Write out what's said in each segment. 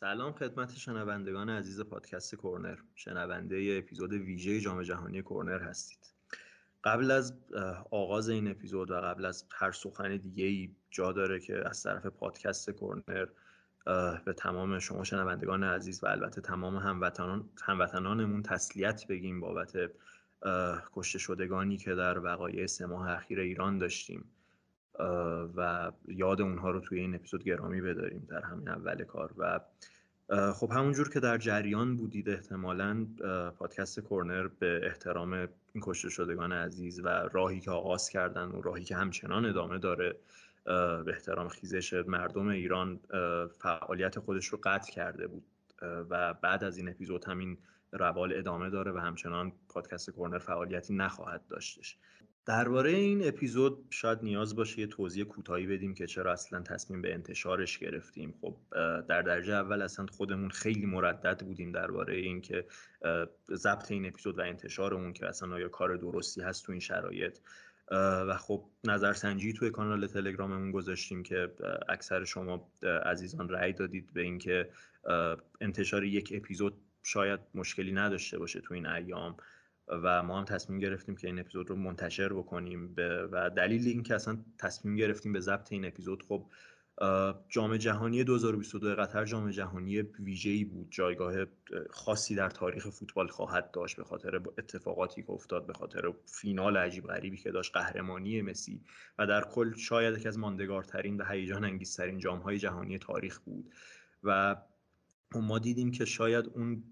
سلام خدمت شنوندگان عزیز پادکست کورنر. شنونده اپیزود ویژه جام جهانی کورنر هستید. قبل از آغاز این اپیزود و قبل از هر سخن دیگه ای جا داره که از طرف پادکست کورنر به تمام شما شنوندگان عزیز و البته تمام هموطنان هموطنانمون تسلیت بگیم بابت کشته شدگانی که در وقایع سه ماه اخیر ایران داشتیم. و یاد اونها رو توی این اپیزود گرامی بداریم در همین اول کار. و خب همونجور که در جریان بودید احتمالا پادکست کورنر به احترام این کشته شدگان عزیز و راهی که آغاز کردن و راهی که همچنان ادامه داره به احترام خیزش مردم ایران فعالیت خودش رو قطع کرده بود. و بعد از این اپیزود همین روال ادامه داره و همچنان پادکست کورنر فعالیتی نخواهد داشتش. درباره این اپیزود شاید نیاز باشه یه توضیح کوتاهی بدیم که چرا اصلا تصمیم به انتشارش گرفتیم. خب در درجه اول اصلا خودمون خیلی مردد بودیم درباره اینکه ضبط این اپیزود و انتشار اون که اصلا آیا کار درستی هست تو این شرایط. و خب نظرسنجی توی کانال تلگراممون گذاشتیم که اکثر شما عزیزان رأی دادید به اینکه انتشار یک اپیزود شاید مشکلی نداشته باشه تو این ایام. و ما هم تصمیم گرفتیم که این اپیزود رو منتشر بکنیم و دلیل این که اصلا تصمیم گرفتیم به ضبط این اپیزود خب جام جهانی 2022 قطر جام جهانی ویژه‌ای بود. جایگاه خاصی در تاریخ فوتبال خواهد داشت به خاطر اتفاقاتی که افتاد به خاطر فینال عجیب غریبی که داشت قهرمانی مسی. و در کل شاید یکی از ماندگارترین و هیجان انگیزترین جام‌های جهانی تاریخ بود. و ما دیدیم که شاید اون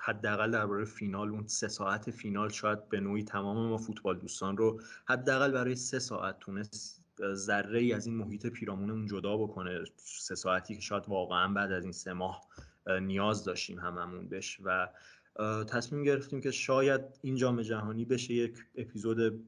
حداقل درباره فینال اون سه ساعت فینال شاید به نوعی تمام ما فوتبال دوستان رو حداقل برای سه ساعت تونست ذره ای از این محیط پیرامونمون جدا بکنه. سه ساعتی که شاید واقعا بعد از این سه ماه نیاز داشتیم هممون بش و تصمیم گرفتیم که شاید این جام جهانی بشه یک اپیزود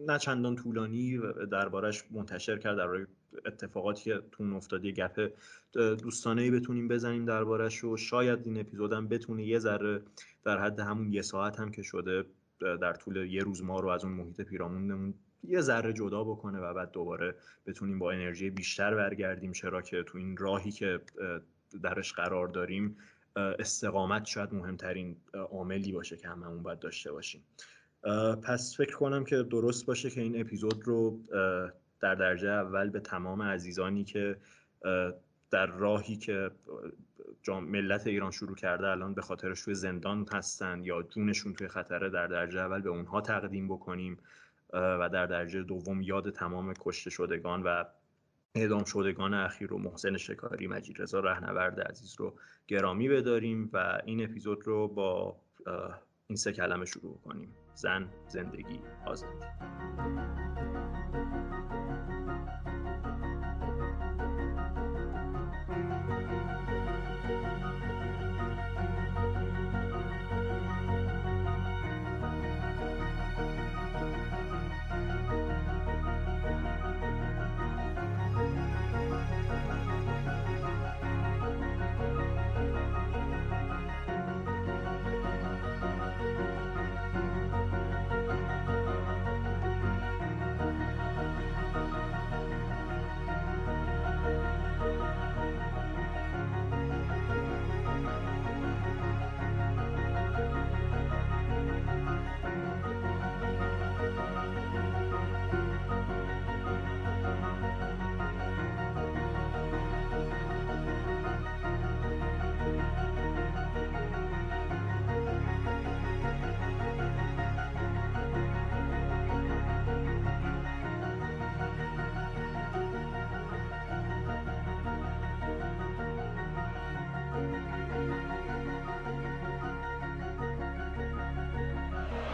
نه چندان طولانی دربارش منتشر کرد در اتفاقاتی که تون افتادی گپ دوستانه بتونیم بزنیم دربارش و شاید این اپیزودم بتونه یه ذره در حد همون یه ساعت هم که شده در طول یه روز ما رو از اون محیط پیرامونمون یه ذره جدا بکنه و بعد دوباره بتونیم با انرژی بیشتر برگردیم. چرا که تو این راهی که درش قرار داریم استقامت شاید مهمترین عاملی باشه که هممون باید داشته باشیم. پس فکر کنم که درست باشه که این اپیزود رو در درجه اول به تمام عزیزانی که در راهی که ملت ایران شروع کرده الان به خاطرش توی زندان هستن یا جونشون توی خطره در درجه اول به اونها تقدیم بکنیم و در درجه دوم یاد تمام کشته شدگان و اعدام شدگان اخیر رو محسن شکاری مجید رضا رهنورد عزیز رو گرامی بداریم و این اپیزود رو با این سه کلمه شروع کنیم. زن زندگی آزادی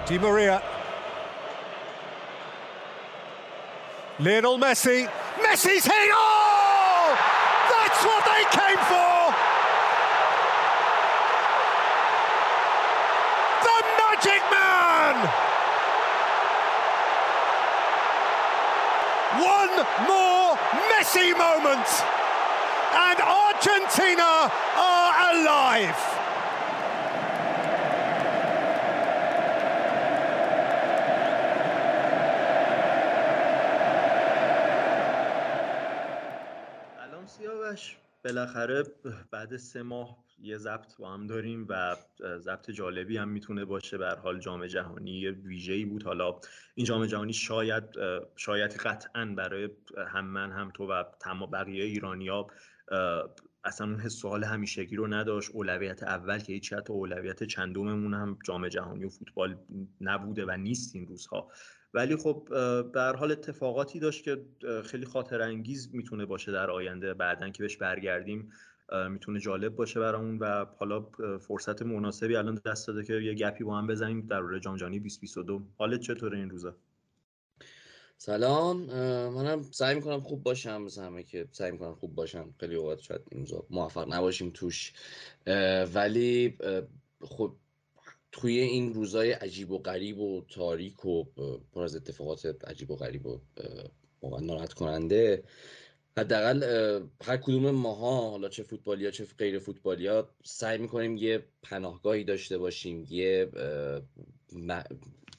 Di Maria. Lionel Messi. Messi's hitting. Oh! That's what they came for! The Magic Man! One more Messi moment! And Argentina are alive! بالاخره بعد سه ماه یه ضبط با هم داریم و ضبط جالبی هم می‌تونه باشه. به حال جام جهانی ویژه‌ای بود. حالا این جام جهانی شاید شاید قطعا برای هم من هم تو و تمام بقیه ایرانیا اصلا اون حس حال همیشگی رو نداشت. اولویت اول که هیچ حتی اولویت چندممون هم جام جهانی و فوتبال نبوده و نیست این روزها. ولی خب به حال اتفاقاتی داشت که خیلی خاطر انگیز می‌تونه باشه در آینده. بعدا که بهش برگردیم می‌تونه جالب باشه برامون و حالا فرصت مناسبی الان دست داده که یه گپی با هم بزنیم در جام جهانی 2022 حالت چطوره این روزا؟ سلام. منم سعی می‌کنم خوب باشم. مثل همه که سعی می‌کنم خوب باشم خیلی اوقات شاید این موفق نباشیم توش. ولی خب توی این روزای عجیب و غریب و تاریک و پر از اتفاقات عجیب و غریب و واقعا ناراحت کننده حداقل هر کدوم ماها حالا چه فوتبالیا چه غیر فوتبالیا سعی می‌کنیم یه پناهگاهی داشته باشیم یه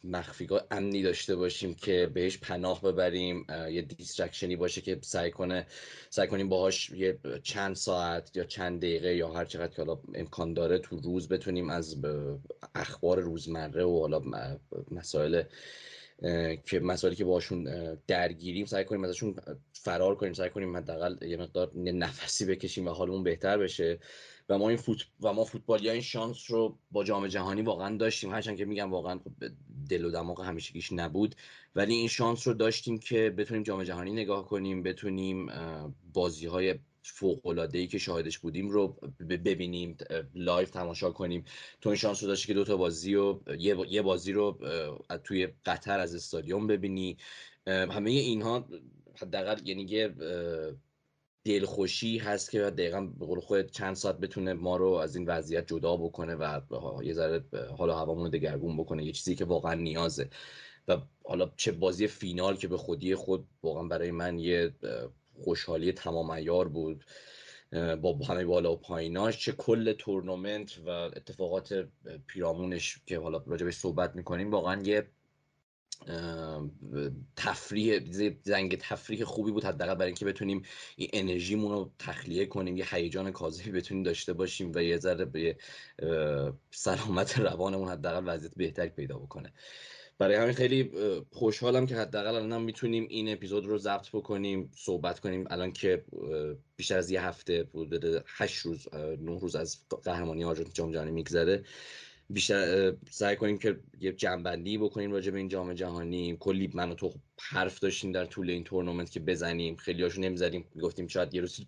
مخفیگاه امنی داشته باشیم که بهش پناه ببریم. یه دیسترکشنی باشه که سعی کنه سعی کنیم باهاش یه چند ساعت یا چند دقیقه یا هر چقدر که حالا امکان داره تو روز بتونیم از اخبار روزمره و حالا مسائل که مسائلی که باشون درگیریم سعی کنیم ازشون فرار کنیم سعی کنیم حداقل یه مقدار نفسی بکشیم و حالمون بهتر بشه. و ما این فوت و ما فوتبالی این شانس رو با جام جهانی واقعا داشتیم. هرچند که میگم واقعا خب دل و دماغ همیشگیش نبود. ولی این شانس رو داشتیم که بتونیم جام جهانی نگاه کنیم بتونیم بازی های فوق العاده ای که شاهدش بودیم رو ببینیم live تماشا کنیم. تو این شانس رو داشتی که دو تا بازی و یه بازی رو توی قطر از استادیوم ببینی. همه اینها حداقل یعنی یه دلخوشی هست که دقیقا به قول خود چند ساعت بتونه ما رو از این وضعیت جدا بکنه و یه ذره حالا هوامون رو دگرگون بکنه. یه چیزی که واقعا نیازه. و حالا چه بازی فینال که به خودی خود واقعا برای من یه خوشحالی تمام ایار بود. با همه بالا و پاییناش. چه کل تورنمنت و اتفاقات پیرامونش که حالا راجبش صحبت می‌کنیم واقعا یه تفریح زنگ تفریح خوبی بود. حداقل برای اینکه بتونیم این انرژیمون رو تخلیه کنیم یه هیجان کاذبی بتونیم داشته باشیم و یه ذره به سلامت روانمون حداقل وضعیت بهتری پیدا بکنه. برای همین خیلی خوشحالم که حداقل الان می‌تونیم این اپیزود رو ضبط بکنیم صحبت کنیم. الان که بیشتر از یه هفته حدود 8 روز نه روز از قهرمانی آرژانتین جام جهانی میگذره. بیشتر سعی کنیم که یه جنبندی بکنیم راجع به این جام جهانی. کلی من و تو حرف داشتیم در طول این تورنمنت که بزنیم. خیلی هاشو نمی‌زدیم. گفتیم شاید یه روز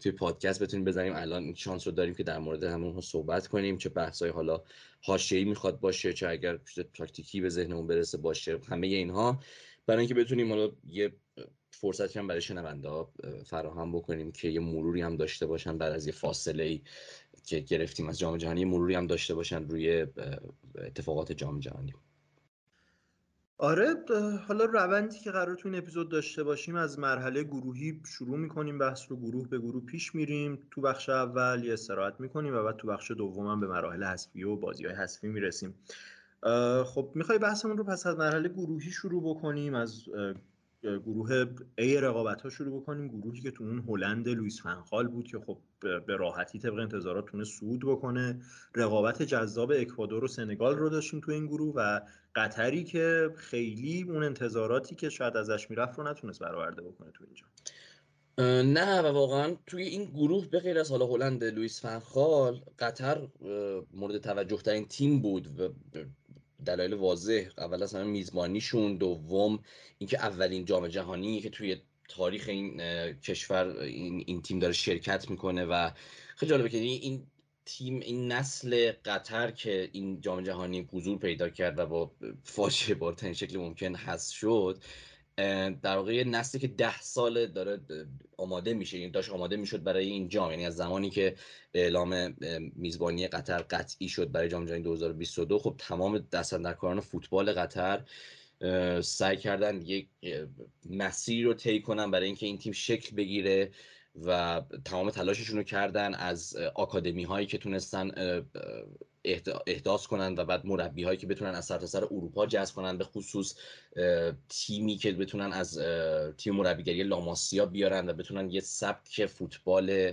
توی پادکست بتونیم بزنیم. الان شانس رو داریم که در مورد همون صحبت کنیم. چه بحثای حالا حاشیه‌ای می‌خواد باشه چه اگر تاکتیکی به ذهنمون برسه باشه. همه اینها. برای اینکه بتونیم حالا یه فرصتی هم برای شنونده فراهم بکنیم که یه مروری هم داشته باشن بعد از یه فاصله ای که گرفتیم از جام جهانی مروری هم داشته باشن روی اتفاقات جام جهانی. آره حالا روندی که قرار تو این اپیزود داشته باشیم از مرحله گروهی شروع می‌کنیم بحث رو گروه به گروه پیش میریم. تو بخش اول یه استراحت می‌کنیم و بعد تو بخش دوم هم به مراحل حذفی و بازی های حذفی می‌رسیم. خب می‌خوای بحثمون رو پس از مرحله گروهی شروع بکنیم از گروه A رقابت ها شروع بکنیم گروهی که تو اون هلند لوئیس فنخال بود که خب به راحتی طبق انتظارات تونه سود بکنه. رقابت جذاب اکوادور و سنگال رو داشتیم تو این گروه و قطری که خیلی اون انتظاراتی که شاید ازش می‌رفت رو نتونست برآورده بکنه تو اینجا. نه و واقعا توی این گروه به غیر از حالا هلند لوئیس فنخال قطر مورد توجه ترین تیم بود و دلایل واضح. اول از همه میزبانیشون دوم اینکه اولین جام جهانی که توی تاریخ این کشور این, این تیم داره شرکت می‌کنه و خیلی جالبه که این تیم این نسل قطر که این جام جهانی حضور پیدا کرد و با فاجعه بارترین شکل ممکن هست شد در واقع نسلی که ده ساله داره آماده میشه یعنی داشت آماده می‌شد برای این جام. یعنی از زمانی که اعلام میزبانی قطر قطعی شد برای جام جهانی 2022 خب تمام دستندرکاران فوتبال قطر سعی کردن یک مسیر رو طی کنن برای اینکه این تیم شکل بگیره و تمام تلاششون رو کردن از آکادمی هایی که تونستن احداث کنن و بعد مربی هایی که بتونن از سرتاسر اروپا جذب کنن به خصوص تیمی که بتونن از تیم مربیگری لاماسیا بیارن و بتونن یه سبک فوتبال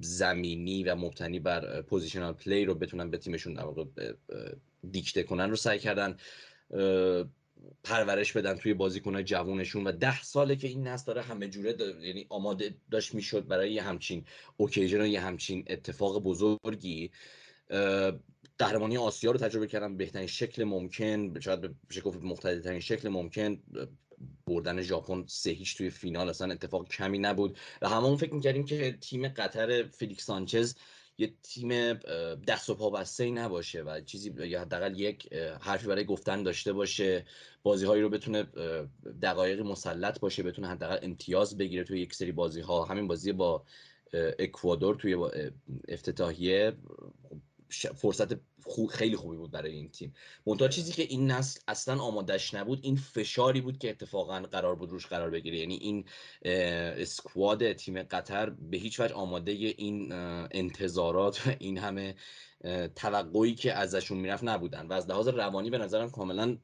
زمینی و مبتنی بر positional play رو بتونن به تیمشون در دیکته کنن رو سعی کردن پرورش بدن توی بازیکنهای جوونشون و ده ساله که این نسل داره همه جوره یعنی آماده داشت می‌شد برای یه همچین occasion و یه همچین اتفاق بزرگی. قهرمانی آسیا رو تجربه کردن به بهترین شکل ممکن شاید به شکل ترین شکل ممکن بردن ژاپن سه هیچ توی فینال اصلا اتفاق کمی نبود. و همون فکر می‌کردیم که تیم قطر فلیکس سانچز یه تیم دست و پا بسته ای نباشه و چیزی یا حداقل یک حرفی برای گفتن داشته باشه. بازی هایی رو بتونه دقایق مسلط باشه بتونه حداقل امتیاز بگیره توی یک سری بازی ها همین بازی با اکوادور توی افتتاحیه فرصت خیلی خوبی بود برای این تیم. منتها چیزی که این نسل اصلا آمادش نبود این فشاری بود که اتفاقا قرار بود روش قرار بگیره. یعنی این squad تیم قطر به هیچ وجه آماده این انتظارات و این همه توقعی که ازشون می‌رفت نبودن و از لحاظ روانی به نظرم کاملا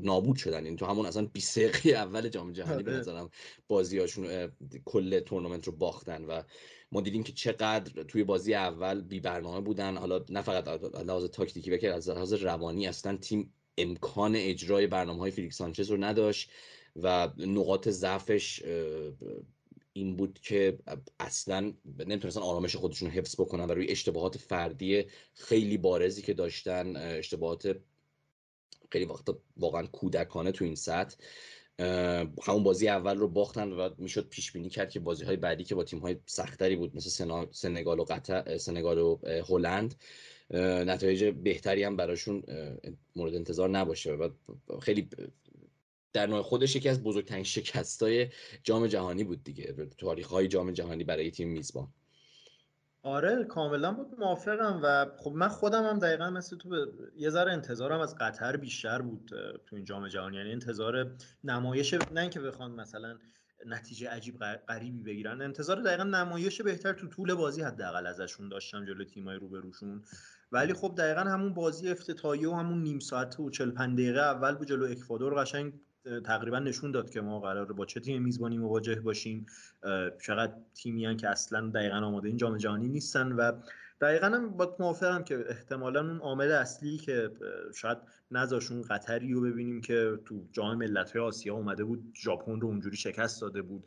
نابود شدن. این یعنی تو همون اصلا 20 اول جام جهانی به آره. نظرم بازیاشون کل تورنمنت رو باختن و ما دیدیم که چقدر توی بازی اول بی برنامه بودن. حالا نه فقط لحاظ تاکتیکی بلکه از لحاظ روانی اصلا تیم امکان اجرای برنامه های فیلیکس سانچز رو نداشت و نقاط ضعفش این بود که اصلا نمی‌تونستن آرامش خودشون حفظ بکنن و روی اشتباهات فردی خیلی بارزی که داشتن اشتباهات خیلی وقتا واقعا کودکانه تو این سطح. همون بازی اول رو باختن و می‌شد پیش بینی کرد که بازی های بعدی که با تیم های سختری بود مثل سنگال و قطر سنگال و هلند نتایج بهتری هم براشون مورد انتظار نباشه و خیلی در نوع خودش یکی از بزرگترین شکست های جام جهانی بود دیگه تاریخ های جام جهانی برای تیم میزبان. آره کاملا بود. موافقم و خب من خودم هم دقیقا مثل تو یه ذره انتظارم از قطر بیشتر بود تو این جام جهانی. یعنی انتظار نمایش نه اینکه بخوان مثلا نتیجه عجیب غریبی بگیرن. انتظار دقیقا نمایش بهتر تو طول بازی حداقل ازشون داشتم جلو تیمای روبروشون. ولی خب دقیقا همون بازی افتتاحیه و همون نیم ساعت و 45 دقیقه اول بود جلو اکوادور قشنگ تقریبا نشون داد که ما قرار با چه تیم میزبانی مواجه باشیم. چقدر تیمی که اصلا دقیقا آماده این جام جهانی نیستن و دقیقا هم با موافقم که احتمالا اون عامل اصلی که شاید نذاشون قطری رو ببینیم که تو جام ملت‌های آسیا اومده بود ژاپن رو اونجوری شکست داده بود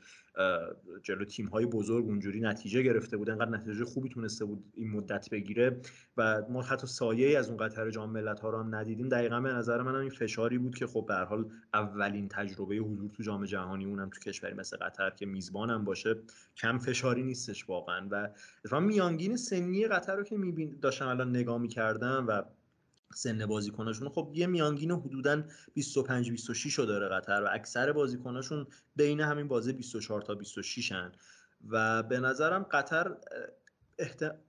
جلو تیم های بزرگ اونجوری نتیجه گرفته بود انقدر نتیجه خوبی تونسته بود این مدت بگیره و ما حتی سایه از اون قطر جام ملت ها رو هم ندیدیم. دقیقا به نظر من این فشاری بود که خب به حال اولین تجربه حضور تو جام جهانی اونم تو کشوری مثل قطر که میزبانم باشه کم فشاری نیستش واقعا. و میانگین سنی قطر رو که میبین داشتم الان نگاه می‌کردم و سن بازیکناشون خب یه میانگین حدودا 25 26 رو داره قطر و اکثر بازیکناشون بین همین بازی 24 تا 26 هن و به نظرم قطر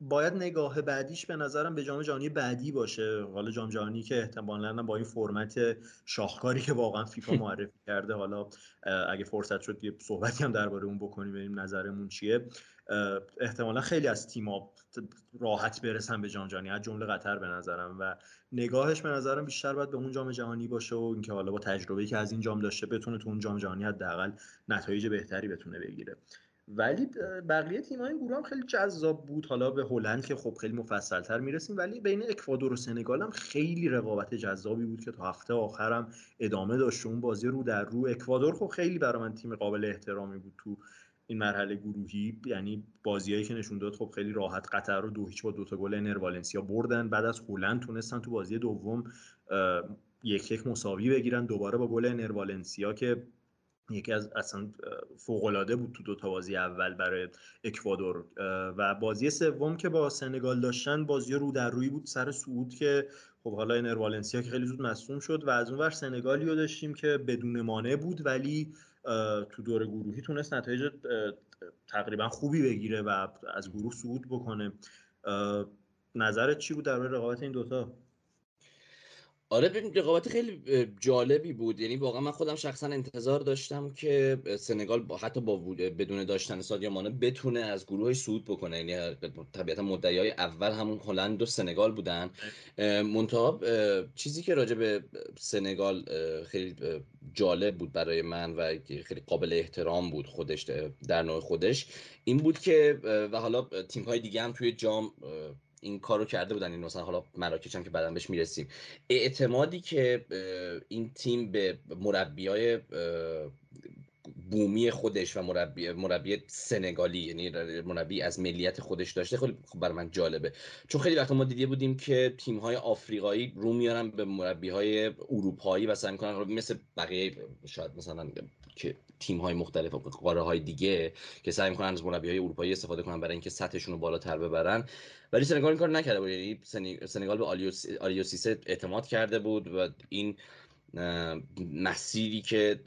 باید نگاه بعدیش به نظرم به جام جهانی بعدی باشه. حالا جام جهانی که احتمالا با این فرمت شاهکاری که واقعا فیفا معرفی کرده حالا اگه فرصت شد یه صحبتی هم درباره اون بکنیم ببینیم نظرمون چیه. احتمالا خیلی از تیم‌ها راحت برسن به جام جهانی از جمله قطر به نظرم. و نگاهش به نظرم بیشتر باید به اون جام جهانی باشه و اینکه حالا با تجربه‌ای که از این جام داشته بتونه تو اون جام جهانی حداقل نتایج بهتری بتونه بگیره. ولی بقیه تیم‌های گروه هم خیلی جذاب بود. حالا به هلند که خب خیلی مفصلتر می‌رسیم ولی بین اکوادور و سنگال هم خیلی رقابت جذابی بود که تا هفته آخرم ادامه داشت. اون بازی رو در رو اکوادور خب خیلی برای من تیم قابل احترامی بود تو این مرحله گروهی. یعنی بازیایی که نشون داد خب خیلی راحت قطر رو دو هیچ با دوتا گل انر والنسیا بردن. بعد از هلند تونستن تو بازی دوم یک یک مساوی بگیرن دوباره با گل انر والنسیا که یکی از اصلا فوق بود تو دو تا بازی اول برای اکوادور و بازی سوم که با سنگال داشتن بازی رو در روی بود سر سعود که خب حالا انر والنسیا که خیلی زود مصوم شد و از اون ور سنگالی رو داشتیم که بدون مانع بود ولی تو دور گروهی تونست نتایج تقریبا خوبی بگیره و از گروه صعود بکنه. نظرت چی بود در رقابت این دوتا؟ آره ببین رقابت خیلی جالبی بود. یعنی واقعا من خودم شخصا انتظار داشتم که سنگال با حتی با بدون داشتن سادیا مانه بتونه از گروهش صعود بکنه. یعنی طبیعتا مدعیای اول همون هلند و سنگال بودن. منتها چیزی که راجع به سنگال خیلی جالب بود برای من و خیلی قابل احترام بود خودش در نوع خودش این بود که و حالا تیم های دیگه هم توی جام این کارو کرده بودن این مثلا حالا مراکش هم که بعدا بهش می‌رسیم. اعتمادی که این تیم به مربی های بومی خودش و مربی مربی سنگالی یعنی مربی از ملیت خودش داشته خیلی خب برای من جالبه. چون خیلی وقتا ما دیده بودیم که تیم های آفریقایی رو میارن به مربی های اروپایی و سعی می‌کنن مثل بقیه شاید مثلا که تیم های مختلف قاره های دیگه که سعی می‌کنن از مربی های اروپایی استفاده کنن برای اینکه سطحشون رو بالاتر ببرن. ولی سنگال این کار نکرده بود. یعنی سنگال به آلیو سیسه اعتماد کرده بود و این مسیری که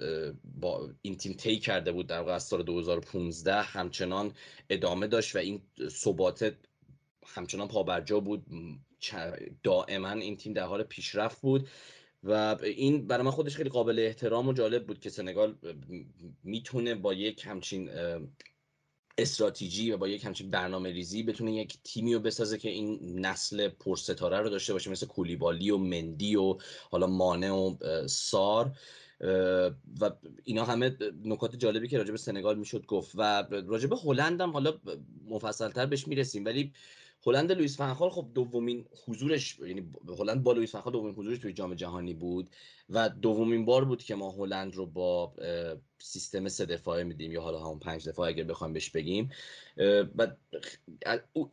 با این تیم طی کرده بود در واقع از سال 2015 همچنان ادامه داشت و این ثبات همچنان پابرجا بود. دائما این تیم در حال پیشرفت بود. و این برای من خودش خیلی قابل احترام و جالب بود که سنگال می‌تونه با یک همچین استراتژی و با یک همچین برنامه ریزی بتونه یک تیمی رو بسازه که این نسل پرستاره رو داشته باشه مثل کولیبالی و مندی و حالا مانه و سار. و اینا همه نکات جالبی که راجع به سنگال می‌شد گفت و راجع به هلند هم حالا مفصلتر بهش می‌رسیم. ولی هلند لوئیس فنخال خب دومین حضورش یعنی هلند با لوئیس فنخال دومین حضورش توی جام جهانی بود و دومین بار بود که ما هلند رو با سیستم سه دفاعه می‌دیدیم یا حالا همون پنج دفاعه اگر بخوایم بهش بگیم. و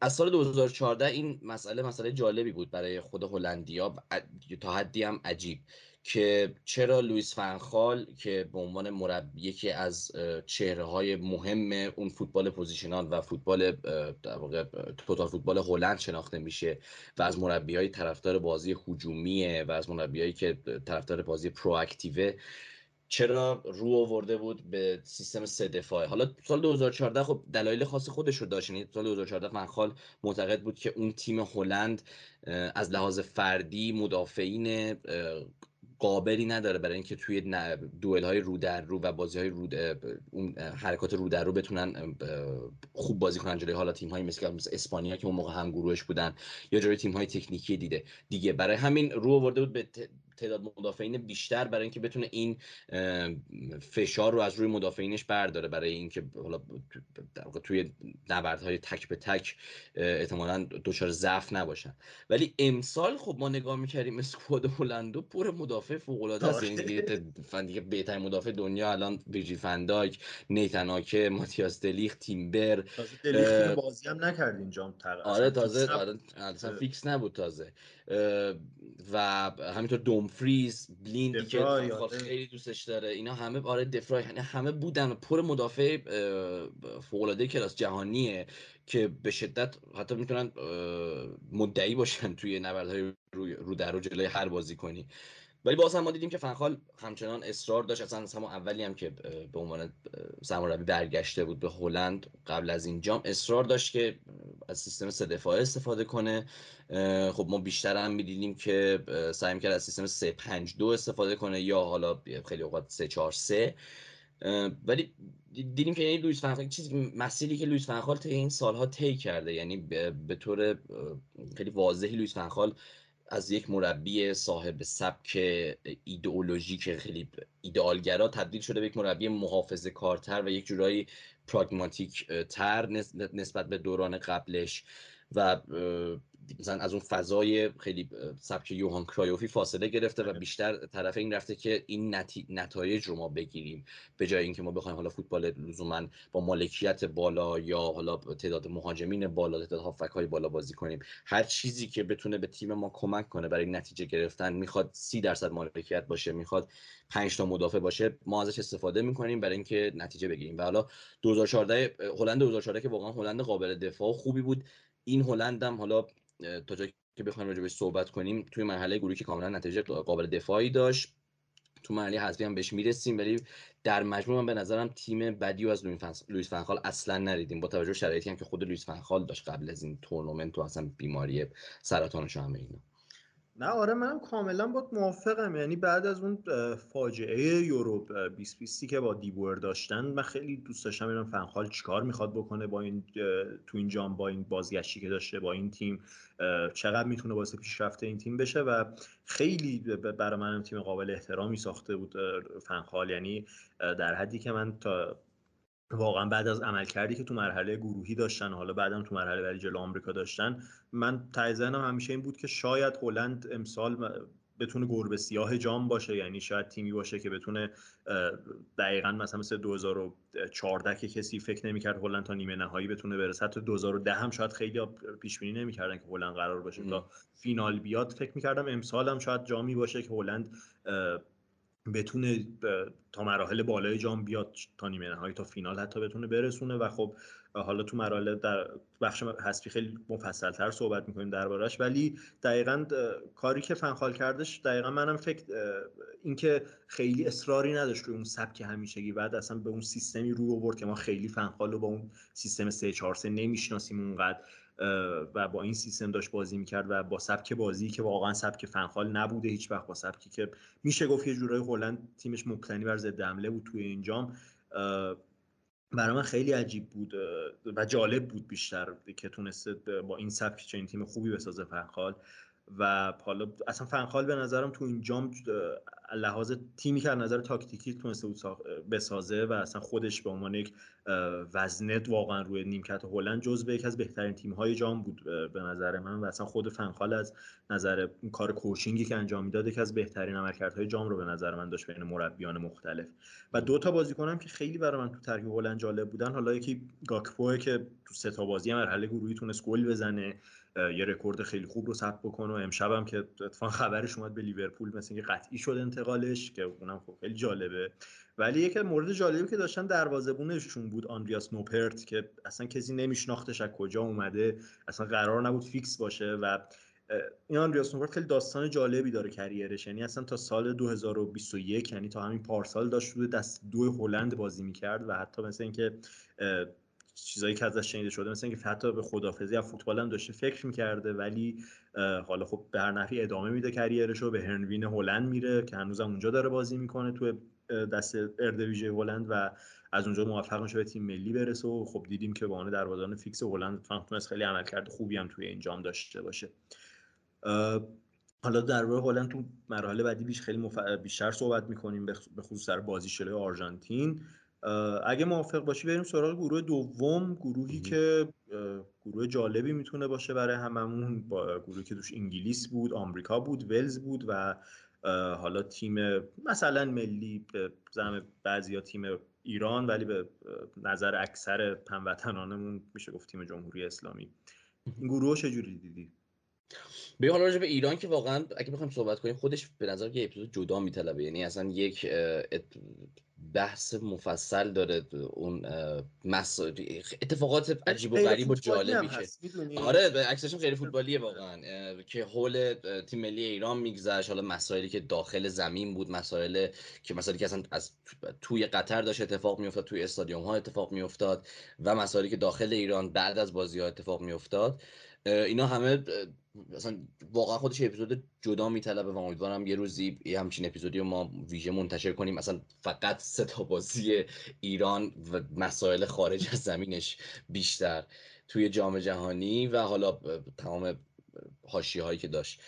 از سال 2014 این مسئله مسئله جالبی بود برای خود هلندیا تا حدی هم عجیب. که چرا لوئیس فنخال که به عنوان مربی یکی از چهره های مهم اون فوتبال positional و فوتبال در واقع توتال فوتبال هلند شناخته میشه و از مربی های طرفدار بازی هجومیه و از مربیایی که طرفدار بازی پرواکتیوه چرا رو آورده بود به سیستم سه دفاعه؟ حالا سال 2014 خب دلایل خاص خودش رو داشت یعنی سال 2014 فنخال معتقد بود که اون تیم هلند از لحاظ فردی مدافعین قابلی نداره برای اینکه توی دوئل های رو در رو و بازی های رو اون حرکات رو در رو بتونن خوب بازی کنن. جلوی حالا تیم های مثل اسپانیا که اون موقع هم گروهش بودن یا جلوی تیم های تکنیکی دیده. دیگه برای همین رو آورده بود به تعداد مدافعین بیشتر برای اینکه بتونه این فشار رو از روی مدافعینش برداره. برای اینکه حالا توی نبردهای تک به تک احتمالا دچار ضعف نباشن. ولی امسال خب ما نگاه می‌کردیم اسکواد هلندو پر مدافع فوق العاده است. یعنی دیگه بهترین مدافع دنیا الان ویرجیل فن‌دایک نیتن آکه ماتیاس دلیخت تیمبر دلیخت بازی هم نکرد اینجا آره تازه آره فیکس نبود تازه. و همینطور دومفریز بلیندی که. خیلی دوستش داره. اینا همه آره دفرای یعنی همه بودن. پر مدافع فوق العاده کلاس جهانیه که به شدت حتی می‌تونن مدعی باشن توی نبردهای رو در رو جلوی هر بازی کنی ولی باز هم ما دیدیم که فنخال همچنان اصرار داشت. اصلا از همون اولی هم که به عنوان سرمربی برگشته بود به هلند قبل از این جام اصرار داشت که از سیستم سه دفاعه استفاده کنه. خب ما بیشتر هم می‌دیدیم که سعی می‌کرد از سیستم 3 5 2 استفاده کنه یا حالا خیلی اوقات 3 4 3 ولی دیدیم که یعنی لوئیس فنخال چیزی مسیری که لوئیس فنخال طی این سالها طی کرده یعنی به طور خیلی واضحی لوئیس فنخال از یک مربی صاحب سبک ایدئولوژیک خیلی ایدئالگرا تبدیل شده به یک مربی محافظ کارتر و یک جورایی پراگماتیک تر نسبت به دوران قبلش و مثلا از اون فضای خیلی سبک یوهان کرایوفی فاصله گرفته و آره. بیشتر طرف این رفته که این نتایج رو ما بگیریم. به جای اینکه ما بخوایم حالا فوتبال لزوما با مالکیت بالا یا حالا تعداد مهاجمین بالا تعداد هافک های بالا بازی کنیم. هر چیزی که بتونه به تیم ما کمک کنه برای نتیجه گرفتن می‌خواد سی درصد مالکیت باشه می‌خواد 5 تا مدافع باشه ما ازش استفاده می‌کنیم برای اینکه نتیجه بگیریم. و حالا 2014 هلند 2014 که واقعا هلند قابل دفاع خوبی بود. این هلند هم حالا تا جایی که بخوایم راجع صحبت کنیم توی مرحله گروهی که کاملا نتیجه قابل دفاعی داشت. تو مرحله حذفی هم بهش می‌رسیم ولی در مجموع من به نظرم تیم بدی از لوئیس فنخال اصلا ندیدیم با توجه شرایطی هم که خود لوئیس فنخال داشت قبل از این تورنمنت و اصلا بیماری سرطانش همه اینا. نه آره منم کاملا باهات موافقم. یعنی بعد از اون فاجعه یورو 2020 که با دیبور داشتن من خیلی دوست داشتم ببینم فنخال چیکار می‌خواد بکنه با این تو این جام با این بازگشتی که داشته با این تیم چقدر می‌تونه واسه پیشرفت این تیم بشه. و خیلی برای منم تیم قابل احترامی ساخته بود فنخال یعنی در حدی که من تا واقعا بعد از عملکردی که تو مرحله گروهی داشتن حالا بعدم تو مرحله بعدی جلو آمریکا داشتن من تایزنم همیشه این بود که شاید هلند امسال بتونه گربه سیاه جام باشه یعنی شاید تیمی باشه که بتونه دقیقا مثلا مثل 2014 که کسی فکر نمی‌کرد هلند تا نیمه نهایی بتونه برسه حتی 2010 هم شاید خیلی پیش بینی نمی‌کردن که هلند قرار باشه تا فینال بیاد. فکر می‌کردم امسال هم شاید جامی باشه که هلند بتونه تا مراحل بالای جام بیاد تا نیمه نهایی تا فینال حتی بتونه برسونه و خب حالا تو مراحل در بخش حذفی خیلی تر صحبت می‌کنیم دربارش ولی دقیقا کاری که فنخال کردش دقیقا منم فکر اینکه خیلی اصراری نداشت روی اون سبک همیشگی بعد اصلا به اون سیستمی رو آورد که ما خیلی فنخال رو با اون سیستم 3 4 3 نمی‌شناسیم اونقدر. و با این سیستم داشت بازی می‌کرد و با سبک بازی که واقعا سبک فنخال نبوده هیچ وقت با سبکی که میشه گفت یه جورای هلند تیمش مبتنی بر ضد حمله بود توی این جام. برای من خیلی عجیب بود و جالب بود بیشتر که تونسته با این سبک چنین تیم خوبی بسازه فنخال و حالا اصلا فنخال به نظرم تو این جام لحاظ تیمی که از نظر تاکتیکی تونسته بود بسازه و اصلا خودش به عنوان یک وزنت واقعا روی نیمکت هلند جزو یکی از بهترین تیم های جام بود به نظر من و اصلا خود فنخال از نظر کار کوچینگی که انجام می‌داد یکی از بهترین عملکردهای جام رو به نظر من داشت بین مربیان مختلف. و دو تا بازیکنم که خیلی برای من تو ترکیب هلند جالب بودن حالا یکی گاکپو که تو سه تا بازی مرحله گروهی تونست گل بزنه. یه رکورد خیلی خوب رو ثبت بکنه و امشب هم که اتفاقا خبرش اومد به لیورپول مثل اینکه قطعی شد انتقالش که اونم خب خیلی جالبه. ولی یکی مورد جالبی که داشتن دروازه‌بونشون بود آندریاس نوپرت که اصلا کسی نمیشناختش از کجا اومده اصلا قرار نبود فیکس باشه و این آندریاس نوپرت خیلی داستان جالبی داره کریرش. یعنی اصلا تا سال 2021 یعنی تا همین پارسال داشت دست دو هلند بازی می‌کرد و حتی مثل اینکه چیزایی که ازش شنیده شده مثل اینکه حتی به خدافزی از فوتبال هم داشته فکر می‌کرده ولی حالا خب به هر نحوی ادامه میده کریرشو به هرنوین هلند میره که هنوزم اونجا داره بازی می‌کنه تو دست اردویژه هلند و از اونجا موفق میشه به تیم ملی برسه و خب دیدیم که به عنوان دروازه‌بان فیکس هلند تونست خیلی عملکرد خوبی هم توی این جام داشته باشه. حالا در روی هلند تو مراحل بعدی بیش خیلی بیشتر صحبت می‌کنیم به خصوص سر بازی شده آرژانتین. اگه موافق باشی بریم سراغ گروه دوم گروهی که گروه جالبی می‌تونه باشه برای هممون. با گروهی که توش انگلیس بود آمریکا بود ولز بود و حالا تیم مثلا ملی به زم بعضیا تیم ایران ولی به نظر اکثر هموطنانمون میشه گفت تیم جمهوری اسلامی. این گروه چجوری دیدی؟ به حال راجع به ایران که واقعا اگه بخوایم صحبت کنیم خودش به نظر یه اپیزود جدا میطلبه. یعنی اصلا یک بحث مفصل داره اون اتفاقات عجیب و غریب و جالبی که آره به عکسش خیلی فوتبالیه واقعا. که حول تیم ملی ایران میگذشت حالا مسائلی که داخل زمین بود مسائل که مسائلی که اصلا از توی قطر داشت اتفاق میافتاد توی استادیوم ها اتفاق میافتاد و مسائلی که داخل ایران بعد از بازی ها اتفاق میافتاد. اینا همه مثلا واقعا خودش اپیزود جدا میطلبه و امیدوارم یه روزی یه همچین اپیزودی رو ما ویژه منتشر کنیم. مثلا فقط سه تا بازی ایران و مسائل خارج از زمینش بیشتر توی جام جهانی و حالا تمام حاشیه هایی که داشت.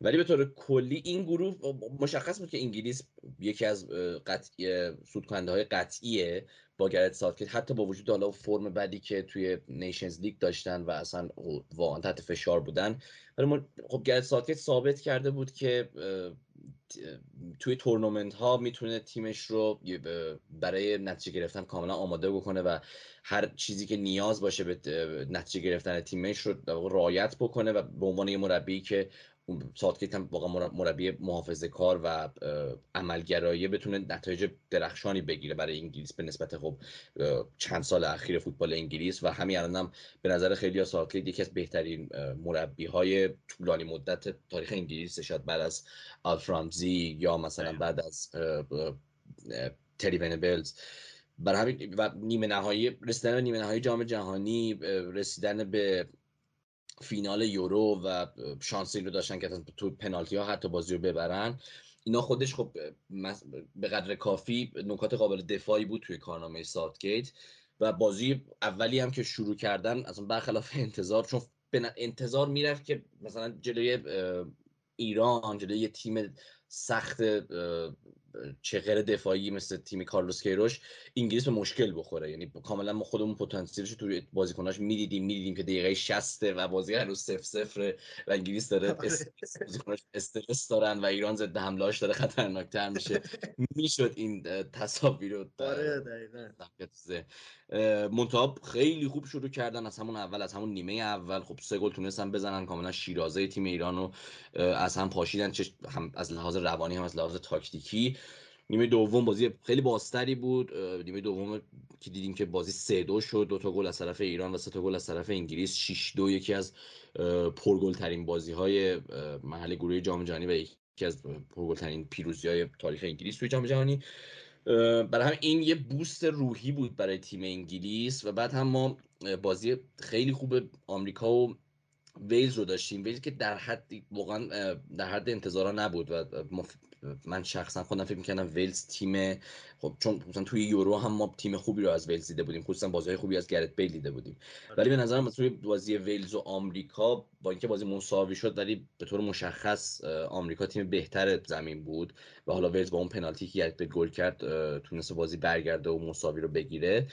ولی به طور کلی این گروه مشخص بود که انگلیس یکی از قطعی صعودکننده های قطعیه با گرت ساوتگیت حتی با وجود حالا فرم بدی که توی Nations League داشتن و اصلا واقعا تحت فشار بودن ولی خب گرت ساوتگیت ثابت کرده بود که توی تورنمنت ها می‌تونه تیمش رو برای نتیجه گرفتن کاملا آماده بکنه و هر چیزی که نیاز باشه به نتیجه گرفتن تیمش رو رعایت بکنه و به عنوان یه مربی که ساتکیت هم واقعا مربی محافظه کار و عملگرایه بتونه نتایج درخشانی بگیره برای انگلیس به نسبت خب چند سال اخیر فوتبال انگلیس و همین الان هم به نظر خیلی ساتکیت یکی از بهترین مربی های طولانی مدت تاریخ انگلیس شاید بعد از آلفرامزی یا مثلا بعد از تری ونبلز. برای همین و نیمه نهایی رسیدن به نیمه نهایی جام جهانی رسیدن به فینال یورو و شانس این رو داشتن که تو پنالتی ها حتی بازی رو ببرن. اینا خودش خب به قدر کافی نکات قابل دفاعی بود توی کارنامه ساوتگیت و بازی اولی هم که شروع کردن اصلا برخلاف انتظار چون انتظار می‌رفت که مثلا جلوی ایران جلوی تیم سخت چقر دفاعی مثل تیم کارلوس کیروش انگلیس به مشکل بخوره. یعنی کاملا ما خودمون پتانسیلش توی بازیکناش می‌دیدیم می‌دیدیم که دقیقه 60 و بازی هنوز 0 0 و انگلیس داره استرس دارن و ایران ضد حملهاش داره خطرناکتر میشه. می‌شد این تصاویر رو آره منتها خیلی خوب شروع کردن از همون اول از همون نیمه اول. خب سه گل تونستن بزنن کاملا شیرازه تیم ایران رو از هم پاشیدن چه هم از لحاظ روانی هم از لحاظ تاکتیکی. نیمه دوم بازی خیلی باستری بود. نیمه دوم که دیدیم که بازی سه دو شد. دو تا گل از طرف ایران و سه تا گل از طرف انگلیس. 6 دو یکی از پرگل ترین بازی های محل گروه جام جهانی و یکی از پرگل ترین پیروزی های تاریخ انگلیس توی جام جهانی. برای هم این یه بوست روحی بود برای تیم انگلیس و بعد هم ما بازی خیلی خوب آمریکا و ویلز رو داشتیم. ویلز که در حد واقعا در حد انتظارا نبود و من شخصا خودم فکر می‌کردم ویلز تیم خب چون مثلا توی یورو هم ما تیم خوبی رو از ویلز دیده بودیم خصوصا بازی خوبی از گرت بیل دیده بودیم آره. ولی به نظرم توی بازی ویلز و آمریکا با اینکه بازی مساوی شد ولی به طور مشخص آمریکا تیم بهتر زمین بود و حالا ویلز با اون پنالتی که گرت بیل گل کرد تونست بازی برگرده و مساوی رو بگیره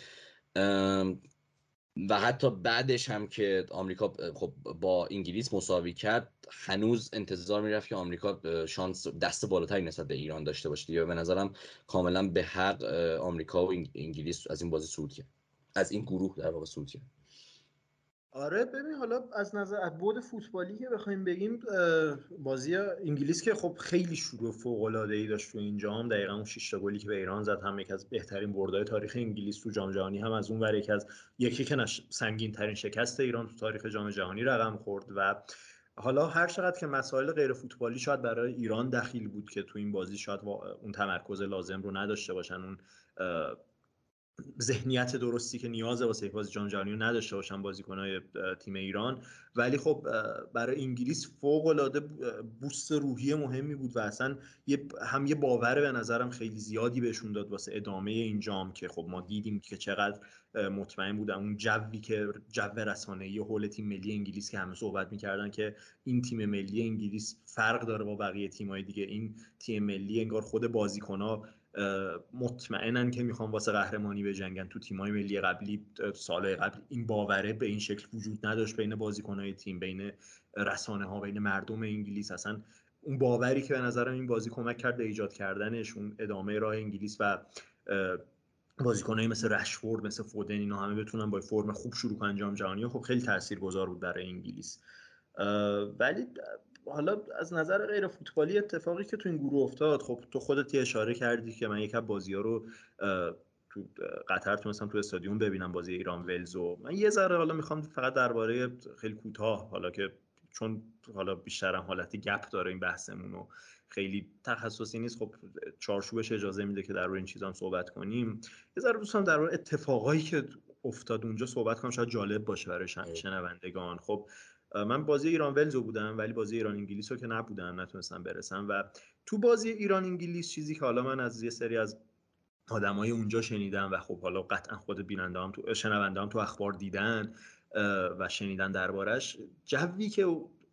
و حتی بعدش هم که آمریکا خب با انگلیس مساوی کرد هنوز انتظار می‌رفت که آمریکا شانس دست بالاتری نسبت به ایران داشته باشه یا به نظرم کاملا به حق آمریکا و انگلیس از این بازی صعود کرد. از این گروه در واقع صعود کرد. آره ببین حالا از نظر از بود فوتبالی که بخوایم بگیم بازی انگلیس که خب خیلی شروع فوق العاده ای داشت تو این جام دقیقا اون 6 تا گلی که به ایران زد هم یک از بهترین بردهای تاریخ انگلیس تو جام جهانی هم از اون ور یک از یکی که سنگین ترین شکست ایران تو تاریخ جام جهانی رقم خورد و حالا هر چقدر که مسائل غیر فوتبالی شاید برای ایران دخیل بود که تو این بازی شاید اون تمرکز لازم رو نداشته باشن اون ذهنیت درستی که نیاز واسه بازی جام جهانی نداشته باشن بازیکنهای تیم ایران. ولی خب برای انگلیس فوق العاده بوست روحی مهمی بود و اصلا یه هم یه باور به نظرم خیلی زیادی بهشون داد واسه ادامه این جام که خب ما دیدیم که چقدر مطمئن بودن. اون جوی که جو رسانه‌ای حول تیم ملی انگلیس که همه صحبت می‌کردن که این تیم ملی انگلیس فرق داره با بقیه تیم‌های دیگه. این تیم ملی انگار خود بازیکن‌ها مطمئنن که می‌خوان واسه قهرمانی بجنگن تو تیمای ملی قبلی سال قبل این باوره به این شکل وجود نداشت بین بازیکنهای تیم بین رسانه ها بین مردم انگلیس. اصلا اون باوری که به نظرم این بازی کمک کرد به ایجاد کردنش اون ادامه راه انگلیس و بازیکنایی مثل رشفورد مثل فودن اینا همه بتونن با فرم خوب شروع کنن جام جهانی. خب خیلی تاثیرگذار بود برای انگلیس. ولی حالا از نظر غیر فوتبالی اتفاقی که تو این گروه افتاد خب تو خودت اشاره کردی که من یکم بازی ها رو تو قطر تونستم تو استادیوم ببینم بازی ایران ولز و من یه ذره حالا می‌خوام فقط درباره خیلی کوتاه حالا که چون حالا بیشترم حالتی گپ داره این بحثمون و خیلی تخصصی نیست خب چارچوبش اجازه میده که در این چیزا صحبت کنیم. یه ذره دوستان در اتفاقایی که افتاد اونجا صحبت کنم شاید جالب باشه برای شنوندگان. خب من بازی ایران ولزو بودم ولی بازی ایران انگلیس رو که نبودم نتونستم برسم. و تو بازی ایران انگلیس چیزی که حالا من از یه سری از آدمای اونجا شنیدم و خب حالا قطعا خود بیننده هم تو شنونده هم تو اخبار دیدن و شنیدن دربارش جوی که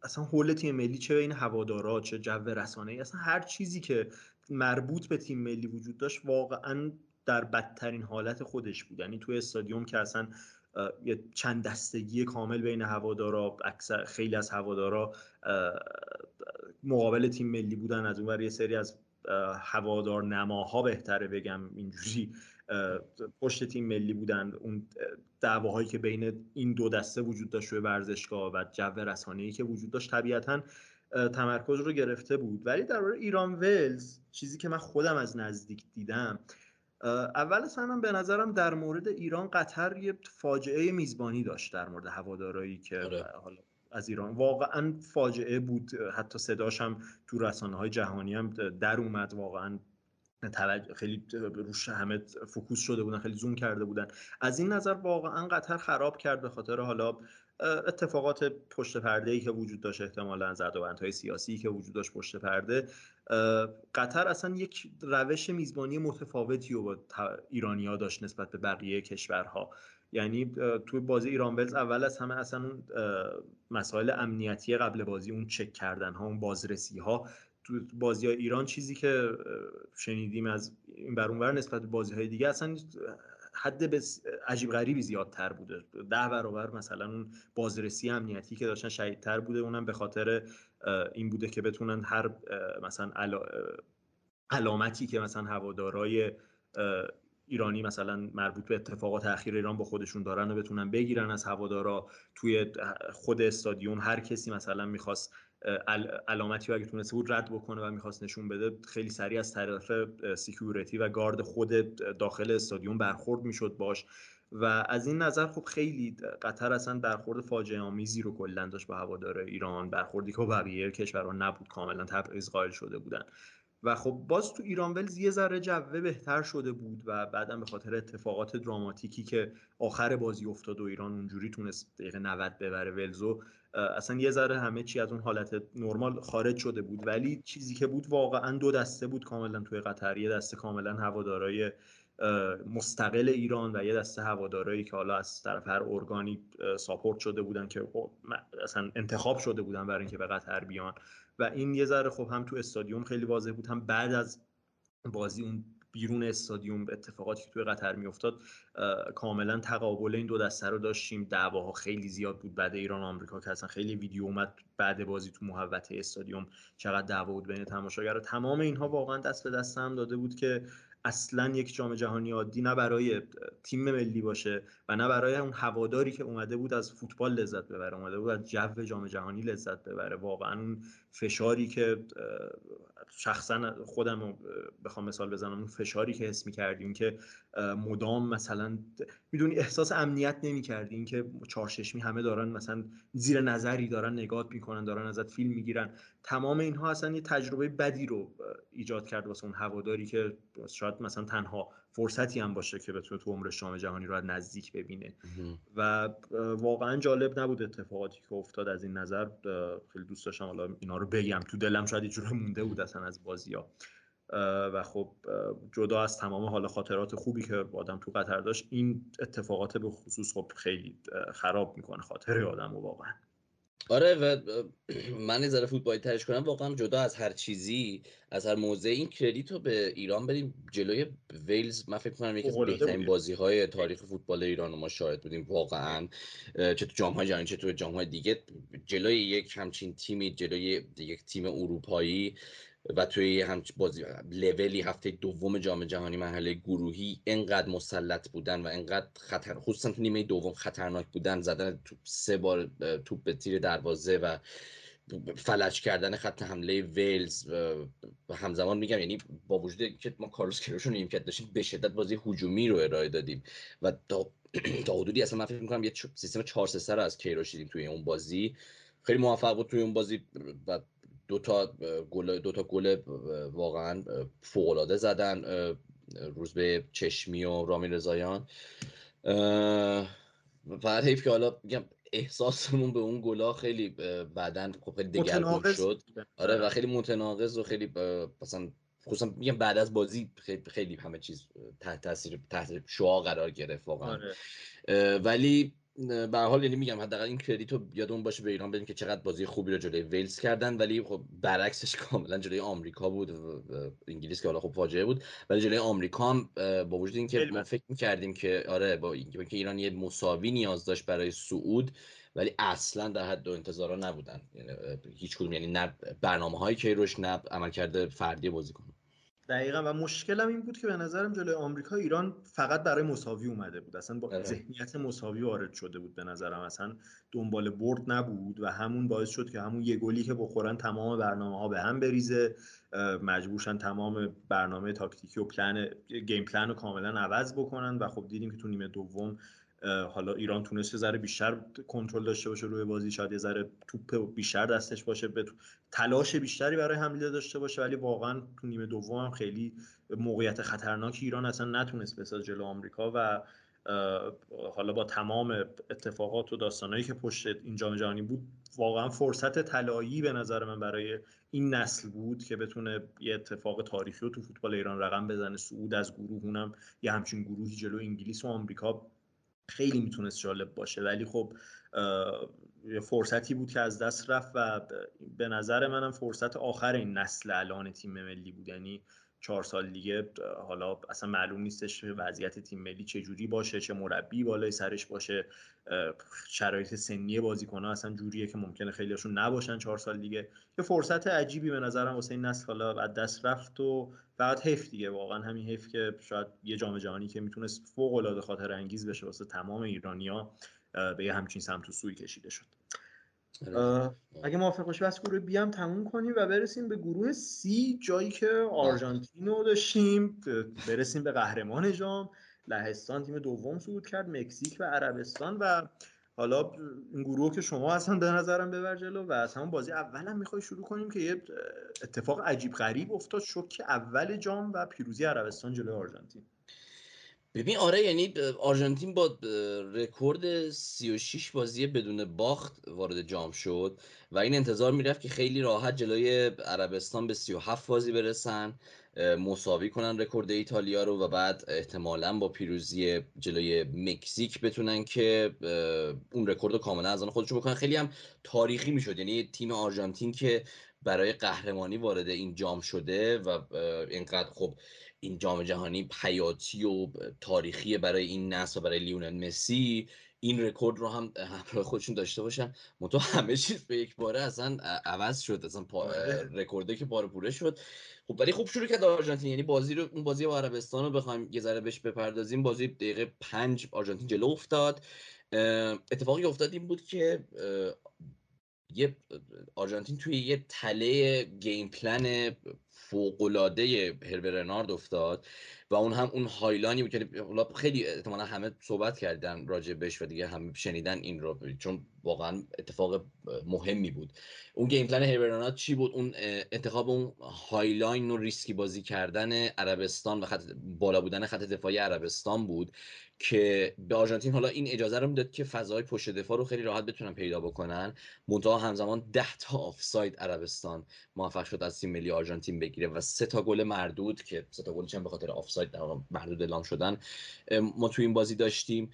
اصلا حول تیم ملی چه این هوادارا چه جو رسانه ای اصلا هر چیزی که مربوط به تیم ملی وجود داشت واقعا در بدترین حالت خودش بود. یعنی تو استادیوم که اصلا یه چند دستگی کامل بین هوادارا اکثر خیلی از هوادارا مقابل تیم ملی بودن. از اون یه سری از هوادار نماها بهتره بگم اینجوری. پشت تیم ملی بودن. اون دعواهایی که بین این دو دسته وجود داشت روی ورزشگاه و جو رسانه‌ای که وجود داشت طبیعتا تمرکز رو گرفته بود. ولی در ایران ولز چیزی که من خودم از نزدیک دیدم اول از همه به نظرم در مورد ایران قطر یه فاجعه میزبانی داشت در مورد هوادارایی که آره. حالا از ایران. واقعا فاجعه بود. حتی صداش هم تو رسانه های جهانی هم در اومد. واقعا خیلی روش همه فوکوس شده بودن خیلی زوم کرده بودن. از این نظر واقعا قطر خراب کرد به خاطر حالا اتفاقات پشت پرده ای که وجود داشت احتمالا های سیاسی که وجود داشت پشت پرده قطر اصلا یک روش میزبانی متفاوتی رو با ایرانیا داشت نسبت به بقیه کشورها. یعنی توی بازی ایران ولز اول از همه اصلا اون مسائل امنیتی قبل بازی اون چک کردن ها اون بازرسی ها تو بازی های ایران چیزی که شنیدیم از این برونور نسبت به بازی های دیگه اصلا حد بس عجیب غریبی زیادتر بوده. ده برابر مثلا اون بازرسی امنیتی که داشتن شدیدتر بوده اونم به خاطر این بوده که بتونن هر مثلا علامتی که مثلا هوادارای ایرانی مثلا مربوط به اتفاقات اخیر ایران با خودشون دارن و بتونن بگیرن از هوادارا توی خود استادیوم هر کسی مثلا می‌خواست علامتی رو اگه تونسته بود رد بکنه و می‌خواست نشون بده خیلی سریع از طرف سیکیوریتی و گارد خود داخل استادیوم برخورد می‌شد باش. و از این نظر خب خیلی قطر اصلا برخورد فاجعه آمیزی رو کلا داشت با هوادار ایران برخوردی که بقیه کشورها نبود کاملا تبعیض قائل شده بودن. و خب باز تو ایران ولز یه ذره جوه بهتر شده بود و بعدم به خاطر اتفاقات دراماتیکی که آخر بازی افتاد و ایران اونجوری تونست دقیقه 90 ببره ولزو اصلا یه ذره همه چی از اون حالت نرمال خارج شده بود. ولی چیزی که بود واقعا دو دسته بود کاملا توی قطر. یه دسته کاملا هوادارای مستقل ایران و یه دسته هوادارایی که حالا از طرف هر ارگانی ساپورت شده بودن که خب اصلا انتخاب شده بودن برای اینکه به قطر بیان. و این یه ذره خب هم تو استادیوم خیلی واضح بود هم بعد از بازی اون بیرون استادیوم اتفاقاتی که توی قطر میافتاد کاملا تقابل این دو دسته رو داشتیم. دعواها خیلی زیاد بود بعد ایران و آمریکا که اصلا خیلی ویدیو اومد بعد بازی تو محوطه استادیوم چقدر دعوا بود بین تماشاگرها تمام اینها واقعا دست به دست هم داده بود که اصلا یک جام جهانی عادی نه برای تیم ملی باشه و نه برای اون هواداری که اومده بود از فوتبال لذت ببره اومده بود از جو جام جهانی لذت ببره. واقعا فشاری که شخصا خودم بخوام مثال بزنم اون فشاری که حس می‌کردیم که مدام مثلا می‌دونی احساس امنیت نمی‌کردی که چارششمی همه دارن مثلا زیر نظری دارن نگات می‌کنن دارن ازت فیلم می‌گیرن. تمام اینها اصلا یه تجربه بدی رو ایجاد کرد واسه اون هواداری که شاید مثلا تنها فرصتی هم باشه که بتونه تو عمر شام جهانی رو از نزدیک ببینه. و واقعا جالب نبود اتفاقاتی که افتاد از این نظر. خیلی دوست داشتم حالا اینا رو بگم. تو دلم شاید یه مونده بود اصلا از بازی ها و خب جدا از تمام حال خاطرات خوبی که آدم تو قطر داشت این اتفاقات به خصوص خب خیلی خراب می‌کنه خاطر آدم و واقعا. آره و من یه ذره فوتبالی ترش کنم واقعا جدا از هر چیزی از هر موضع این کردیت رو به ایران بدیم جلوی ویلز. من فکر کنم یکی از بهترین بازی های تاریخ فوتبال ایران رو ما شاهد بودیم واقعا. چه تو جام های جهانی چه تو جام های دیگه. جلوی یک همچین تیمی جلوی یک تیم اروپایی و توی همچ بازی لولی هفته دوم جام جهانی مرحله گروهی انقدر مسلط بودن و انقدر خطر خصوصا تو نیمه دوم خطرناک بودن زدن توپ سه بار توپ به تیر دروازه و فلج کردن خط حمله ویلز و همزمان میگم یعنی با وجود که ما کارلوس کروش رو نیمکت داشتیم به شدت بازی هجومی رو ارائه دادیم و تا, تا حدودی اصلا من فکر می‌کنم یه سیستم 4 3 رو از کیروش دیدیم توی اون بازی. خیلی موفق بود توی اون بازی و دو تا گل دو تا گل واقعا فوق العاده زدن روز به چشمی و رامین رضاییان. فقط حیف که حالا میگم احساسمون به اون گلا خیلی بعدا خب خیلی دگرگون شد. آره و خیلی متناقض و خیلی مثلا خصوصا میگم بعد از بازی خیلی, خیلی همه چیز تحت تاثیر تحت شعا قرار گرفت واقعا. آره. ولی به حال یعنی میگم حداقل این کردیت رو یادمون باشه به ایران بدیم که چقدر بازی خوبی رو جلوی ویلز کردن. ولی خب برعکسش کاملا جلوی آمریکا بود انگلیس که حالا خب فاجعه بود. ولی جلوی آمریکا هم با وجود اینکه ما فکر می‌کردیم که آره با اینکه ایران یه مساوی نیاز داشت برای صعود ولی اصلا در حد انتظارا نبودن. یعنی هیچ کدوم یعنی نه برنامه هایی که روش نه عملکرد فردی بازیکن. دقیقا. و مشکلم این بود که به نظرم جلوی آمریکا ایران فقط برای مساوی اومده بود. اصلا با آره. ذهنیت مساوی وارد شده بود به نظرم. اصلا دنبال برد نبود و همون باعث شد که همون یه گلی که بخورن تمام برنامه ها به هم بریزه. مجبورشن تمام برنامه تاکتیکی و پلن گیم پلن رو کاملا عوض بکنن. و خب دیدیم که تو نیمه دوم حالا ایران تونست یه ذره بیشتر کنترل داشته باشه روی بازی شاید یه ذره توپ بیشتر دستش باشه به تلاش بیشتری برای حمله داشته باشه ولی واقعا تو نیمه دوم هم خیلی موقعیت خطرناکی ایران اصلا نتونست بساز جلو آمریکا و حالا با تمام اتفاقات و داستانهایی که پشت این جام جهانی بود واقعا فرصت طلایی به نظر من برای این نسل بود که بتونه یه اتفاق تاریخی رو تو فوتبال ایران رقم بزنه. صعود از گروه اونم یه همچین گروهی جلو انگلیس و آمریکا خیلی می‌تونست جالب باشه. ولی خب یه فرصتی بود که از دست رفت و به نظر منم فرصت آخر این نسل الان تیم ملی بود. یعنی چهار سال دیگه حالا اصلا معلوم نیستش وضعیت تیم ملی چه جوری باشه چه مربی بالای سرش باشه شرایط سنی بازیکن‌ها اصلا جوریه که ممکنه خیلیشون نباشن چهار سال دیگه یه فرصت عجیبی به نظرم واسه این نسل حالا از دست رفت و فقط حیف دیگه واقعا همین حیف که شاید یه جام جهانی که می‌تونست فوق العاده خاطر انگیز بشه واسه تمام ایرانیا به یه همچین سمت و سوی کشیده شد. اگه موافق باشی بس گروه بیام تموم کنیم و برسیم به گروه سی جایی که آرژانتین رو داشتیم. برسیم به قهرمان جام. لهستان تیم دوم صعود کرد مکزیک و عربستان و حالا این گروه که شما اصلا به نظرم ببر جلو و از همون بازی اول هم می‌خوای شروع کنیم که یه اتفاق عجیب غریب افتاد. شوک اول جام و پیروزی عربستان جلوی آرژانتین. ببین آره یعنی آرژانتین با رکورد 36 بازی بدون باخت وارد جام شد و این انتظار می‌رفت که خیلی راحت جلوی عربستان به 37 بازی برسن مساوی کنن رکورد ایتالیا رو و بعد احتمالا با پیروزی جلوی مکزیک بتونن که اون رکورد رو کاملا از آن خودشون بکنن. خیلی هم تاریخی می‌شد. یعنی تیم آرژانتین که برای قهرمانی وارد این جام شده و اینقدر خب این جام جهانی حیاتی و تاریخی برای این نسل و برای لیونل مسی این رکورد رو هم همراه خودشون داشته باشن. منتها همه چیز به یک باره اصلا عوض شد اصلا پا... آره. رکورده که پاره پوره شد. خب ولی خوب شروع کرد آرژانتین. یعنی بازی رو اون بازی با عربستان رو بخوایم یه ذره بهش بپردازیم. بازی دقیقه پنج آرژانتین جلو افتاد. اتفاقی افتاد این بود که یه آرژانتین توی یه تله game plan فوق‌العاده هروه رنارد افتاد و اون هم اون high line ی بود که خیلی احتمالا همه صحبت کردن راجع بهش و دیگه همه شنیدن این رو چون واقعا اتفاق مهمی بود. اون game plan هروه رنارد چی بود؟ اون انتخاب اون high line و ریسکی بازی کردن عربستان و خط بالا بودن خط دفاعی عربستان بود که به آرژانتین حالا این اجازه رو می‌داد که فضای پشت دفاع رو خیلی راحت بتونن پیدا بکنن. منتها همزمان 10 تا آفساید عربستان موفق شد از تیم ملی آرژانتین بگیره و سه تا گل مردود که سه تا گل به خاطر آفساید در مردود اعلام شدن ما توی این بازی داشتیم.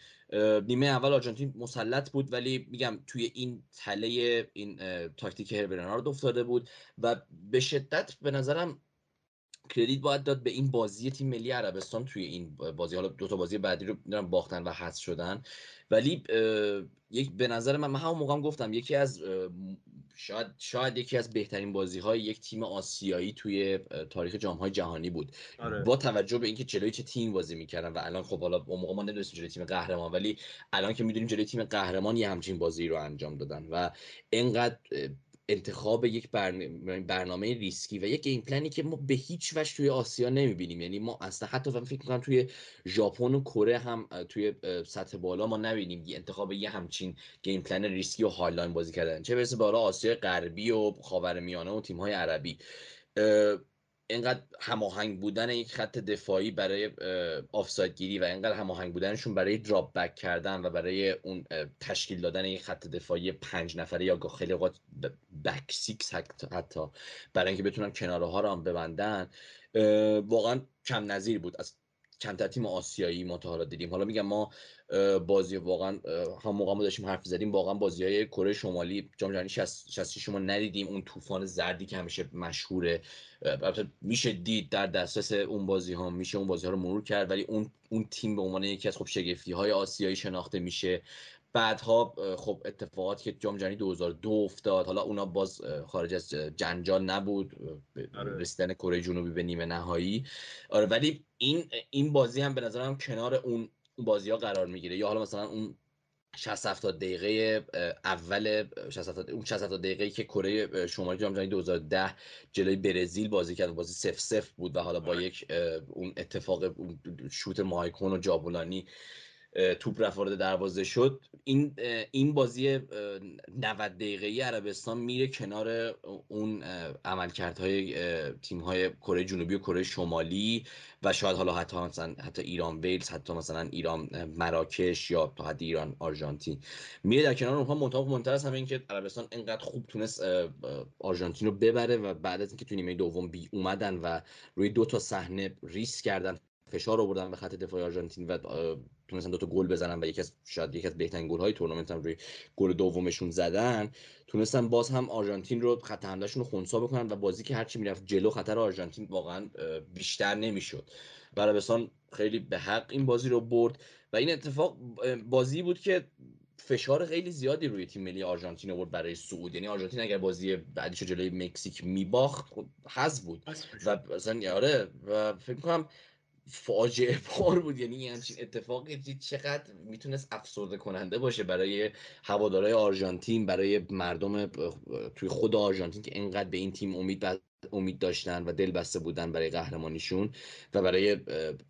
نیمه اول آرژانتین مسلط بود ولی میگم توی این تله این تاکتیک هروه رنارد افتاده بود و به شدت به نظرم کردیت باید داد به این بازی تیم ملی عربستان توی این بازی. حالا دو تا بازی بعدی رو باختن و حذف شدن. ولی یک به نظر من من همون موقع گفتم یکی از شاید شاید یکی از بهترین بازی های یک تیم آسیایی توی تاریخ جام های جهانی بود. آره. با توجه به اینکه جلوی چه تیم بازی می‌کردن و الان خب حالا اون موقع ما نمی‌دونستیم جلوی تیم قهرمان ولی الان که می‌دونیم جلوی تیم قهرمان یه همچین بازی رو انجام دادن و اینقدر انتخاب یک برنامه ریسکی و یک game plan ی که ما به هیچ وجه توی آسیا نمی‌بینیم. یعنی ما اصلا حتی من فکر می‌کنم توی ژاپن و کره هم توی سطح بالا ما نبینیم انتخاب یه همچین game plan ریسکی و high line بازی کردن. چه برسه بالا آسیا غربی و خاورمیانه و تیم های عربی اینقدر هماهنگ بودن یک خط دفاعی برای آفساید گیری و اینقدر هماهنگ بودنشون برای drop back کردن و برای اون تشکیل دادن یک خط دفاعی پنج نفره یا خیلی اوقات بک سیکس حتی برای اینکه بتونن کناره ها رو هم ببندن واقعا کم نظیر بود. از چند تیم آسیایی ما تا حالا دیدیم. حالا میگم ما بازی واقعا هم موقع ما داشتیم حرف زدیم واقعا بازی های کره شمالی جام جهانی 66 شما ندیدیم. اون طوفان زردی که همیشه مشهوره. میشه دید در دسترس اون بازی ها میشه اون بازی ها رو مرور کرد ولی اون اون تیم به عنوان یکی از خب شگفتی های آسیایی شناخته میشه. بعدها خب اتفاقات که جام جهانی 2002 افتاد. حالا اونا باز خارج از جنجال نبود آره. رسیدن کره جنوبی به نیمه نهایی. آره ولی این این بازی هم به نظرم کنار اون بازی ها قرار می‌گیره یا حالا مثلا اون 60 70 دقیقه اول 60 اون 60 70 دقیقه که کره شمالی جام جهانی 2010 جلوی برزیل بازی کرد بازی 0 0 بود و حالا با. یک اون اتفاق اون شوت مایکون و جابولانی توپ رفت وارد دروازه شد. این این بازی 90 دقیقه عربستان میره کنار اون عملکردهای تیم های کره جنوبی و کره شمالی و شاید حالا حتی مثلا حتی ایران ویلز حتی مثلا ایران مراکش یا تا حد ایران آرژانتین. میره در کنار اونها. منتها منتر از اینکه عربستان انقدر خوب تونست آرژانتین رو ببره و بعد از اینکه تو نیمه دوم بی اومدن و روی دو تا صحنه پرس کردن. فشار آوردن به خط دفاع آرژانتین و تونستن دو تا گل بزنن و یکی از شاید یکی از بهترین گل های تورنمنت هم روی گل دومشون زدن. تونستن باز هم آرژانتین رو خط حملهشون رو خونسا بکنن و بازی که هرچی می‌رفت جلو خطر آرژانتین واقعا بیشتر نمی‌شد. عربستان خیلی به حق این بازی رو برد و این اتفاق بازی بود که فشار خیلی زیادی روی تیم ملی آرژانتین آورد برای صعود یعنی آرژانتین اگر بازی بعدیشو جلوی مکزیک میباخت خب حذف بود. و مثلا آره و فکر کنم فاجعه بار بود. یعنی همچین اتفاقی چقدر می‌تونست افسرده کننده باشه برای هوادارهای آرژانتین برای مردم توی خود آرژانتین که انقدر به این تیم امید امید داشتن و دل بسته بودن برای قهرمانیشون و برای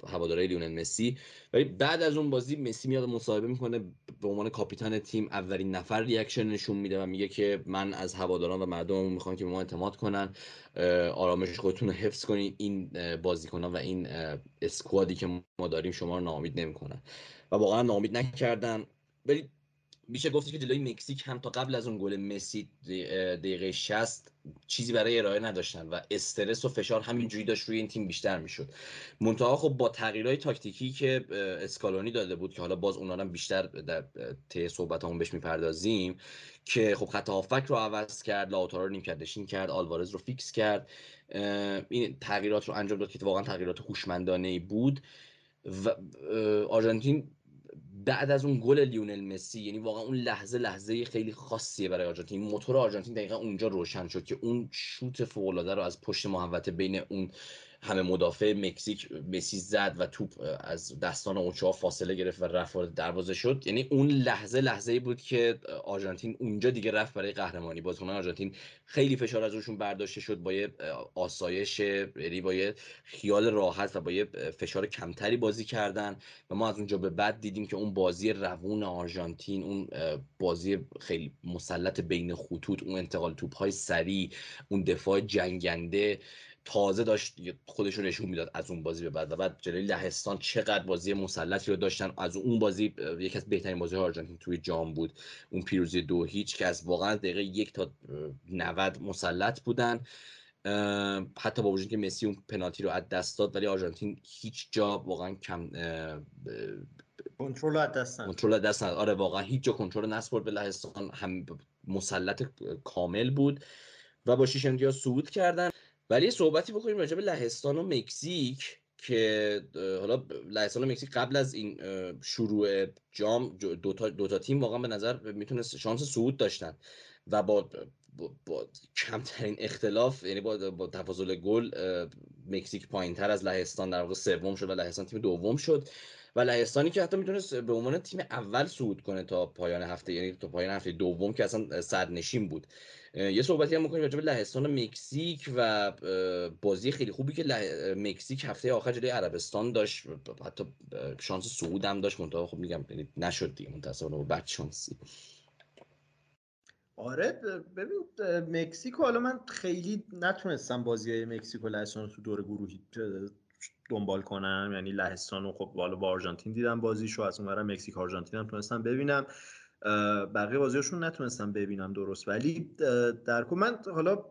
هوادارهای لیونل مسی. ولی بعد از اون بازی مسی میاد مصاحبه می‌کنه به عنوان کاپیتان تیم اولین نفر reaction نشون میده و میگه که من از هواداران و مردممون می‌خوام که به ما اعتماد کنن. آرامش خودتون رو حفظ کنین. این بازیکنان و این اسکوادی که ما داریم شما رو ناامید نمی‌کنن. و واقعا ناامید نکردن. ولی میشه گفت که جلوی مکزیک هم تا قبل از اون گل مسی دقیقه 60 چیزی برای ارائه نداشتن و استرس و فشار همینجوری داشت روی این تیم بیشتر می‌شد. منتها خب با تغییرهای تاکتیکی که اسکالونی داده بود که حالا باز اونا هم بیشتر در طی صحبتامون بهش می‌پردازیم که خب خط هافبک رو عوض کرد لاوتارو رو نیمکت کرد آلوارز رو fix کرد. این تغییرات رو انجام داد که واقعا تغییرات هوشمندانه بود و آرژانتین بعد از اون گل لیونل مسی یعنی واقعا اون لحظه لحظه خیلی خاصیه برای آرژانتین. موتور آرژانتین دقیقا اونجا روشن شد که اون شوت فوق رو از پشت محوطه بین اون همه مدافع مکزیک مسی زد و توپ از دستان اوچوا فاصله گرفت و رفت وارد دروازه شد. یعنی اون لحظه لحظه بود که آرژانتین اونجا دیگه رفت برای قهرمانی. بازیکنان آرژانتین خیلی فشار از روشون برداشته شد با یه آسایش یعنی با یه خیال راحت و با یه فشار کمتری بازی کردن و ما از اونجا به بعد دیدیم که اون بازی روون آرژانتین اون بازی خیلی مسلط بین خطوط اون انتقال توپ های سریع اون دفاع جنگنده تازه داشت خودش رو نشون می‌داد از اون بازی به بعد و بعد جلوی لهستان چقدر بازی مسلطی رو داشتن. از اون بازی یکی از بهترین بازی آرژانتین توی جام بود. اون پیروزی دو هیچ که از واقعا دقیقه یک تا 90 مسلط بودن. حتی با وجود که مسی اون پنالتی رو از دست داد ولی آرژانتین هیچ جا واقعا کم کنترل از دست کنترل دست آره واقعا هیچ جا کنترل نسپرد به لهستان. هم مسلط کامل بود و با شیش امتیاز صعود کردن. ولی صحبتی بکنیم راجع به لهستان و مکزیک که حالا لهستان و مکزیک قبل از این شروع جام دو تا, دو تا تیم واقعا به نظر می‌تونست شانس صعود داشتن و با با, کمترین اختلاف یعنی با, با تفاضل گل مکزیک پایین تر از لهستان در واقع سوم شد و لهستان تیم دوم شد و لهستانی که حتی می‌تونست به عنوان تیم اول صعود کنه تا پایان هفته یعنی تا پایان هفته دوم که اصلا صدرنشین بود. یه صحبتی هم می‌کنیم راجع به لهستان و مکزیک و بازی خیلی خوبی که مکزیک هفته آخر جلوی عربستان داشت. حتی شانس صعود هم داشت. منتها خب میگم یعنی نشد دیگه. متاسفانه بعد شانسی. آره ببین مکزیک حالا من خیلی نتونستم بازی های مکزیک و لهستان تو دور گروهی دنبال کنم. یعنی لهستان و خب بالا با آرژانتین دیدم بازیشو از اونورا مکزیک آرژانتین هم تونستم ببینم. بقیه بازیاشون نتونستم ببینم درست. ولی در کل من حالا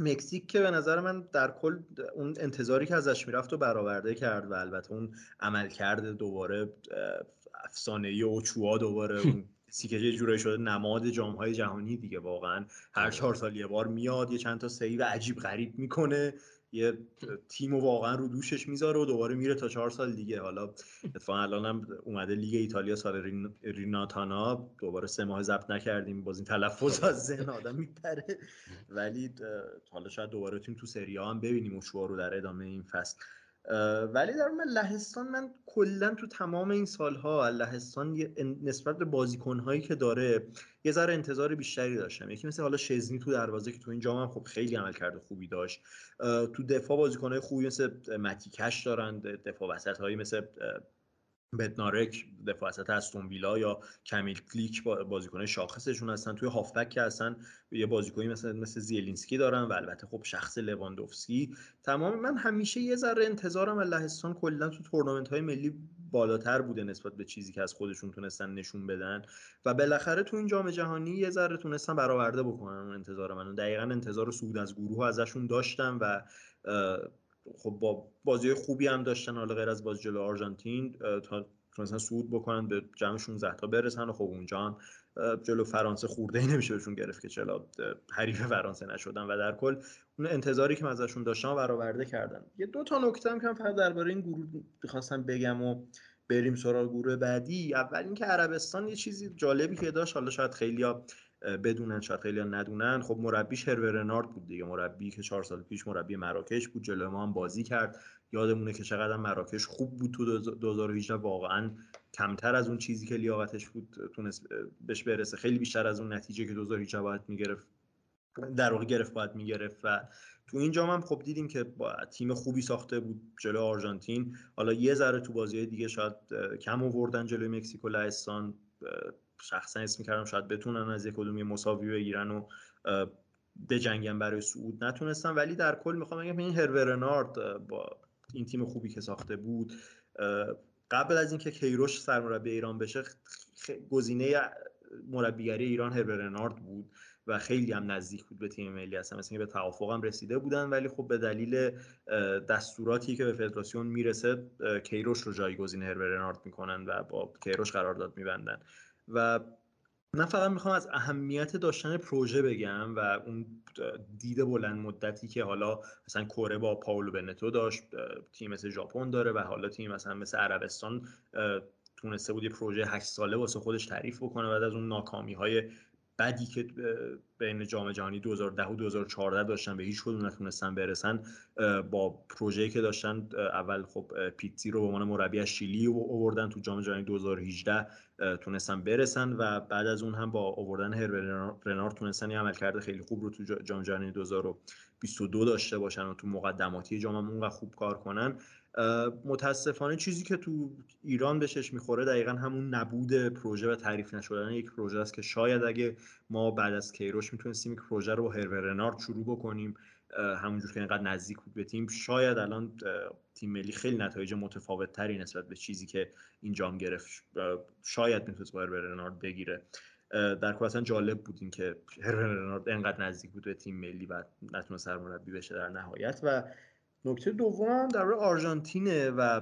مکزیک که به نظر من در کل اون انتظاری که ازش می‌رفت و برآورده کرد و البته اون عملکرد دوباره افسانه ای اوچوا دوباره اون که یه جورایی شده نماد جام های جهانی دیگه واقعا. هر چهار سال یه بار میاد یه چند تا save عجیب غریب می‌کنه. یه تیم و واقعا رو دوشش می‌ذاره و دوباره میره تا چهار سال دیگه. حالا اتفاقا الان هم اومده لیگ ایتالیا سال ریناتانا. دوباره سه ماه ضبط نکردیم. باز این تلفظ از ذهن آدم میپره. ولی حالا شاید دوباره تیم تو سری هم ببینیم. و رو در ادامه این فصل ولی در من لهستان من کلا تو تمام این سالها لهستان نسبت به بازیکنهایی که داره یه ذره انتظار بیشتری داشتم. یکی مثل حالا شزنی تو دروازه که تو این جام هم خب خیلی عمل کرده خوبی داشت. تو دفاع بازیکنهای خوبی مثل متیکش دارن دفاع وسط هایی مثل بدنارک دفاع وسط استون ویلا یا کمیل گلیک بازیکن شاخصشون هستن. توی هافبک که هستن یه بازیکنی مثل مثل زیلینسکی دارن و البته خب شخص لواندوفسکی. تمام من همیشه یه ذره انتظارم لهستان کلا تو تورنمنت های ملی بالاتر بوده نسبت به چیزی که از خودشون تونستن نشون بدن. و بالاخره تو این جام جهانی یه ذره تونستن برآورده بکنن. اون انتظار منو. دقیقا انتظار صعود از گروه ازشون داشتم و خب با بازی خوبی هم داشتن حالا غیر از بازی جلو آرژانتین تا تونستن صعود بکنن به جمع 16 تا برسن و خب اونجا هم جلو فرانسه خورده ای نمیشه بهشون گرفت که چلا حریف فرانسه نشدن و در کل اون انتظاری که ازشون داشتن برآورده کردن. یه دو تا نکته هم که فقط درباره این گروه می‌خواستم بگم و بریم سراغ گروه بعدی. اول اینکه عربستان یه چیزی جالبی که داشت حالا شاید خیلیا بدونن شاید خیلی ندونن. خب مربیش هرور رنارد بود دیگه. مربی که چهار سال پیش مربی مراکش بود. جلو ما هم بازی کرد. یادمونه که چقدر مراکش خوب بود تو 2018 واقعا کمتر از اون چیزی که لیاقتش بود تونست بهش برسه. خیلی بیشتر از اون نتیجه که 2018 باید می‌گرفت در واقع گرفت باید می‌گرفت. و تو این جام هم خب دیدیم که با تیم خوبی ساخته بود جلو آرژانتین. حالا یه ذره تو بازی دیگه شاید کم آوردن جلوی مکزیک و شخصا اسم می‌کردم شاید بتونن از یک کدوم مساوی بگیرن و بجنگن برای صعود. نتونستن ولی در کل می‌خوام بگم این هرورنارد با این تیم خوبی که ساخته بود قبل از اینکه کیروش سرمربی ایران بشه گزینه مربیگری ایران هرورنارد بود و خیلی هم نزدیک بود به تیم ملی. اصلا مثل به توافق هم رسیده بودن ولی خب به دلیل دستوراتی که به فدراسیون می‌رسه کیروش رو جایگزین هرورنارد می‌کنن و با کیروش قرارداد میبندن. و من فقط می‌خوام از اهمیت داشتن پروژه بگم و اون دید بلند مدتی که حالا مثلا کره با پاولو بنتو داشت تیم مثل ژاپن داره و حالا تیم مثلا مثل عربستان تونسته بود یه پروژه 8 ساله واسه خودش تعریف بکنه بعد از اون ناکامی های بدی که بین جام جهانی 2010 و 2014 داشتن به هیچ کدوم نتونستن برسن با پروژه‌ای که داشتن اول خب پیتزی رو به عنوان مربی شیلی آوردن تو جام جهانی 2018 تونستن برسن و بعد از اون هم با آوردن هر رنار تونستن یه عملکرد خیلی خوب رو تو جام جهانی 2022 داشته باشن و تو مقدماتی جام هم اونقدر خوب کار کنن. متاسفانه چیزی که تو ایران بهش می‌خوره دقیقا همون نبود پروژه و تعریف نشدن. یک پروژه است که شاید اگه ما بعد از کیروش می‌تونستیم یک پروژه رو با هرور رنارد شروع بکنیم. همونجور که اینقدر نزدیک بود به تیم. شاید الان تیم ملی خیلی نتایج متفاوت تری نسبت به چیزی که این جام گرفت شاید می‌تونست با هرور رنارد بگیره در کل اصلا جالب بود این که رنارد انقدر نزدیک بود به تیم ملی و نتونه سرمربی بشه در نهایت. و نکته دوم در آرژانتینه و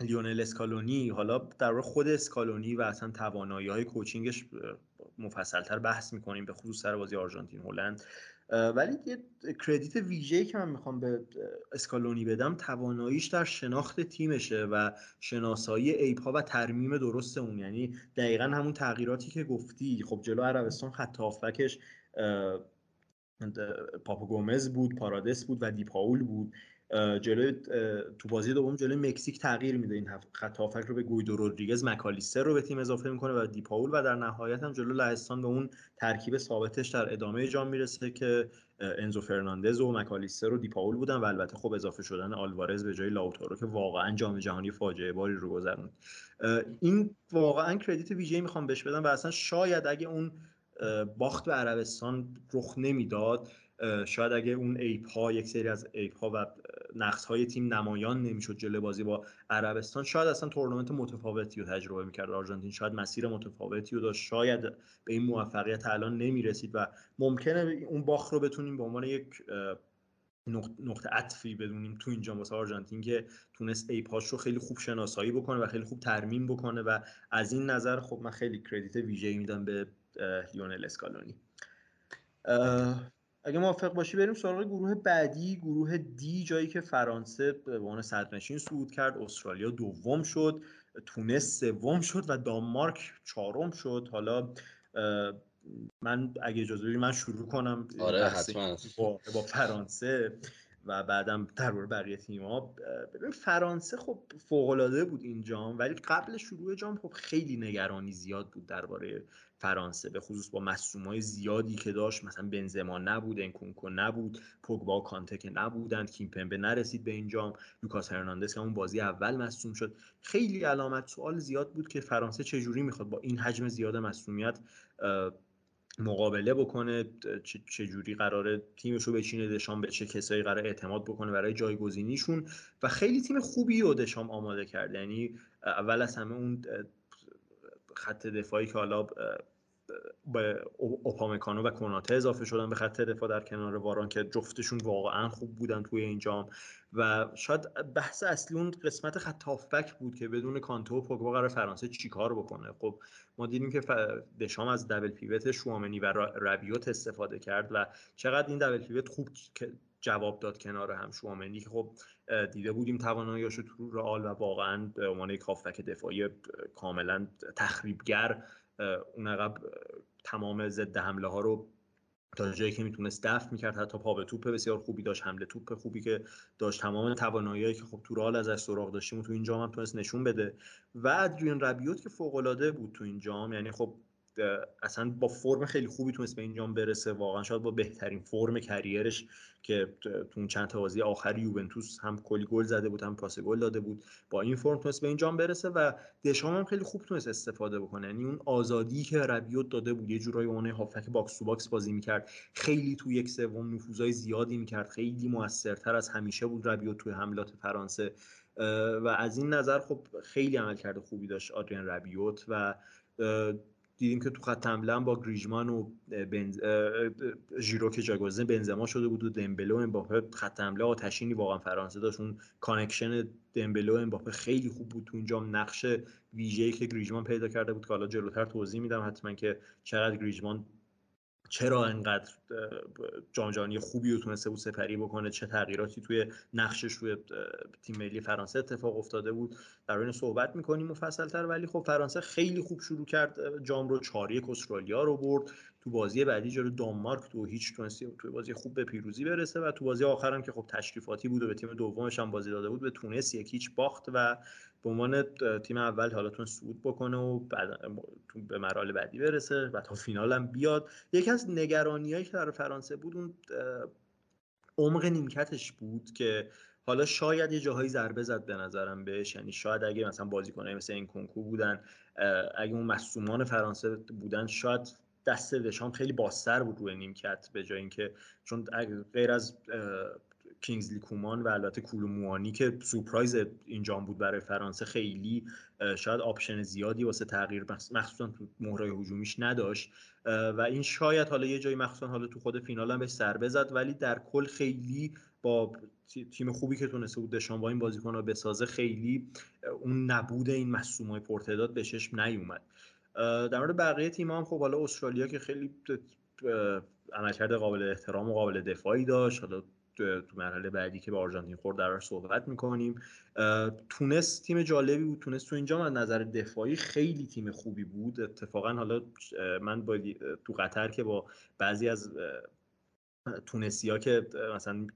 لیونل اسکالونی. حالا در خود اسکالونی و اصلا توانایی های کوچینگش مفصلتر بحث می‌کنیم به خصوص سر بازی آرژانتین هلند. ولی یه کردیت ویژه‌ای که من می‌خوام به اسکالونی بدم تواناییش در شناخت تیمشه و شناسایی ایپا و ترمیم درست اون. یعنی دقیقا همون تغییراتی که گفتی. خب جلو عربستان خط هافبکش پاپو گومز بود پارادس بود و دیپاول بود. جلوی تو بازی دوم جلوی مکزیک تغییر میده. این خط رو به گویدو رودریگز مکالیستر رو به تیم اضافه می‌کنه و دیپاول و در نهایت هم جلو لهستان به اون ترکیب ثابتش در ادامه جام می‌رسه که انزو فرناندز و مکالیستر و دیپاول بودن و البته خب اضافه شدن آلوارز به جای لاوتارو که واقعا جام جهانی فاجعه باری رو گذروند. این واقعا credit ویژه‌ای می‌خوام بهش بدم و اصلا شاید اگه اون باخت به عربستان رخ نمی‌داد شاید اگه اون عیب ها یک سری از عیب ها و نقص های تیم نمایان نمی‌شد جلوی بازی با عربستان شاید اصلا تورنمنت متفاوتی رو تجربه می‌کرد. آرژانتین شاید مسیر متفاوتی رو داشت. شاید به این موفقیت الان نمی‌رسید و ممکنه اون باخت رو بتونیم به عنوان یک نقطه عطفی بدونیم تو اینجا واسه آرژانتین که تونست ایپاش رو خیلی خوب شناسایی بکنه و خیلی خوب ترمیم بکنه و از این نظر خب من خیلی کردیت ویژه‌ای میدم به لیونل اسکالونی. اگه موافق باشی بریم سراغ گروه بعدی گروه دی جایی که فرانسه به عنوان صدرنشین صعود کرد استرالیا دوم شد تونس سوم شد و دانمارک چهارم شد. حالا من اگه اجازه بدید من شروع کنم آره حتما. با, با فرانسه و بعدم در مورد بقیه تیم‌ها ببین فرانسه خب فوق العاده بود این جام ولی قبل شروع جام خب خیلی نگرانی زیاد بود درباره فرانسه به خصوص با های زیادی که داشت مثلا بنزما نبود انکونکو نبود پوگبا و کانته که نبودند کیمپمبه نرسید به اینجام لوکاس هرناندز که اون بازی اول مصوم شد. خیلی علامت سوال زیاد بود که فرانسه چجوری می‌خواد با این حجم زیاد مصومیت مقابله بکنه چه جوری قراره تیمش رو بچینه دشام به چه کسایی قرار اعتماد بکنه برای جایگزینیشون. و خیلی تیم خوبی رو دشام آماده کرد. یعنی اول از همه اون خط دفاعی که حالا به اوپامکانو و کناته اضافه شدن به خط دفاع در کنار واران که جفتشون واقعا خوب بودن توی این جام. و شاید بحث اصلی اون قسمت خط هافبک بود که بدون کانتو و پوگبا قرار فرانسه چیکار بکنه. خب ما دیدیم که دشام از دبل پیوت شوامنی و ربیوت استفاده کرد و چقدر این دبل پیوت خوب جواب داد کنار هم شوامنی که خب دیده بودیم تواناییاشو تو رئال و واقعا به عنوان یک دفاعی کاملا تخریبگر اون عقب تمام ضد حمله ها رو تا جایی که می‌تونست دفع می‌کرد حتی پا به توپ بسیار خوبی داشت حمله توپ خوبی که داشت تمام توانایی که خب تو رال ازش سراغ داشتیم و تو این جام هم تونست نشون بده. و آدریان ربیو که فوق العاده بود تو این جام یعنی خب اصلا با فرم خیلی خوبی تونست به این جام برسه. واقعا شاید با بهترین فرم career ش که تو اون چند تا بازی آخر یوونتوس هم کلی گل زده بود هم پاس گل داده بود با این فرم تونست به این جام برسه و دشام هم خیلی خوب تونست استفاده بکنه. یعنی اون آزادی که ربیوت داده بود یه جورایی اون هافبک box to box بازی می‌کرد. خیلی تو یک سوم نفوذای زیادی می‌کرد. خیلی موثرتر از همیشه بود ربیوت توی حملات فرانسه. و از این نظر خب خیلی عملکرد خوبی داشت آدریان ربیوت و دیدیم که تو خط حمله با گریزمان و بنز... ژیرو که جایگزین بنزما شده بود و دمبله و امباپه خط حمله آتشینی واقعا فرانسه داشت. اون connection دمبله و امباپه خیلی خوب بود تو اینجا. نقش ویژه‌ای که گریزمان پیدا کرده بود که حالا جلوتر توضیح میدم حتما که چقدر گریزمان چرا انقدر جام جهانی خوبی رو تونسته بود سپری بکنه؟ چه تغییراتی توی نقشش توی تیم ملی فرانسه اتفاق افتاده بود؟ در این صحبت می‌کنیم مفصلتر ولی خب فرانسه خیلی خوب شروع کرد جام رو چاری استرالیا رو برد. تو بازی بعدی جلو دانمارک تو هیچ تونستی تو بازی خوب به پیروزی برسه و تو بازی آخرم که خب تشریفاتی بود و به تیم دومش هم بازی داده بود به تونس یک هیچ باخت و به عنوان تیم اول حالا تون صعود بکنه و بعد به مراحل بعدی برسه و تا فینال هم بیاد. یکی از نگرانیایی که در فرانسه بود اون عمق نیمکتش بود که حالا شاید یه جاهایی ضربه زد به نظرم بهش. یعنی شاید اگه مثلا بازیکنای مثل انکونکو بودن اگه اون مصدومان فرانسه بودن شاید دست دشام خیلی بازتر بود روی نیمکت به جای اینکه چون غیر از کینگزلی کومان و البته کولوموانی که سورپرایز این جام بود برای فرانسه خیلی شاید option زیادی واسه تغییر مخصوصا تو مهره‌های هجومیش نداشت. و این شاید حالا یه جایی مخصوصا حالا تو خود فینال هم بهش سر بزد ولی در کل خیلی با تیم خوبی که تونسته بود دشان با این بازیکن رو بسازه خیلی اون نبود این مصومای پرتعداد به چشم نیومد. در مورد بقیه تیم هم خب حالا استرالیا که خیلی عملکرد قابل احترام و قابل دفاعی داشت حالا تو مرحله بعدی که به آرژانتین خورد در صحبت می‌کنیم. تونس تیم جالبی بود. تونس تو اینجا من نظر دفاعی خیلی تیم خوبی بود. اتفاقا حالا من با تو قطر که با بعضی از تونسی ها که مثلا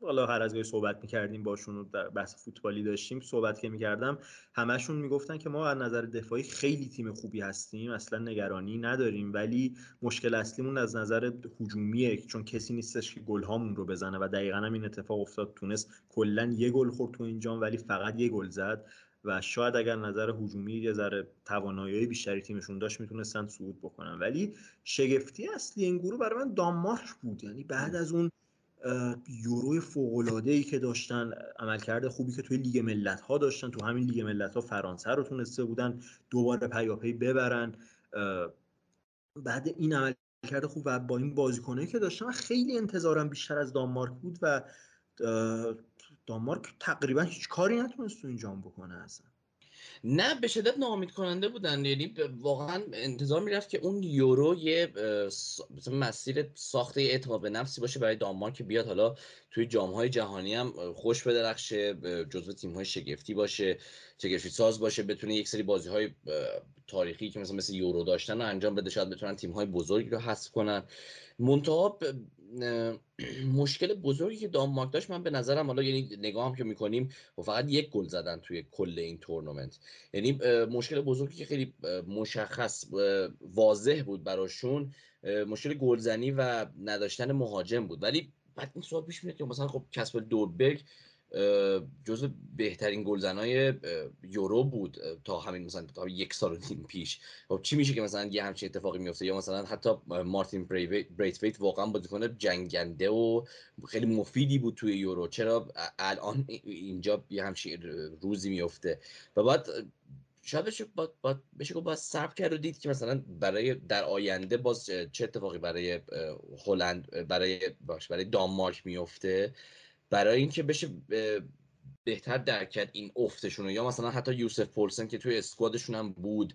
حالا هر از گاهی صحبت می‌کردیم باشون و در بحث فوتبالی داشتیم صحبت که می‌کردم همشون می‌گفتن که ما از نظر دفاعی خیلی تیم خوبی هستیم اصلا نگرانی نداریم ولی مشکل اصلیمون از نظر هجومیه چون کسی نیستش که گل هامون رو بزنه و دقیقا هم این اتفاق افتاد تونست کلا یه گل خورد تو اینجام ولی فقط یه گل زد و شاید اگر نظر هجومی یه ذره توانایی بیشتری تیمشون داشت می‌تونستن صعود بکنن. ولی شگفتی اصلی این گروه برای من دانمارک بود یعنی بعد از اون یورو فوق ای که داشتن عملکرد خوبی که توی لیگ ملت ها داشتن تو همین لیگ ملت ها فرانسه رو تونسته بودن دوباره پیاپی ببرن. بعد این عملکرد خوب و با این بازیکنایی که داشتن خیلی انتظارم بیشتر از دانمارک بود و دانمارک تقریبا هیچ کاری نتونست تو این جام بکنه اصلا. نه به شدت ناامید کننده بودن. یعنی واقعا انتظار می‌رفت که اون یورو یه مسیر ساخته اعتماد به نفسی باشه برای دانمارک که بیاد حالا توی جام های جهانی هم خوش بدرخشه جزو تیم های شگفتی باشه شگفتی ساز باشه بتونه یک سری بازی های تاریخی که مثلا مثل یورو داشتن و انجام بده شاید بتونن تیم های بزرگی رو حذف کنن. منتها مشکل بزرگی که دانمارک داشت من به نظرم حالا یعنی نگاه هم که می‌کنیم و فقط یک گل زدن توی کل این تورنمنت. یعنی مشکل بزرگی که خیلی مشخص واضح بود براشون مشکل گلزنی و نداشتن مهاجم بود. ولی بعد این سوال پیش میاد که مثلا خب کسب دوربرگ جزو بهترین گلزنای یورو بود تا همین مثلا تا یک سال و نیم پیش. خب چی میشه که مثلا یه همچین اتفاقی میفته؟ یا مثلا حتی مارتین بریتویت واقعا بازیکن جنگنده و خیلی مفیدی بود توی یورو. چرا الان اینجا یه همچین روزی میفته؟ و بعد شاید بشه با, با بشه با صبر کرد و دید که مثلا برای در آینده باز چه اتفاقی برای هلند برای باش برای دانمارک میفته. برای اینکه بشه بهتر درک کرد این افتشون یا مثلا حتی یوسف پولسن که توی اسکوادشون هم بود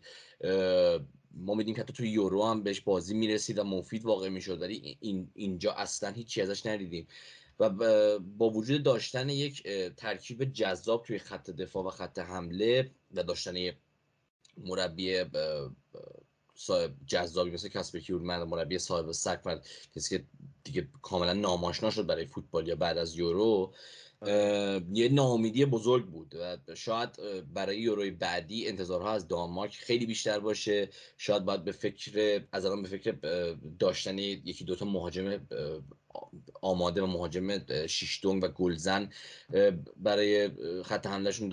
ما میدیم که حتی توی یورو هم بهش بازی می‌رسید و مفید واقع می‌شد. ولی این اینجا اصلا هیچی ازش ندیدیم. و با وجود داشتن یک ترکیب جذاب توی خط دفاع و خط حمله و داشتن مربی صاحب جذابی مثل کسب کیورمن مربی صاحب سگ کسی که دیگه کاملا ناماشنا شد برای فوتبال یا بعد از یورو. یه ناامیدی بزرگ بود و شاید برای یوروی بعدی انتظارها از دانمارک خیلی بیشتر باشه. شاید باید به فکر از الان به فکر داشتن یکی دوتا مهاجم آماده و مهاجم شیشتونگ و گلزن برای خط حملهشون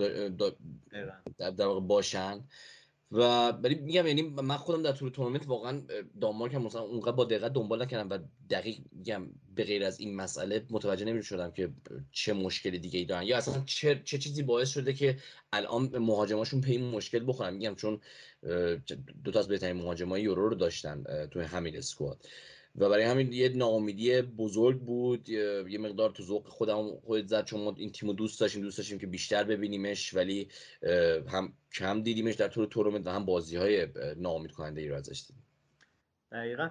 در واقع باشن. و ولی میگم یعنی من خودم در طول تورنمنت واقعا دانمارک هم مثلا اونقدر با دقت دنبال نکردم و دقیق میگم به غیر از این مسئله متوجه نمی شدم که چه مشکل دیگه ای دارن یا اصلا چه, چه چیزی باعث شده که الان مهاجماشون پی مشکل بخورن. میگم چون دو تا از بهترین مهاجمای یورو رو داشتن توی همین اسکواد. و برای همین یه ناامیدی بزرگ بود. یه مقدار تو ذوق خودم خودت زد. چون ما این تیمو دوست داشتیم دوست داشتیم که بیشتر ببینیمش ولی هم کم دیدیمش در طول تورنمنت و هم بازی های ناامید کننده ای رو ازش دیدیم. دقیقا.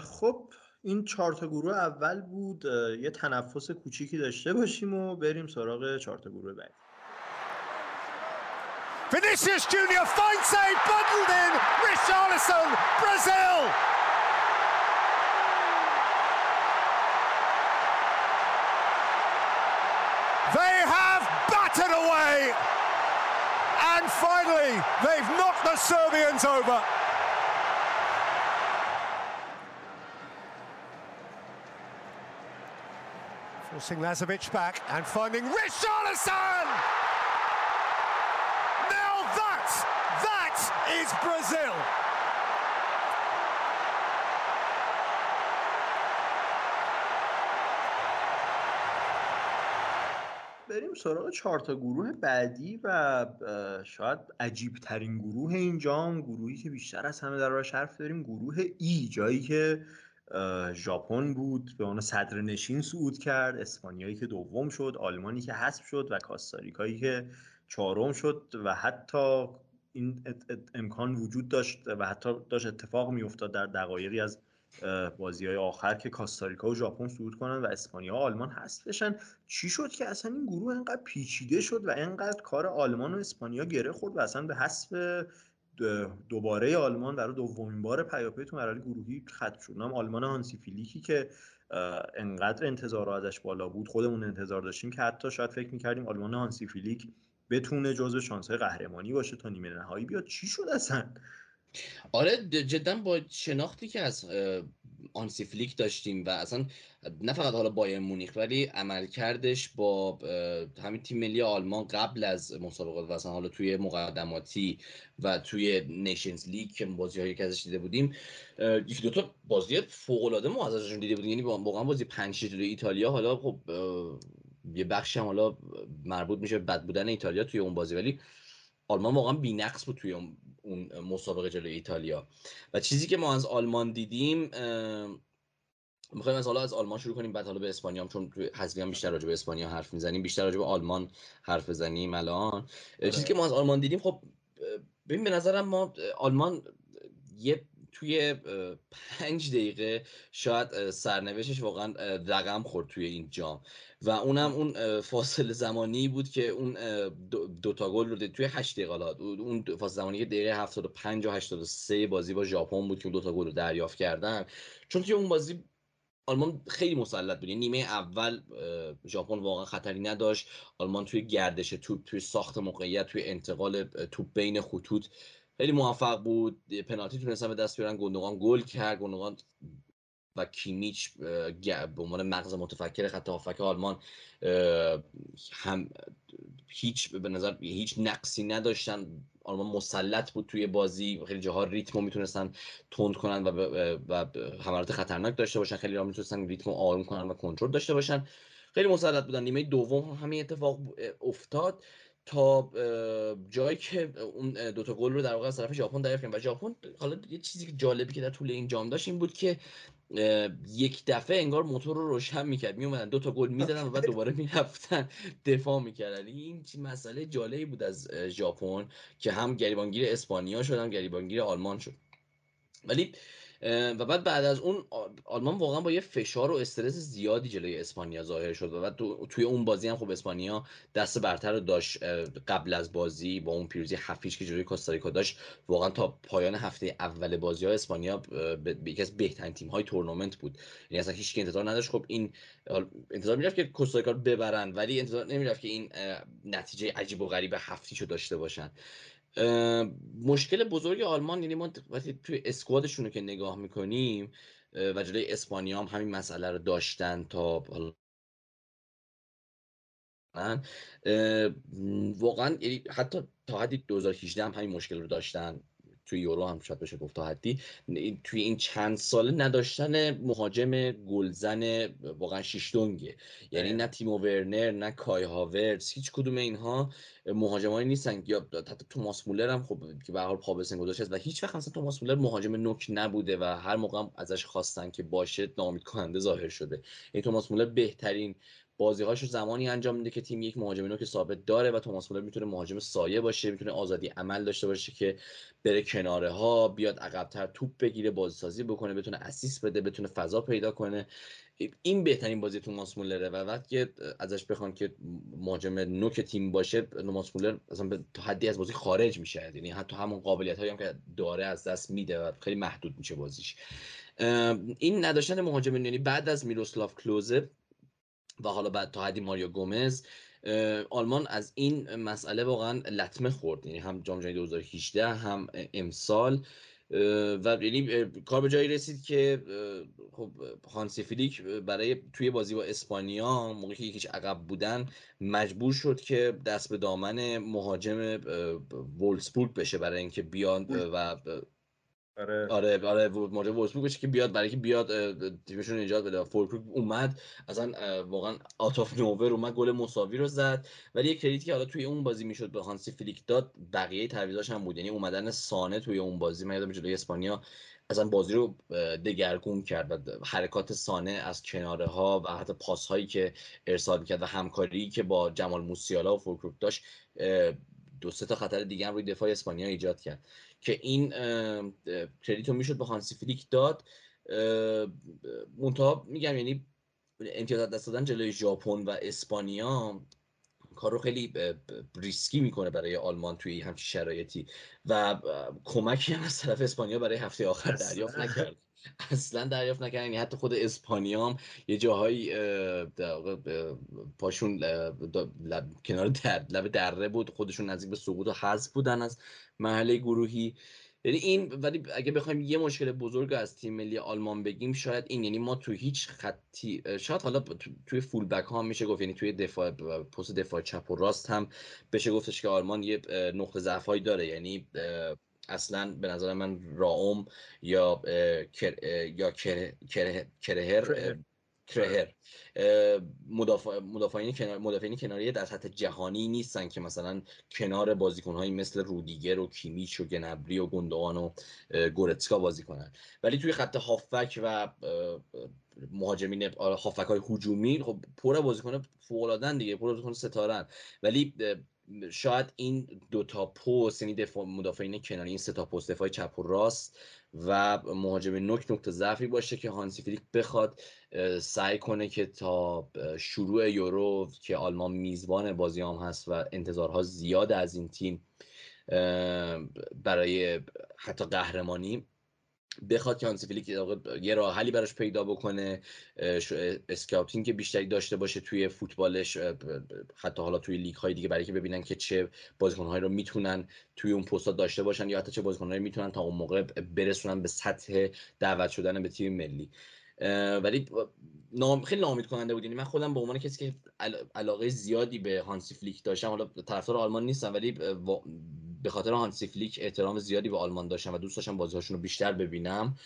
خب این چهار تا گروه اول بود. یه تنفس کوچیکی داشته باشیم و بریم سراغ چهار تا گروه بعدی. Vinicius Junior fine save bundled in. Richarlison Brazil! And finally, they've knocked the Serbians over. Forcing Lazovic back and finding Richarlison! Now that, that is Brazil! سراغ چهار تا گروه بعدی و شاید عجیب ترین گروه اینجا گروهی که بیشتر از همه در حرف داریم گروه ای جایی که ژاپن بود به عنوان صدر نشین صعود کرد اسپانیایی که دوم شد آلمانی که حذف شد و کاستاریکایی که چهارم شد و حتی این امکان وجود داشت و حتی داشت اتفاق میافتاد در دقایقی از بازی های آخر که کاستاریکا و ژاپن صعود کنن و اسپانیا و آلمان هست بشن. چی شد که اصلا این گروه انقدر پیچیده شد و انقدر کار آلمان و اسپانیا گره خورد و اصلا به حسب دوباره آلمان برای دومین بار پیاپی تو مرحله گروهی ختم شد. اونم آلمان هانسی فلیکی که انقدر انتظار ازش بالا بود. خودمون انتظار داشتیم که حتی شاید فکر می‌کردیم آلمان هانسی فلیک بتونه جزو شانسهای قهرمانی باشه تا نیمه نهایی بیاد. چی شد اصلا؟ آره جدا با شناختی که از هانسی فلیک داشتیم و اصلا نه فقط حالا بایرن مونیخ ولی عملکردش با همین تیم ملی آلمان قبل از مسابقات و اصلا حالا توی مقدماتی و توی نیشنز لیگ که بازی هایی که ازش دیده بودیم یکی دو تا بازی فوق العاده ما ازشون دیده بودیم. یعنی واقعا بازی 5 ایتالیا حالا خب یه بخشی هم حالا مربوط میشه بد بودن ایتالیا توی اون بازی. ولی آلمان واقعا بی‌نقص بود توی اون مسابقه جلوی ایتالیا. و چیزی که ما از آلمان دیدیم می‌خوایم از حالا از آلمان شروع کنیم بعد حالا به اسپانیا هم چون توی حذفی هم بیشتر راجع به اسپانیا حرف می‌زنیم بیشتر راجع به آلمان حرف بزنیم الان. چیزی که ما از آلمان دیدیم خب ببین به نظرم ما آلمان یه توی پنج دقیقه شاید سرنوشتش واقعا رقم خورد توی این جام. و اونم اون فاصله زمانی بود که اون دوتا گل رو توی هشت دقیقه اون فاصله زمانی که دقیقه 75 و 83 بازی با ژاپن بود که اون دوتا گل رو دریافت کردن. چون توی اون بازی آلمان خیلی مسلط بود. یعنی نیمه اول ژاپن واقعا خطری نداشت. آلمان توی گردش توپ توی ساخت موقعیت توی انتقال توپ بین خطوط خیلی موفق بود. پنالتی تونستن به دست بیارن. گندوقان گل کرد. گندوقان و کیمیچ به عنوان مغز متفکر خط هافک آلمان هم هیچ به نظر هیچ نقصی نداشتن. آلمان مسلط بود توی بازی. خیلی جاها ریتمو می‌تونستن تند کنن و, و حملات خطرناک داشته باشن. خیلی جاها می‌تونستن ریتمو آروم کنن و کنترل داشته باشن. خیلی مسلط بودن. نیمه دوم همین اتفاق افتاد. تا جایی که اون دوتا گل رو در واقع از طرف ژاپن دریافت و ژاپن حالا یه چیزی که جالبی که در طول این جام داشت این بود که یک دفعه انگار موتور رو روشن می‌کرد. میومدن دو تا گل می‌زدن و بعد دوباره می‌رفتن دفاع می‌کردن. این مسئله جالبی بود از ژاپن که هم گریبانگیر اسپانیا شد هم گریبانگیر آلمان شد. ولی و بعد بعد از اون آلمان واقعا با یه فشار و استرس زیادی جلوی اسپانیا ظاهر شد و بعد توی اون بازی هم خب اسپانیا دست برتر رو داشت قبل از بازی با اون پیروزی هفیش که جلوی کوستاریکا داشت واقعا تا پایان هفته اول بازی ها اسپانیا به یکی از بهترین تیم های تورنمنت بود. یعنی اصلا هیچ انتظار نداشت. خب این انتظار می‌رفت که کوستاریکا رو ببرن ولی انتظار نمی‌رفت که این نتیجه عجیب و غریب هفتیشو داشته باشن. مشکل بزرگ آلمان یعنی ما وقتی توی اسکوادشون رو که نگاه می‌کنیم و جلوی اسپانیا هم همین مسئله رو داشتن تا واقعا یعنی حتی تا حدی 2018 هم همین مشکل رو داشتن. توی یورو هم شاید بشه گفت تا حدی. توی این چند ساله نداشتن مهاجم گلزن واقعا شیشتونگه یعنی نه تیمو ورنر نه کای هاورز هیچ کدوم اینها مهاجمایی نیستن. یا حتی توماس مولر هم خب که به حال پا گذاشته و هیچ وقت مثلا توماس مولر مهاجم نوک نبوده و هر موقع ازش خواستن که باشه نامید کننده ظاهر شده. این توماس مولر بهترین بازیهاشو زمانی انجام میده که تیم یک مهاجم نوک ثابت داره و توماس مولر می‌تونه مهاجم سایه باشه می‌تونه آزادی عمل داشته باشه که بره کناره ها بیاد عقبتر توپ بگیره بازی سازی بکنه بتونه اسیست بده بتونه فضا پیدا کنه. این بهترین بازی توماس مولره و وقتی ازش بخوان که مهاجم نوک تیم باشه توماس مولر اصلا به حدی از بازی خارج میشه یعنی حتی همون قابلیت هایی هم که داره از دست میده و خیلی محدود میشه بازیش. این نداشتن مهاجم یعنی بعد از میروسلاف کلوزه و حالا بعد تا حدی ماریو گومز آلمان از این مسئله واقعا لطمه خورد. یعنی هم جام جهانی 2018 هم امسال. و یعنی کار به جایی رسید که خب هانسی فلیک برای توی بازی با اسپانیا موقعی که یکیش عقب بودن مجبور شد که دست به دامن مهاجم وولسبورگ بشه برای اینکه بیان و آره. آره آره مهاجم وولسبورگ که بیاد برای که بیاد تیمشون نجات بده. فولکروگ اومد اصلا واقعا out of nowhere اومد گل مساوی رو زد. ولی یک credit ی که حالا توی اون بازی می‌شد به هانسی فلیک داد بقیه تعویضاش هم بود. یعنی اومدن سانه توی اون بازی من یادم جلوی اسپانیا اصلا بازی رو دگرگون کرد و حرکات سانه از کناره ها و حتی پاس هایی که ارسال کرد و همکاری که با جمال موسیالا و فولکروگ داشت دو سه تا خطر دیگه هم روی دفاع اسپانیا ایجاد کرد که این credit و می‌شد به هانسی فلیک داد. منتها میگم یعنی امتیاز دست دادن جلوی ژاپن و اسپانیا کار رو خیلی ریسکی می‌کنه برای آلمان توی همچین شرایطی و کمکی هم از طرف اسپانیا برای هفته آخر دریافت نکرد. اصلا دریافت نکردن. یعنی حتی خود اسپانیا هم یه جاهایی پاشون کنار در لب دره بود. خودشون نزدیک به سقوط و حذف بودن از محله گروهی. یعنی این ولی اگه بخوایم یه مشکل بزرگ از تیم ملی آلمان بگیم شاید این. یعنی ما تو هیچ خطی شاید حالا توی فول بک ها میشه گفت. یعنی توی دفاع پست دفاع چپ و راست هم بشه گفتش که آلمان یه نقطه ضعف داره. یعنی اصلا به نظر من راوم یا یا کرهر کرهر. مدافع مدافعین کنار مدافعین کناری در سطح جهانی نیستن که مثلا کنار بازیکنهایی مثل رودیگر و کیمیچ و گنبری و گندوان و گورتسکا بازی کنن. ولی توی خط هافک و مهاجمین هافک های هجومی خب پر بازیکن فوق دیگه پر بازیکن ستارن ولی شاید این دو تا پست یعنی دفاع مدافعین کناری این سه تا پست دفاع چپ و راست و مهاجم نوک نقطه ضعفی باشه که هانسی فلیک بخواد سعی کنه که تا شروع یورو که آلمان میزبان بازی هم هست و انتظارها زیاد از این تیم برای حتی قهرمانی بخواد که هانسی فلیک یه راه حلی براش پیدا بکنه scouting بیشتری داشته باشه توی فوتبالش حتی حالا توی لیگ های دیگه برای که ببینن که چه بازیکنهایی رو می‌تونن توی اون پست‌ها داشته باشن یا حتی چه بازیکنهایی می‌تونن تا اون موقع برسونن به سطح دعوت شدن به تیم ملی. ولی نام خیلی ناامید کننده بود. یعنی من خودم به عنوان کسی که علاقه زیادی به هانسی فلیک داشتم حالا طرفدار آلمان نیستم ولی به خاطر هانسی فلیک احترام زیادی به آلمان داشتم و دوست داشتم بازی‌هاشون رو بیشتر ببینم.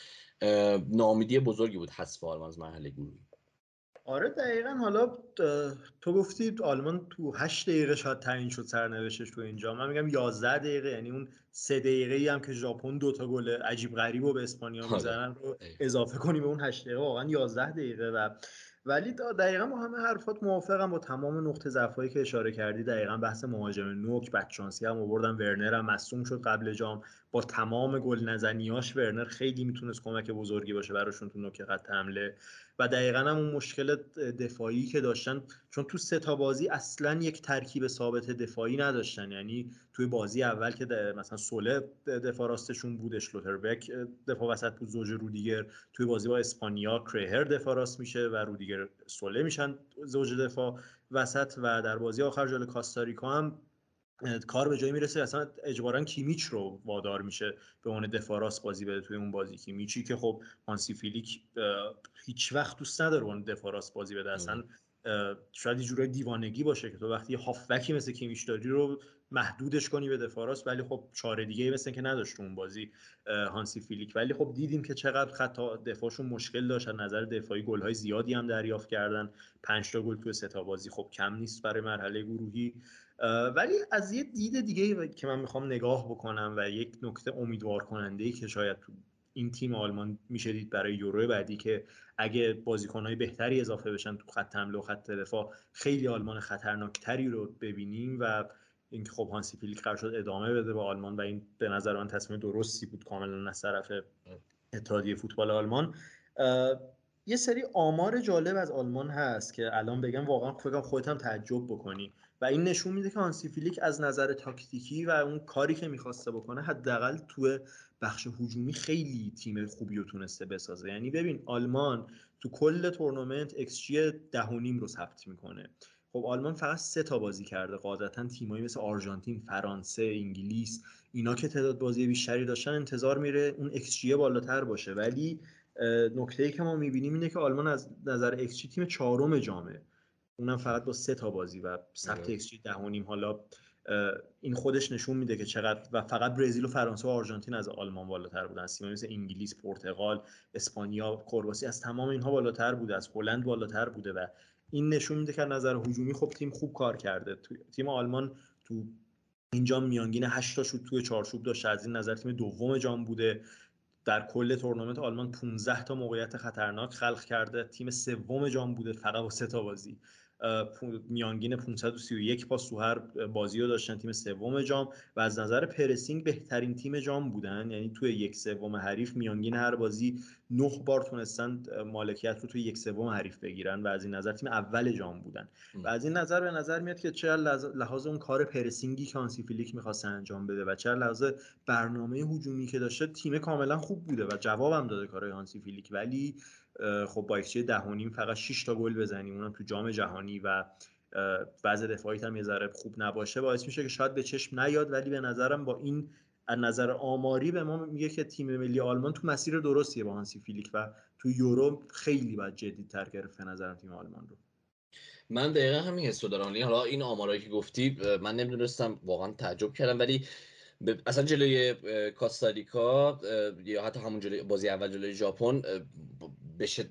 ناامیدی بزرگی بود حذف آلمان از مرحله گروهی. آره دقیقا. حالا تو گفتی آلمان تو هشت دقیقه شاید تعیین شد سرنوشتش تو اینجا. من میگم 11 دقیقه یعنی اون سه دقیقه ای هم که ژاپن دو تا گل عجیب غریب و به اسپانیا آره. می‌زنن رو اضافه کنی به اون هشت دقیقه. واقعا 11 دقیقه و ولی دقیقا با همه حرفات موافقم با تمام نقطه ضعفایی که اشاره کردی دقیقا بحث مهاجم نوک بچانسی هم آوردن ورنر هم مصوم شد قبل جام. با تمام گل نزنیاش ورنر خیلی می‌تونست کمک بزرگی باشه براشون تو نوک خط حمله. و دقیقا هم اون مشکل دفاعی که داشتن چون تو سه تا بازی اصلا یک ترکیب ثابت دفاعی نداشتن. یعنی توی بازی اول که مثلا سوله دفاع راستشون بود اشلوتربک دفاع وسط بود زوج رودیگر. توی بازی با اسپانیا کرهر دفاع راست میشه و رودیگر سوله میشن زوج دفاع وسط. و در بازی آخر جلوی کاستاریکا هم کار به جایی می‌رسه اصلا اجبارا کیمیچ رو وادار میشه به اون دفاع راست بازی بده توی اون بازی. کیمیچی که خب هانسی فیلیک هیچ وقت دوست نداره اون دفاع راست بازی بده. اصلا شاید یه جورای دیوانگی باشه که تو وقتی هافبکی مثل کیمیش داری رو محدودش کنی به دفاع راست ولی خب چاره دیگه مثل که نداشت اون بازی هانسی فیلیک. ولی خب دیدیم که چقدر خطا دفاعشون مشکل داشت نظر دفاعی گل‌های زیادی هم دریافت کردن. 5 تا گل تو سه تا بازی خب کم نیست برای مرحله گروهی. ولی از یه دید دیگه که من می‌خوام نگاه بکنم و یک نکته امیدوار کننده ای که شاید تو این تیم آلمان میشه دید برای یورو بعدی که اگه بازیکنهای بهتری اضافه بشن تو خط حمله و خط دفاع خیلی آلمان خطرناکتری رو ببینیم و اینکه خب هانسی فیلیک قرار شد ادامه بده به آلمان و این به نظر من تصمیم درستی بود کاملا از طرف اتحادیه فوتبال آلمان. یه سری آمار جالب از آلمان هست که الان بگم واقعا فکر خودت هم تعجب بکنی. و این نشون میده که هانسی فلیک از نظر تاکتیکی و اون کاری که می‌خواسته بکنه حداقل تو بخش هجومی خیلی تیم خوبی رو تونسته بسازه. یعنی ببین آلمان تو کل تورنمنت ایکس جی رو ثبت می‌کنه. خب آلمان فقط سه تا بازی کرده. قاعدتا تیمایی مثل آرژانتین فرانسه انگلیس اینا که تعداد بازی بیشتری داشتن انتظار میره اون ایکس بالاتر باشه. ولی نکته ای که ما می‌بینیم اینه که آلمان از نظر xG تیم چهارم جامه اونم فقط با سه تا بازی و ثبت ایکس جی ده حالا این خودش نشون میده که چقدر و فقط برزیل و فرانسه و آرژانتین از آلمان بالاتر بودن. تیم‌های مثل انگلیس، پرتغال، اسپانیا، کرواسی از تمام اینها بالاتر بوده از هلند بالاتر بوده و این نشون میده که نظر هجومی خب تیم خوب کار کرده. تیم آلمان تو اینجا میانگین 8 تا شوت توی چارچوب داشته. از این نظر تیم دوم جام بوده. در کل تورنمنت آلمان 15 تا موقعیت خطرناک خلق کرده. تیم سوم جام بوده فقط با سه تا بازی. میانگین 531 پاس تو هر بازی رو داشتن تیم سوم جام و از نظر پرسینگ بهترین تیم جام بودن. یعنی توی یک سوم حریف میانگین هر بازی نه بار تونستن مالکیت رو توی یک سوم حریف بگیرن و از این نظر تیم اول جام بودن. و از این نظر به نظر میاد که چه لحاظ اون کار pressing ی که هانسی فلیک می‌خواست انجام بده و چه لحاظ برنامه هجومی که داشته تیم کاملا خوب بوده و جوابم داده کارهای هانسی فلیک ولی خب با ایکس ده و فقط 6 تا گل بزنیم. اونم تو جام جهانی و وضع دفاعی هم یه ذره خوب نباشه. باعث میشه که شاید به چشم نیاد ولی به نظرم با این از نظر آماری به ما میگه که تیم ملی آلمان تو مسیر درستیه با هانسی فلیک و تو یورو خیلی باید جدیدتر گرفت به نظرم تیم آلمان رو. من دقیقا همین حسو دارم. یعنی حالا این آمارایی که گفتی من نمی‌دونستم واقعا تعجب کردم. ولی اصلا جلوی کاستاریکا یا حتی همون جلوی بازی اول جلوی ژاپن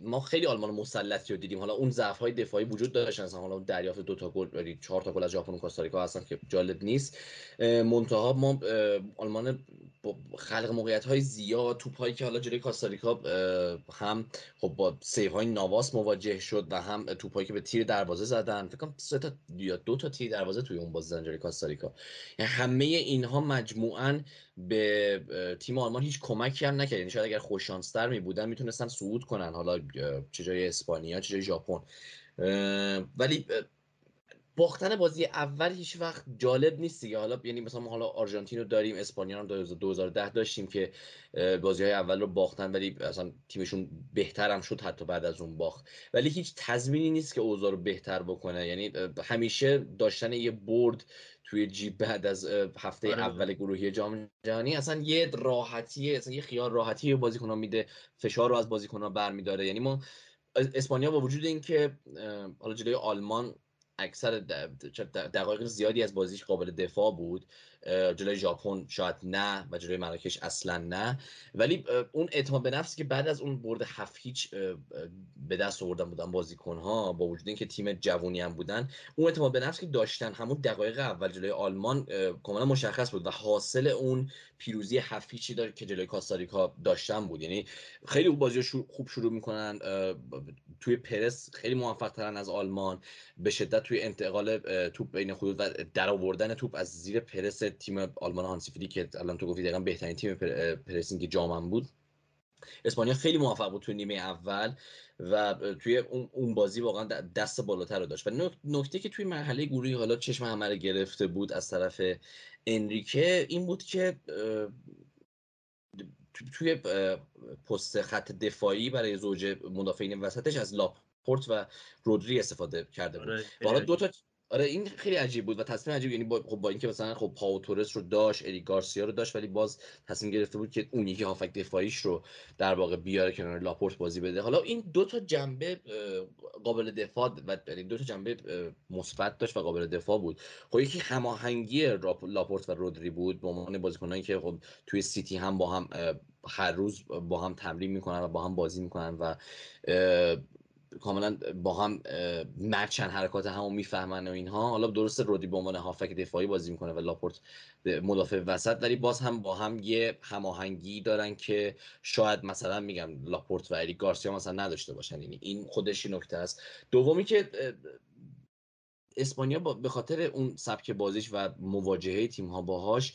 ما خیلی آلمان مسلطی رو دیدیم. حالا اون ضعف های دفاعی وجود داشتن مثلا حالا دریافت دو تا گل یعنی چهار تا گل از ژاپن و کاستاریکا هستن که جالب نیست. منتها ما آلمان با خلق موقعیت های زیاد توپ هایی که حالا جلوی کاستاریکا هم خب با save های نواس مواجه شد و هم توپ هایی که به تیر دروازه زدن. فکر کنم سه تا یا دو تا تیر دروازه توی اون بازی زدن جلوی کاستاریکا. یعنی همه اینها مجموعاً به تیم آلمان هیچ کمکی هم نکرد. یعنی شاید اگر خوششانستر می بودن می‌تونستن صعود کنن. حالا چه جای اسپانیا چه جای ژاپن. ولی باختن بازی اول هیچ وقت جالب نیست دیگه. حالا یعنی مثلا ما حالا آرژانتین رو داریم اسپانیا رو 2010 داشتیم که بازی های اول رو باختن ولی اصلا تیمشون بهتر هم شد حتی بعد از اون باخت. ولی هیچ تضمینی نیست که اوضاع رو بهتر بکنه. یعنی همیشه داشتن یه برد توی جیب بعد از هفته آره. اول گروهی جام جهانی اصلا یه راحتیه اصلا یه خیال راحتی بازیکن‌ها میده فشار رو از بازیکن‌ها برمیداره. یعنی ما اسپانیا با وجود اینکه حالا جلوی آلمان اکثر دقایق زیادی از بازیش قابل دفاع بود. جلوی ژاپن شاید نه و جلوی مراکش اصلا نه. ولی اون اعتماد به نفسی که بعد از اون برد هفت هیچ به دست آوردن بودن بازیکن ها با وجود اینکه تیم جوونی هم بودن اون اعتماد به نفسی که داشتن همون دقایق اول جلوی آلمان کاملا مشخص بود و حاصل اون پیروزی هفت هیچی داره که جلوی کاستاریکا داشتن بود. یعنی خیلی بازی خوب شروع می‌کنن توی پرس خیلی موفق ترن از آلمان به شدت توی انتقال توپ بین خطوط و در آوردن توپ از زیر پرس تیم آلمان هانسی که الان تو گفتی دقیقا بهترین تیم پرسینگ جامم بود. اسپانیا خیلی موفق بود توی نیمه اول و توی اون بازی واقعا دست بالاتر رو داشت. و نکته که توی مرحله گروهی حالا چشم همه گرفته بود از طرف انریکه این بود که توی پست خط دفاعی برای زوج مدافعین وسطش از لاپورت و رودری استفاده کرده بود. حالا دو تا آره این خیلی عجیب بود و تصمیم عجیب یعنی با خب با اینکه مثلا خب پاو تورس رو داشت اریک گارسیا رو داشت ولی باز تصمیم گرفته بود که اون یکی هافبک دفاعیش رو در واقع بیاره کنار لاپورت بازی بده. حالا این دو تا جنبه قابل دفاع و یعنی دو تا جنبه مثبت داشت و قابل دفاع بود. خب یکی هماهنگی لاپورت و رودری بود به عنوان بازیکنانی که خب توی سیتی هم با هم هر روز با هم تمرین می‌کنن و با هم بازی می‌کنن و کاملا با هم مرچن حرکات همو می‌فهمن و اینها. حالا درست رودی به عنوان هافک دفاعی بازی می‌کنه و لاپورت مدافع وسط ولی باز هم با هم یه هماهنگی دارن که شاید مثلا میگم لاپورت و اریک گارسیا مثلا نداشته باشن. یعنی این خودش نکته است. دومی که اسپانیا به خاطر اون سبک بازیش و مواجهه تیم ها باهاش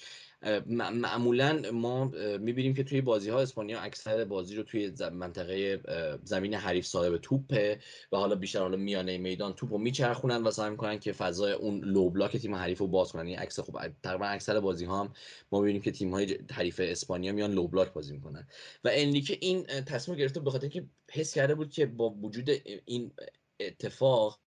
معمولا ما می‌بینیم که توی بازی ها اسپانیا اکثر بازی رو توی منطقه زمین حریف صاحب توپه و حالا بیشتر حالا میانه میدان توپ رو میچرخونن و سعی می‌کنن که فضای اون low block تیم حریف رو باز کنن. این عکس خب تقریبا اکثر بازی ها هم ما می‌بینیم که تیم های حریف اسپانیا میان low block بازی می‌کنن. و انریکه این تصمیم گرفته به خاطر اینکه حس کرده بود که با وجود این اتفاق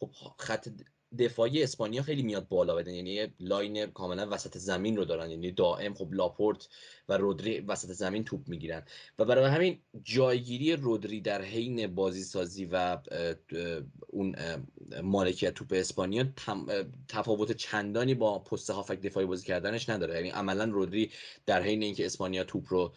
خب خط دفاعی اسپانیا خیلی میاد بالا بدن. یعنی line کاملا وسط زمین رو دارن. یعنی دائم خب لاپورت و رودری وسط زمین توپ می‌گیرن. و برای همین جایگیری رودری در حین بازی سازی و اون مالکیت توپ اسپانیا تفاوت چندانی با پست هافک دفاعی بازی کردنش نداره. یعنی عملا رودری در حین اینکه اسپانیا توپ رو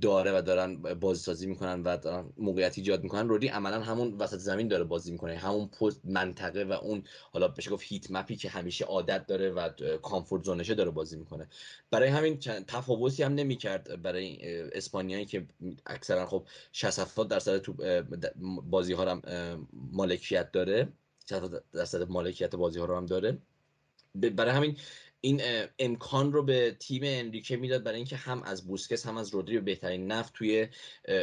داره و دارن بازی سازی می‌کنن و دارن موقعیت ایجاد می‌کنن رودری عملا همون وسط زمین داره بازی می‌کنه. همون پست منطقه و اون حالا بشه گفت هیت مپی که همیشه عادت داره و کامفورت زونشه داره بازی می‌کنه. برای همین تفاوتی هم نمی‌کرد برای اسپانیایی که اکثرا خب 60 70 درصد تو بازی ها هم مالکیت داره. 60 درصد مالکیت بازی ها رو هم داره. برای همین این امکان رو به تیم انریکه می‌داد برای اینکه هم از بوسکس هم از رودری بهترین نفت توی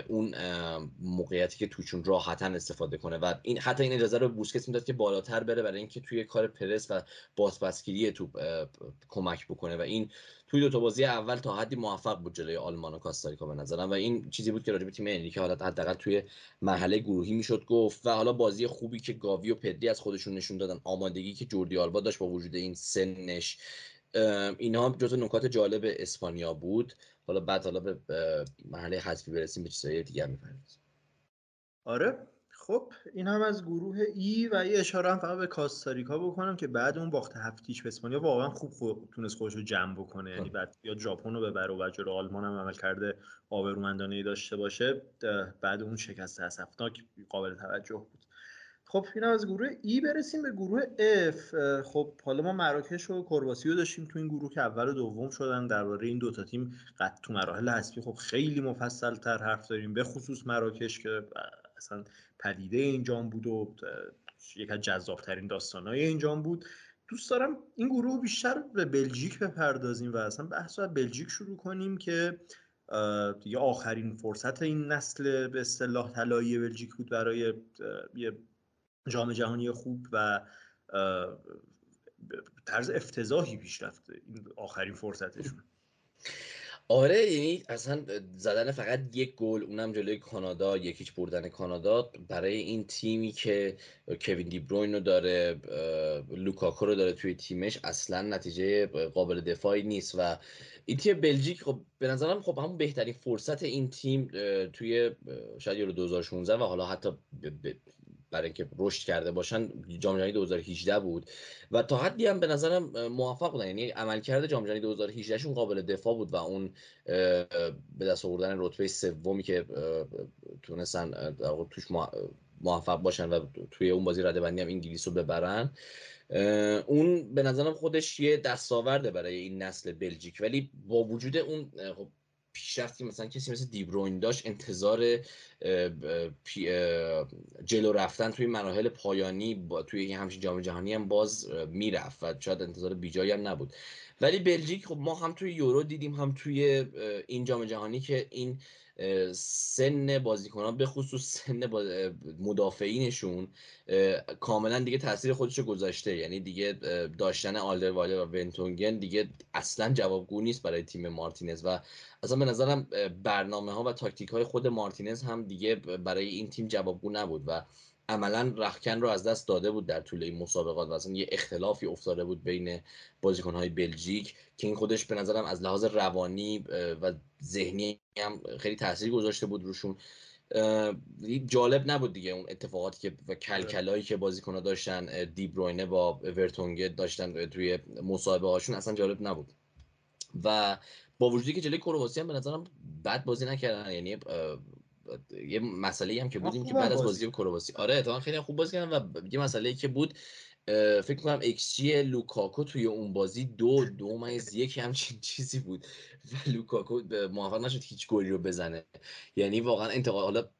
اون موقعیتی که توشون راحتا استفاده کنه. و این حتی این اجازه رو بوسکس می‌داد که بالاتر بره برای اینکه توی کار پرس و بازپسگیری توپ کمک بکنه. و این توی دو تا بازی اول تا حدی موفق بود جلوی آلمان و کاستاریکا به نظرم. و این چیزی بود که راجع به تیم انریکه حالا حداقل توی مرحله گروهی می‌شد گفت. و حالا بازی خوبی که گاوی و پدری از خودشون نشون دادن آمادگی که جوردی آلبا داشت با وجود این سنش اینها جزو نکات جالب اسپانیا بود. حالا بعد حالا به مرحله حذفی برسیم به چیزهای دیگر می‌پردازیم. آره. خب این هم از گروه ای و یه اشاره هم فقط به کاستاریکا بکنم که بعد اون باخت هفتیش به اسپانیا واقعا خوب خود تونست خودش رو جمع بکنه. یعنی بعد یا ژاپن رو ببره و جلو آلمان هم عمل کرده آبرومندانه داشته باشه. بعد اون شکست اسفناک قابل توجه بود. خب این از گروه ای برسیم به گروه F. خب حالا ما مراکش و کرواسی رو داشتیم تو این گروه که اول و دوم شدن درباره این دوتا تیم قد تو مراحل حذفی. خب خیلی مفصل تر حرف داریم به خصوص مراکش که اصلا پدیده اینجام بود و یک از جذابترین داستانهای اینجام بود. دوست دارم این گروه بیشتر به بلژیک بپردازیم و اصلا بحث از بلژیک شروع کنیم که دیگه آخرین فرصت این نسل به اصطلاح طلایی بلژیک بود برای یه جام جهانی خوب و طرز افتضاحی پیش رفته این آخرین فرصتشون. آره یعنی اصلا زدن فقط یک گل اونم جلوی کانادا یکیچ بردن کانادا. برای این تیمی که کوین دیبروین رو داره لوکاکو رو داره توی تیمش اصلا نتیجه قابل دفاعی نیست. و این تیم بلژیک خب به نظرم خب همون بهترین فرصت این تیم توی شاید یورو 2016 و حالا حتی برای اینکه رشد کرده باشن جام جهانی 2018 بود. و تا حدی هم به نظرم موفق بودن. یعنی عملکرد جام جهانی 2018 شون قابل دفاع بود و اون به دست آوردن رتبه سومی که تونستن توش موفق باشن و توی اون بازی رده بندی هم انگلیس رو ببرن. اون به نظرم خودش یه دستاورده برای این نسل بلژیک. ولی با وجود اون خب پیشرفتی مثلا کسی مثل دیبروین داشت انتظار جلو رفتن توی مراحل پایانی با توی همچین جام جهانی هم باز می‌رفت و شاید انتظار بیجایی هم نبود. ولی بلژیک خب ما هم توی یورو دیدیم هم توی این جام جهانی که این سن بازیکنان به خصوص سن مدافعینشون کاملا دیگه تاثیر خودش گذاشته. یعنی دیگه داشتن آلدرواله و ونتونگن دیگه اصلا جوابگو نیست برای تیم مارتینز. و اصلا به نظرم برنامه ها و تاکتیک های خود مارتینز هم دیگه برای این تیم جوابگو نبود. و عملا رخکن رو از دست داده بود در طول این مسابقات و اصلا یه اختلافی افتاده بود بین بازیکنهای بلژیک که این خودش به نظرم از لحاظ روانی و ذهنی هم خیلی تاثیر گذاشته بود روشون. جالب نبود دیگه اون اتفاقاتی که و کلکلایی که بازیکنها داشتن دیبروینه با ورتونگه داشتن توی مصاحبه هاشون اصلا جالب نبود. و با وجودی که جلوی کرواسی هم به نظرم بد بازی نکردن یعنی یه مسئله هم که بود این که بعد از بازی. کرواسی آره اتفاقا خیلی خوب بازی کردن و یه مسئله که بود فکر کنم جی لوکاکو توی اون بازی دو دو مایز یک همچین چیزی بود. و لوکاکو موفق نشد هیچ گلی رو بزنه. یعنی واقعا انتقاد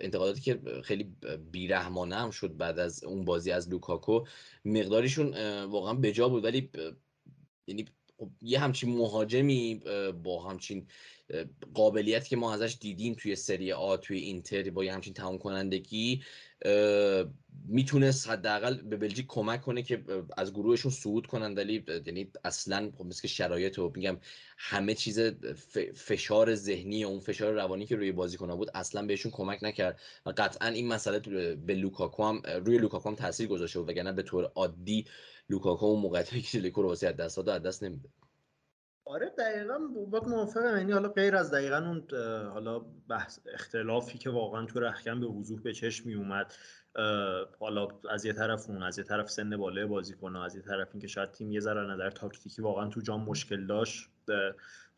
انتقاداتی که خیلی بیرحمانه هم شد بعد از اون بازی از لوکاکو مقداریشون واقعا بجا بود. ولی یعنی خب یه همچین مهاجمی با همچین قابلیت که ما ازش دیدیم توی سری آ توی اینتر با یه همچین تمام کنندگی می‌تونست حداقل به بلژیک کمک کنه که از گروهشون صعود کنن ولی یعنی اصلا خب مثل شرایط رو میگم همه چیز فشار ذهنی و اون فشار روانی که روی بازیکن‌ها بود اصلا بهشون کمک نکرد. و قطعا این مسئله به لوکاکو هم روی لوکاکو هم تاثیر گذاشته بود وگرنه به طور عادی لوکاکو اون موقعیتی که لوکاکو از دست داد دست نمیده. آره دقیقا. باید موافقم. یعنی حالا غیر از دقیقا اون حالا بحث اختلافی که واقعا تو رختکن به وضوح به چشم می اومد حالا از یه طرف اون از یه طرف سن بالای بازی کنه از یه طرف اینکه شاید تیم یه ذره نظر تاکتیکی واقعا تو جام مشکل داشت.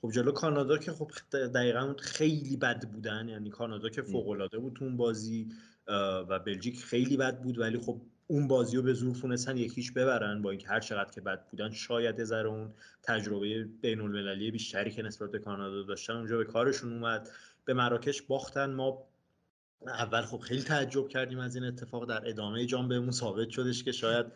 خب جلو کانادا که خب دقیقا خیلی بد بودن. یعنی کانادا که فوق العاده بود تو اون بازی و بلژیک خیلی بد بود. ولی خب اون بازی رو به زور تونستن یکیش ببرن با اینکه هر چقدر که بد بودن شاید ذره اون تجربه بین المللی بیشتری که نسبت به کانادا داشتن اونجا به کارشون اومد. به مراکش باختن. ما اول خب خیلی تعجب کردیم از این اتفاق. در ادامه جام بهمون ثابت شدش که شاید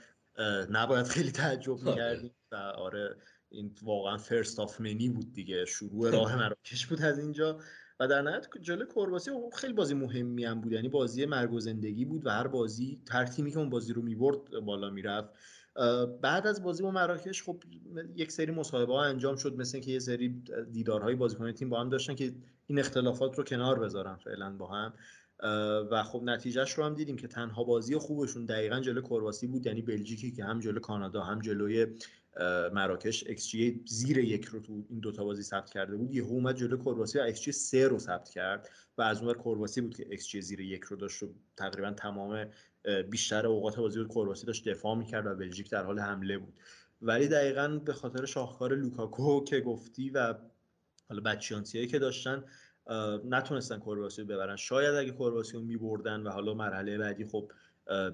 نباید خیلی تعجب آره. می‌کردیم و آره این واقعا فرست آف منی بود دیگه. شروع راه مراکش بود از اینجا. و در نهایت جلوی کرواسی خیلی بازی مهمی هم بود. یعنی بازی مرگ و زندگی بود و هر بازی هر تیمی که اون بازی رو می‌برد بالا می‌رفت. بعد از بازی با مراکش خب یک سری مصاحبه ها انجام شد مثل اینکه یه سری دیدارهای بازیکن تیم با هم داشتن که این اختلافات رو کنار بذارن فعلا با هم. و خب نتیجهش رو هم دیدیم که تنها بازی خوبشون دقیقا جلو کرواسی بود. یعنی بلژیکی که هم جلو کانادا هم جلوی مراکش جی زیر یک رو تو این دوتا بازی ثبت کرده بود. یه اومد جلو کرواسی و جی سه رو ثبت کرد و از اونور کرواسی بود که جی زیر یک رو داشت و تقریبا تمام بیشتر اوقات بازی بود کرواسی داشت دفاع می‌کرد و بلژیک در حال حمله بود. ولی دقیقا به خاطر شاهکار لوکاکو که گفتی و حالا بچیانسی که داشتن نتونستن کرواسی رو ببرن. شاید اگه کرواسی رو میبردن و حالا مرحله بعدی خب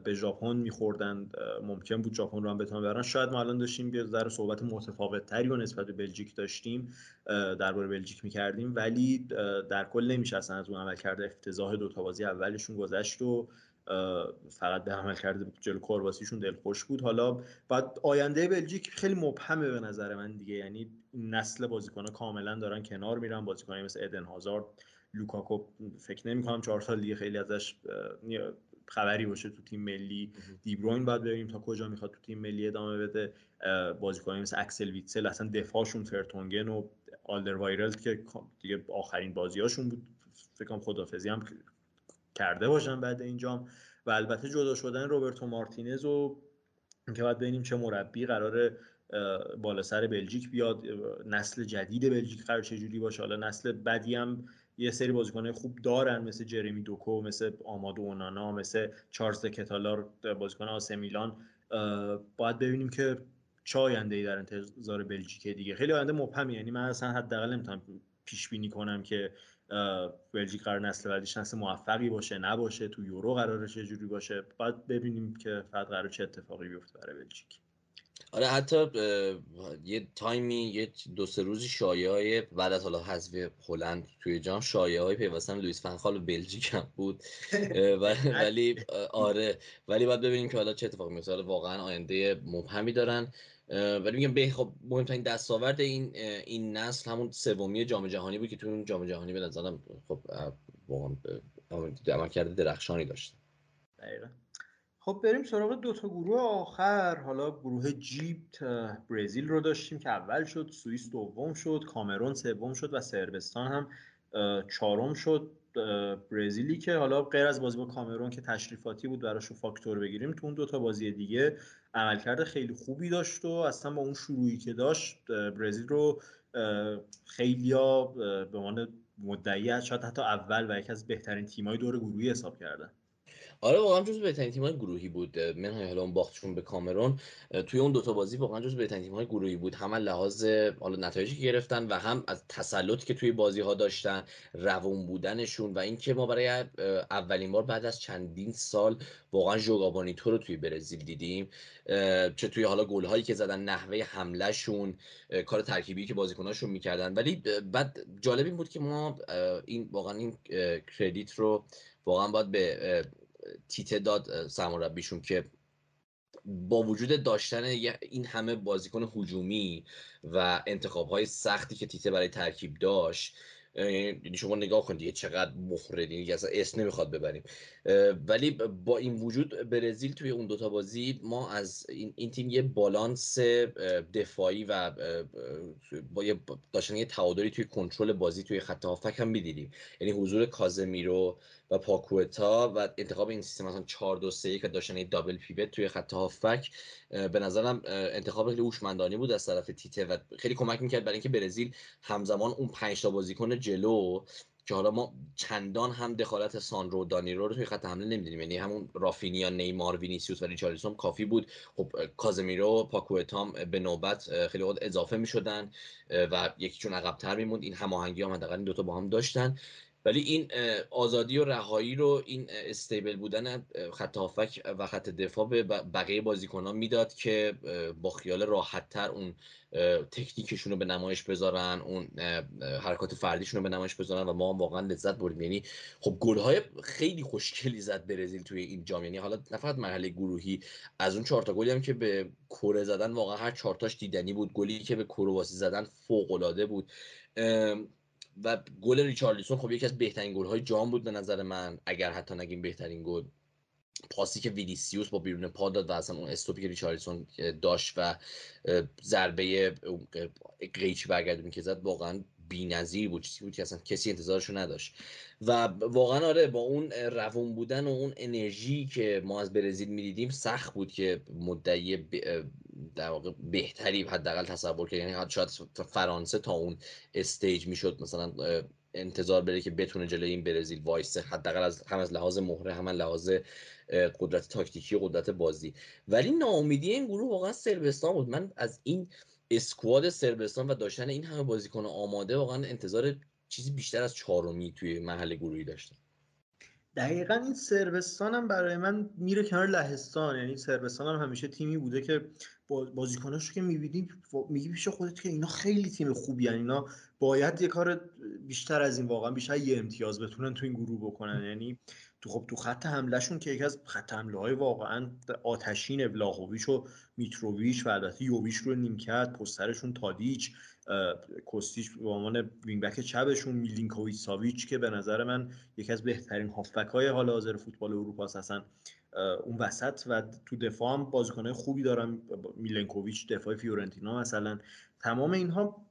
به ژاپن میخوردن. ممکن بود ژاپن رو هم بتونن ببرن شاید ما الان داشتیم یه ذره صحبت متفاوت تری و نسبت به بلژیک داشتیم درباره بلژیک می‌کردیم. ولی در کل نمیشه اصلا از اون عمل کرده افتضاح دو تا بازی اولشون گذشت و فقط به عملکرد جلو کرواسیشون دلخوش بود. حالا بعد آینده بلژیک خیلی مبهمه به نظر من دیگه. یعنی نسل بازیکن‌ها کاملا دارن کنار میرن. بازیکنایی مثل ادن هازارد لوکاکو فکر نمی کنم چهار سال دیگه خیلی ازش خبری باشه تو تیم ملی. دیبروین باید ببینیم تا کجا می‌خواد تو تیم ملی ادامه بده. بازیکنایی مثل اکسل ویتسل اصلا دفاعشون فرتونگن و آلدر وایرلد که دیگه آخرین بازیاشون بود. فکر کنم خدافظی هم کرده باشن بعد اینجام و البته جدا شدن روبرتو مارتینز و که باید ببینیم چه مربی قرار بالا سر بلژیک بیاد. نسل جدید بلژیک قرار چجوری باشه. حالا نسل بعدی هم یه سری بازیکنهای خوب دارن مثل جرمی دوکو مثل آمادو اونانا مثل چارلز کتالار بازیکن آسه میلان. باید ببینیم که چه آینده ای در انتظار بلژیک دیگه. خیلی آینده مبهمی یعنی من اصلا حداقل نمی‌تونم پیش بینی کنم که بلژیک قرار نسل بعدیش نسل موفقی باشه نباشه تو یورو قرارش چه جوری باشه. باید ببینیم که فقط قرار چه اتفاقی بیفته برای بلژیک. آره حتی یه تایمی یه دو سه روزی شایعه های بعد از حالا حذف هلند توی جام شایعه های پیوستن لوئیس فنخال و بلژیک هم بود ولی آره. ولی باید ببینیم که حالا چه اتفاقی میفته. واقعا آینده مبهمی دارن. ولی میگم به خب مهمترین دستاورد این این نسل همون سومی جام جهانی بود که تو اون جام جهانی به نظرم خب واقعا عمل کرده درخشانی داشته دقیقا. خب بریم سراغ دو تا گروه آخر. حالا گروه جیب برزیل رو داشتیم که اول شد سوئیس دوم شد کامرون سوم شد و سربستان هم چهارم شد. برزیلی که حالا غیر از بازی با کامرون که تشریفاتی بود براش فاکتور بگیریم تو اون دو تا بازی دیگه عملکرد خیلی خوبی داشت و اصلا با اون شروعی که داشت برزیل رو خیلیا به عنوان مدعی شاید حتی اول و یکی از بهترین تیمای دور گروهی حساب کردن. آره واقعا جز بهترین تیم‌های گروهی بود. منهای حالا اون باختشون به کامرون. توی اون دوتا بازی واقعا جز بهترین تیم‌های گروهی بود. هم لحاظ حالا نتایجی که گرفتن و هم از تسلطی که توی بازی ها داشتن روون بودنشون و اینکه ما برای اولین بار بعد از چندین سال واقعا ژوگابانیتو رو توی برزیل دیدیم. چه توی حالا گل‌هایی که زدن نحوه حملهشون کار ترکیبی که بازیکناشون می‌کردن. ولی بعد جالب این بود که ما این واقعا این کردیت رو واقعا باید به تیته داد سرمربیشون که با وجود داشتن این همه بازیکن هجومی و انتخاب های سختی که تیته برای ترکیب داشت یعنی شما نگاه کنید دیگه چقدر مخرد یعنی اصلا اسم نمی‌خواد ببریم. ولی با این وجود برزیل توی اون دوتا بازی ما از این, این تیم یه بالانس دفاعی و با یه داشتن یه تعادلی توی کنترل بازی توی خط هافک هم می‌دیدیم. یعنی حضور کازمیرو و پاکوتا و انتخاب این سیستم مثلا 4 2 3 که داشتن یه دابل پیوت توی خط هافک به نظرم انتخاب خیلی هوشمندانه بود از طرف تیته و خیلی کمک می‌کرد برای اینکه برزیل همزمان اون 5 تا بازیکن جلو که حالا ما چندان هم دخالت ساندرو دانیلو رو توی خط حمله نمی‌دونیم. یعنی همون رافینیا نیمار وینیسیوس و ریچارلیسون کافی بود. خب کازمیرو پاکوتام به نوبت خیلی وقت اضافه می‌شدن و یکیشون عقب‌تر میموند. این هماهنگی هم حداقل این دوتا با هم داشتن. ولی این آزادی و رهایی رو این stable بودن خط هافبک و خط دفاع به بقیه بازیکنان می‌داد که با خیال راحتتر اون تکنیکشون رو به نمایش بذارن اون حرکات فردیشون رو به نمایش بذارن و ما هم واقعا لذت بردیم. یعنی خب گل‌های خیلی خوشگلی زد برزیل توی این جام. یعنی حالا نه فقط مرحله گروهی از اون چهار تا گلی هم که به کره زدن واقعا هر چهار تاش دیدنی بود. گلی که به کرواسی زدن فوق بود. و گل ریچارلیسون خب یکی از بهترین گل های جام بود به نظر من اگر حتی نگیم بهترین گل. پاسی که ویلیسیوس با بیرون پا داد و اصلا اون استوپی که ریچارلیسون داشت و ضربه قیچی برگردونی که زد واقعا بی‌نظیر بود چیزی بود که اصلا کسی انتظارشو نداشت. و واقعا آره با اون روون بودن و اون انرژی که ما از برزیل می‌دیدیم سخت بود که مدعی در واقع بهتری حداقل تصور کرد یعنی شاید فرانسه تا اون استیج می‌شد مثلا انتظار بره که بتونه جلوی این برزیل وایسه حداقل از هم از لحاظ مهره هم از لحاظ قدرت تاکتیکی قدرت بازی. ولی ناامیدی این گروه واقعا سربستان بود. من از این اسکواد سربستان و داشتن این همه بازیکن آماده واقعا انتظار چیزی بیشتر از چهارمی توی محل گروهی داشتم دقیقا این سربستان هم برای من میره کنار لهستان. یعنی سربستان هم همیشه تیمی بوده که بازیکناش که می‌بینی میگی پیش خودت که اینا خیلی تیم خوبی هن. اینا باید یه کار بیشتر از این واقعا بیشتر یه امتیاز بتونن تو این گروه بکنن. یعنی تو خب تو خط حملهشون که یکی از خط حمله های واقعا آتشین ولاهویچ و میتروویچ و البته یوویچ رو نیمکت پسترشون تادیچ کوستیچ به عنوان wing چپشون میلینکوویچ ساویچ که به نظر من یکی از بهترین هافبک های حال حاضر فوتبال اروپا هستن اون وسط و تو دفاع هم بازیکنهای خوبی دارن میلنکوویچ دفاع فیورنتینا مثلا. تمام اینها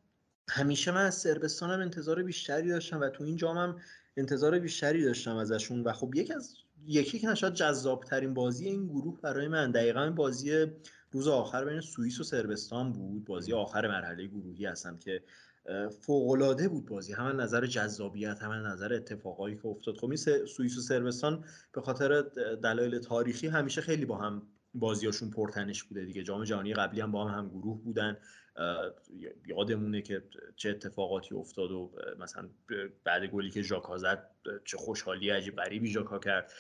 همیشه من از سربستانم انتظار بیشتری داشتم و تو این جامم انتظار بیشتری داشتم ازشون و خب یکی از یکی که شاید جذاب ترین بازی این گروه برای من دقیقا بازی روز آخر بین سوئیس و سربستان بود. بازی آخر مرحله گروهی هستم که فوقالعاده بود بازی. هم نظر جذابیت هم نظر اتفاقایی که افتاد. خب این سوئیس و سربستان به خاطر دلایل تاریخی همیشه خیلی با هم بازیاشون پرتنش بوده دیگه. جام جهانی قبلی هم با هم هم گروه بودن. یادمونه که چه اتفاقاتی افتاد و مثلا بعد گلی که ژاکا زد چه خوشحالی عجیب غریبی ژاکا کرد.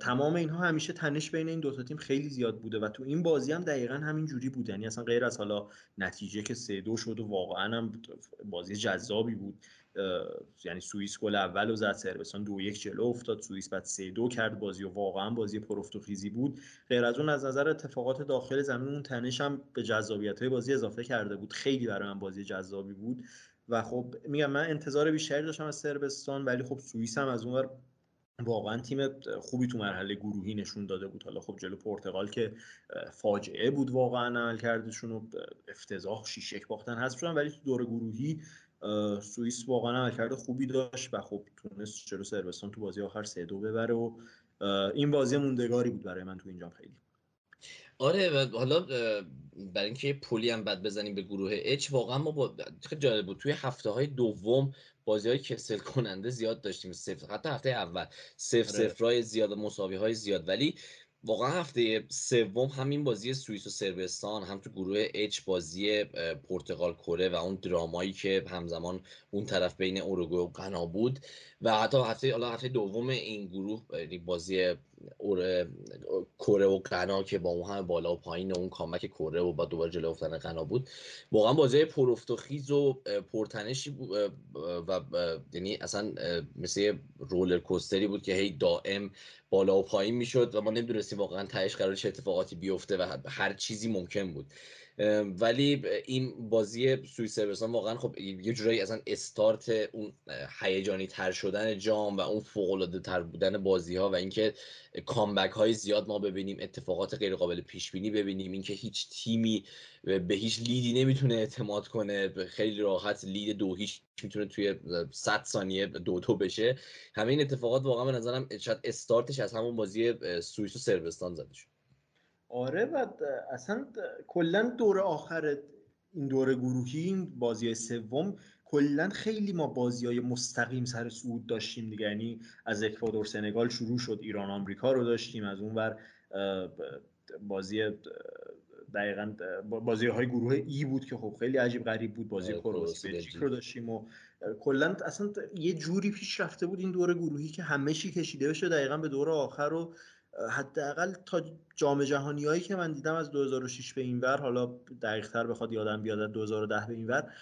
تمام اینها همیشه تنش بین این دوتا تیم خیلی زیاد بوده و تو این بازی هم دقیقا همین جوری بود. یعنی اصلا غیر از حالا نتیجه که سه دو شد و واقعا هم بازی جذابی بود. یعنی سوئیس گل اول و زد سربستان دو یک جلو افتاد سوئیس بعد سه دو کرد بازی و واقعا بازی پرفت و خیزی بود. غیر از اون از نظر اتفاقات داخل زمین اون تنش هم به جذابیت های بازی اضافه کرده بود. خیلی برای من بازی جذابی بود. و خب میگم من انتظار بیشتری داشتم از سربستان ولی خب سوئیس هم از اونور واقعا تیم خوبی تو مرحله گروهی نشون داده بود. حالا خب جلو پرتغال که فاجعه بود واقعا عمل کردشون و افتضاح شیش یک باختن هست شدن. ولی تو دور گروهی سوئیس واقعا عملکرد خوبی داشت و خب تونست جلو سربستان تو بازی آخر سه دو ببره و این بازی موندگاری بود برای من تو اینجام خیلی. آره و حالا برای اینکه پلی هم بد بزنیم به گروه اچ واقعا ما با جالب بود. توی هفته های دوم بازی های کسل کننده زیاد داشتیم. صفر حتی هفته اول. صفر آره. صفرهای زیاد مساوی های زیاد. ولی واقعا هفته سوم همین بازی سوئیس و سربستان هم تو گروه اچ بازی پرتغال کره و اون درامایی که همزمان اون طرف بین اوروگوئه و غنا بود. و حتی هفته حالا هفته دوم این گروه یعنی بازی کره و غنا که با اون هم بالا و پایین اون کامک کره و با دوباره جلو افتادن غنا بود واقعا بازی پرفت و خیز و پرتنشی بود و یعنی اصلا مثل رولر کوستری بود که هی دائم بالا و پایین می‌شد و ما نمی‌دونستیم واقعا تهش قرار چه اتفاقاتی بیفته و هر چیزی ممکن بود. ولی این بازی سوئیس سربستان واقعا خب یه جورایی اصلا استارت اون هیجانی تر شدن جام و اون فوق تر بودن بازی ها و اینکه کامبک های زیاد ما ببینیم اتفاقات غیر قابل پیش بینی ببینیم اینکه هیچ تیمی به هیچ لیدی نمی‌تونه اعتماد کنه خیلی راحت لید دو هیچ می‌تونه توی 100 ثانیه دو تو بشه. همه این اتفاقات واقعا به نظرم شاید استارتش از همون بازی سوئیس و سربستان زده شد. آره و اصلا کلا دور آخر این دور گروهی این بازی سوم کلا خیلی ما بازی های مستقیم سر صعود داشتیم دیگه. یعنی از اکوادور سنگال شروع شد. ایران آمریکا رو داشتیم. از اون ور بازی دقیقا بازی های گروه ای بود که خب خیلی عجیب غریب بود. بازی آره، کرواسی بلژیک رو داشتیم و کلا اصلا یه جوری پیش رفته بود این دور گروهی که همه چی کشیده بشه دقیقا به دور آخر رو حداقل تا جام جهانی هایی که من دیدم از 2006 به این ور حالا دقیق تر بخواد یادم بیاد 2010 به این ور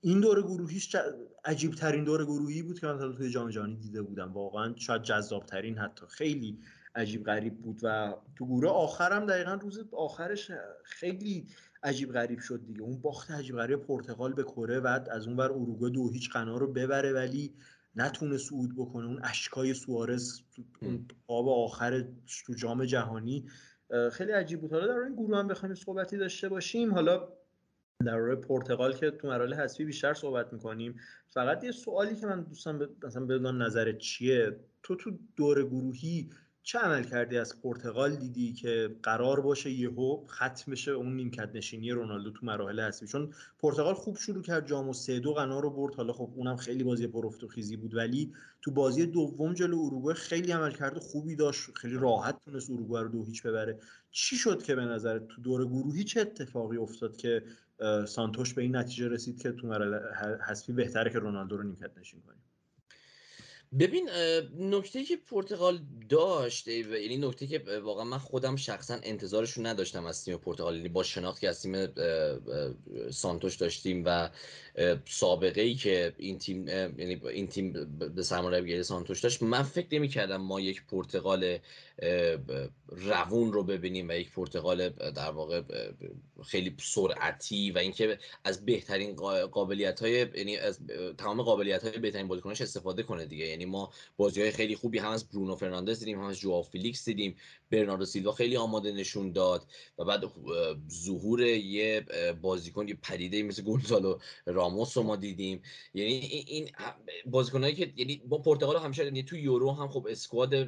این دور گروهیش عجیب ترین دور گروهی بود که من توی جام جهانی دیده بودم. واقعا شاید جذاب ترین حتی خیلی عجیب غریب بود و تو گروه آخرم دقیقا روز آخرش خیلی عجیب غریب شد دیگه. اون باخت عجیب غریب پرتغال به کره بعد از اون ور اروگوئه دو هیچ قنا رو ببره ولی نتونه صعود بکنه. اون اشکای سوارز اون آب آخر تو جام جهانی خیلی عجیب بود. حالا در این گروه هم بخوایم صحبتی داشته باشیم. حالا در روی پرتغال که تو مراحل حذفی بیشتر صحبت می‌کنیم. فقط یه سوالی که من دوستان مثلا بدونم نظرت چیه؟ تو تو دور گروهی چه عمل کردی از پرتغال؟ دیدی که قرار باشه یهو ختم بشه اون نیمکت نشینی رونالدو تو مراحل هستی چون پرتغال خوب شروع کرد جام و سه دو قنا رو برد. حالا خب اونم خیلی بازی پرفت و خیزی بود ولی تو بازی دوم جلو اروگوئه خیلی عمل کرده خوبی داشت. خیلی راحت تونست اروگوئه رو دو هیچ ببره. چی شد که به نظر تو دور گروهی چه اتفاقی افتاد که سانتوش به این نتیجه رسید که تو مراحل حذفی بهتره که رونالدو رو نیمکت نشین کنیم؟ ببین نکته که پرتغال داشت یعنی نکته که واقعا من خودم شخصا انتظارش رو نداشتم از تیم پرتغال. یعنی با شناختی از تیم سانتوش داشتیم و سابقه ای که این تیم یعنی این تیم به سرمربیگری سانتوش داشت من فکر نمی کردم ما یک پرتغال روون رو ببینیم و یک پرتغال در واقع خیلی سرعتی و اینکه از بهترین قابلیت های یعنی از تمام قابلیت های بهترین بازیکناش استفاده کنه دیگه. یعنی ما بازی های خیلی خوبی هم از برونو فرناندز دیدیم هم از جواو فیلیکس دیدیم. برناردو سیلوا خیلی آماده نشون داد و بعد ظهور یه بازیکن یه پدیده مثل گونزالو راموس رو ما دیدیم. یعنی این بازیکنایی که یعنی با پرتغال همیشه یعنی تو یورو هم خب squad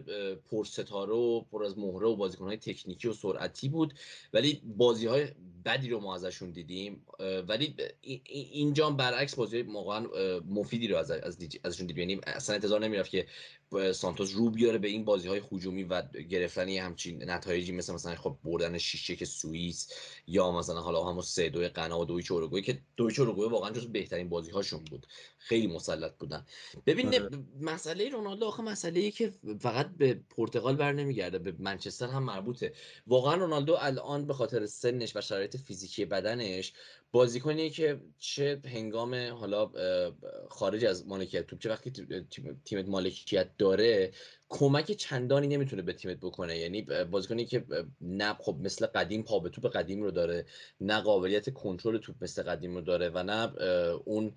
پرستاره و پر از مهره و بازیکنهای تکنیکی و سرعتی بود. ولی بازی های بدی رو ما ازشون دیدیم ولی اینجا برعکس بازی واقعا مفیدی رو از ازشون دیدیم یعنی اصلا انتظار نمی‌رفت که سانتوس رو بیاره به این بازی های هجومی و گرفتن یه همچین نتایجی مثل مثلا خب بردن شیشه که سوئیس یا مثلا حالا همون سه دو غنا و دویچ اوروگوئه که دویچ اوروگوئه واقعا جز بهترین بازی هاشون بود. خیلی مسلط بودن. ببین آره. مسئله رونالدو آخه مسئله ای که فقط به پرتغال بر نمیگرده به منچستر هم مربوطه. واقعا رونالدو الان به خاطر سنش و شرایط فیزیکی بدنش. بازیکنی که چه هنگام حالا خارج از مالکیت توپ چه وقتی تیمت مالکیت داره کمک چندانی نمی‌تونه به تیمت بکنه. یعنی بازیکنی که نه خب مثل قدیم پا به توپ قدیم رو داره نه قابلیت کنترل توپ مثل قدیم رو داره و نه اون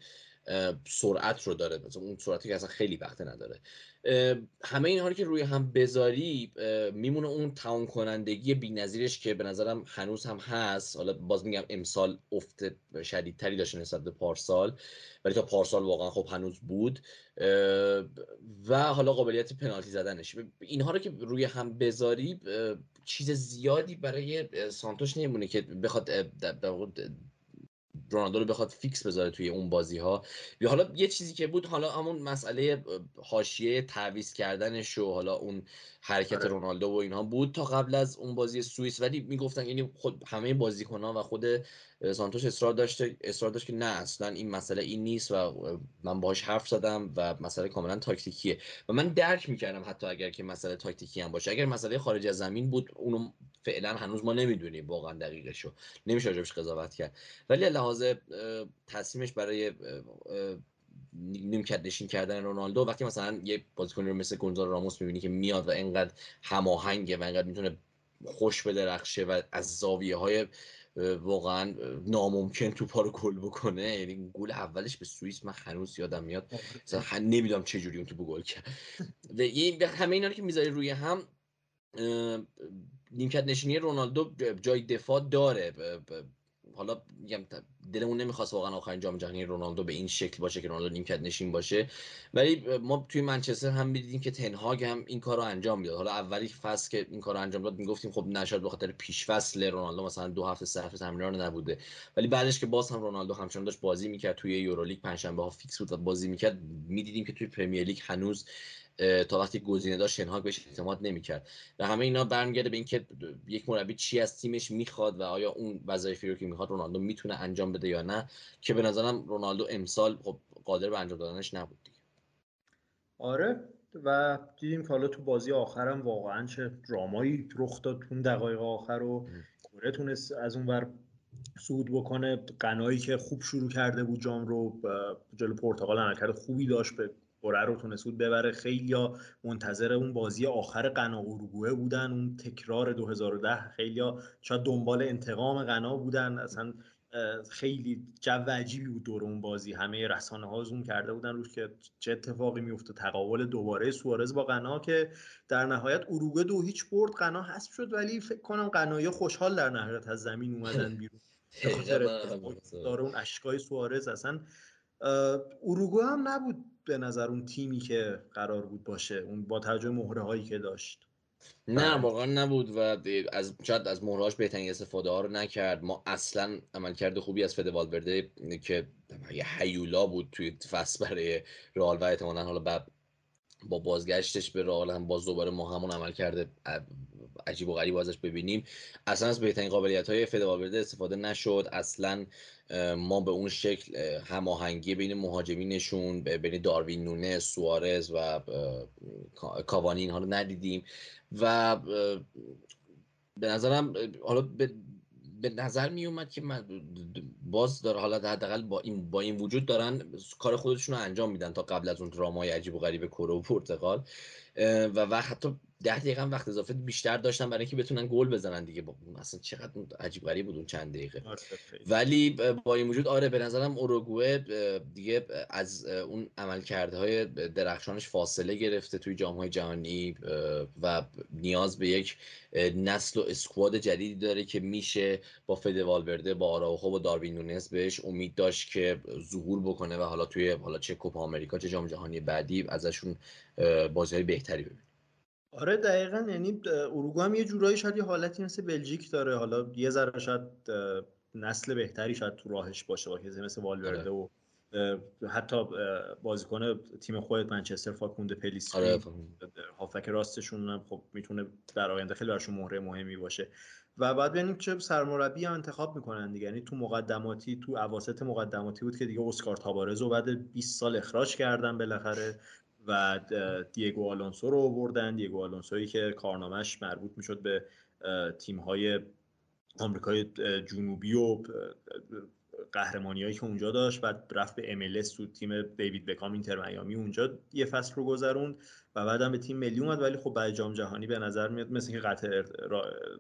سرعت رو داره. مثلا اون سرعتی که اصلا خیلی وقت نداره. همه اینها رو که روی هم بذاری میمونه اون تاون کنندگی بی‌نظیرش که به نظرم هنوز هم هست. حالا باز میگم امسال افت شدیدتری داشته نسبت به پارسال ولی تا پارسال واقعا خب هنوز بود. و حالا قابلیت پنالتی زدنش. اینها رو که روی هم بذاری چیز زیادی برای سانتوش نمیمونه که بخواد رونالدو رو بخواد فیکس بذاره توی اون بازی ها حالا یه چیزی که بود حالا همون مسئله حاشیه تعویض کردنش و حالا اون حرکت آره. رونالدو و اینها بود تا قبل از اون بازی سوئیس. ولی می‌گفتن یعنی خود همه بازیکن ها و خود سانتوش اصرار داشته اصرار داشت که نه اصلا این مسئله این نیست و من باهاش حرف زدم و مسئله کاملا تاکتیکیه. و من درک می‌کردم حتی اگر که مسئله تاکتیکی هم باشه. اگر مسئله خارج از زمین بود اونو فعلا هنوز ما نمی‌دونیم واقعا دقیقشو. نمیشه راجبش قضاوت کرد. ولی لحاظ تصمیمش برای نیمکت نشین کردن رونالدو. وقتی مثلا یه بازیکنی رو مثل گونزالو راموس می‌بینی که میاد و اینقدر هماهنگه و اینقدر می‌تونه خوش بدرخشه و از زاویه های واقعا ناممکن تو پارو گل بکنه یعنی گل اولش به سوئیس من هنوز یادم میاد. مثلا نمی‌دونم چه جوری اون تو گل کرد. و همه اینا رو که می‌ذاری روی هم نیمکت نشینی رونالدو جای دفاع داره. حالا میگم دلمون نمی‌خواست واقعا آخرین جام جهانی رونالدو به این شکل باشه که رونالدو نیمکت نشین باشه. ولی ما توی منچستر هم می‌دیدیم که تنهاگ هم این کار رو انجام می‌داد. حالا اولی فصل که این کار رو انجام داد می‌گفتیم خب نشد به خاطر پیش فصل رونالدو مثلا دو هفته سه هفته تمرین نبوده. ولی بعدش که باز هم رونالدو همچنان داشت بازی می‌کرد توی یورولیگ پنجشنبه ها فیکس بود و بازی می‌کرد می‌دیدیم که توی پرمیر لیگ هنوز تا وقتی گزینه داشت شنهاگ بهش اعتماد نمی‌کرد. و همه اینا برمیگرده به اینکه یک مربی چی از تیمش می‌خواد و آیا اون وظایفی رو که می‌خواد رونالدو می‌تونه انجام بده یا نه که به نظرم رونالدو امسال خب قادر به انجام دادنش نبود دیگه. آره و دیدیم که حالا تو بازی آخرم واقعا چه درامایی رخ داد اون دقایق آخر و کره تونست از اون ور صعود بکنه. قنایی که خوب شروع کرده بود جام رو جلو پرتغال عملکرد خوبی داشت به کره رو تونست ببره. خیلی یا منتظر اون بازی آخر غنا اروگوئه بودن. اون تکرار 2010 خیلی ها شاید دنبال انتقام غنا بودن. اصلا خیلی جو عجیبی بود دور اون بازی. همه رسانه ها زوم کرده بودن روش که چه اتفاقی میفته تقابل دوباره سوارز با غنا که در نهایت اروگوئه دو هیچ برد غنا حذف شد. ولی فکر کنم غنایی خوشحال در نهایت از زمین اومدن بیرون. داره اون اشکای سوارز. اصلا اروگوئه هم نبود به نظر اون تیمی که قرار بود باشه اون با توجه مهره هایی که داشت. نه بله. واقعا نبود و از شاید از مهرهاش بهترین استفاده ها رو نکرد. ما اصلا عملکرد خوبی از فد والورده که یه هیولا بود توی فصل برای رئال و احتمالاً حالا بعد با بازگشتش به رئال هم باز دوباره ما همون عمل کرده عجیب و غریب ازش ببینیم. اصلا از بهترین قابلیت های فدوالورده استفاده نشد. اصلا ما به اون شکل هماهنگی بین مهاجمینشون بین داروین نونه سوارز و کاوانی اینها رو ندیدیم. و به نظرم حالا به نظر می اومد که من باز داره حالا حداقل با این با این وجود دارن کار خودشون رو انجام میدن تا قبل از اون درامای عجیب و غریب کره و پرتغال. و وقت حتی ده دقیقه هم وقت اضافه بیشتر داشتن برای اینکه بتونن گل بزنن دیگه. اصلا چقدر عجیب غریب بود اون چند دقیقه. آره، ولی با این وجود آره به نظرم اوروگوئه دیگه از اون عملکردهای های درخشانش فاصله گرفته توی جام های جهانی و نیاز به یک نسل و اسکواد جدیدی داره که میشه با فد والورده با آراوخو و داروین نونز بهش امید داشت که ظهور بکنه و حالا توی حالا چه کوپا آمریکا چه جام جهانی بعدی ازشون بازی های بهتری ببینیم آره دقیقا. یعنی اروگو هم یه جورایی شاید یه حالتی مثل بلژیک داره. حالا یه ذره شاید نسل بهتری شاید تو راهش باشه با مثل والورده آره. و حتی بازیکن تیم خودت منچستر فاکونده پلیسی آره هافک راستشون هم خب می‌تونه در آینده خیلی براشون مهره مهمی باشه. و بعد ببینیم چه سرمربی هم انتخاب می‌کنن دیگه. یعنی تو مقدماتی تو اواسط مقدماتی بود که دیگه اسکار تابارز رو بعد 20 سال اخراج کردن بالاخره. و دیگو آلونسو رو آوردن. دیگو آلونسویی که کارنامهش مربوط می‌شد به تیم های آمریکای جنوبی و قهرمانیایی که اونجا داشت. بعد رفت به ام تو تیم دیوید بکام اینتر میامی. اونجا یه فصل رو گذروند و بعدم به تیم ملی اومد. ولی خب بعد جام جهانی به نظر میاد مثل که قطع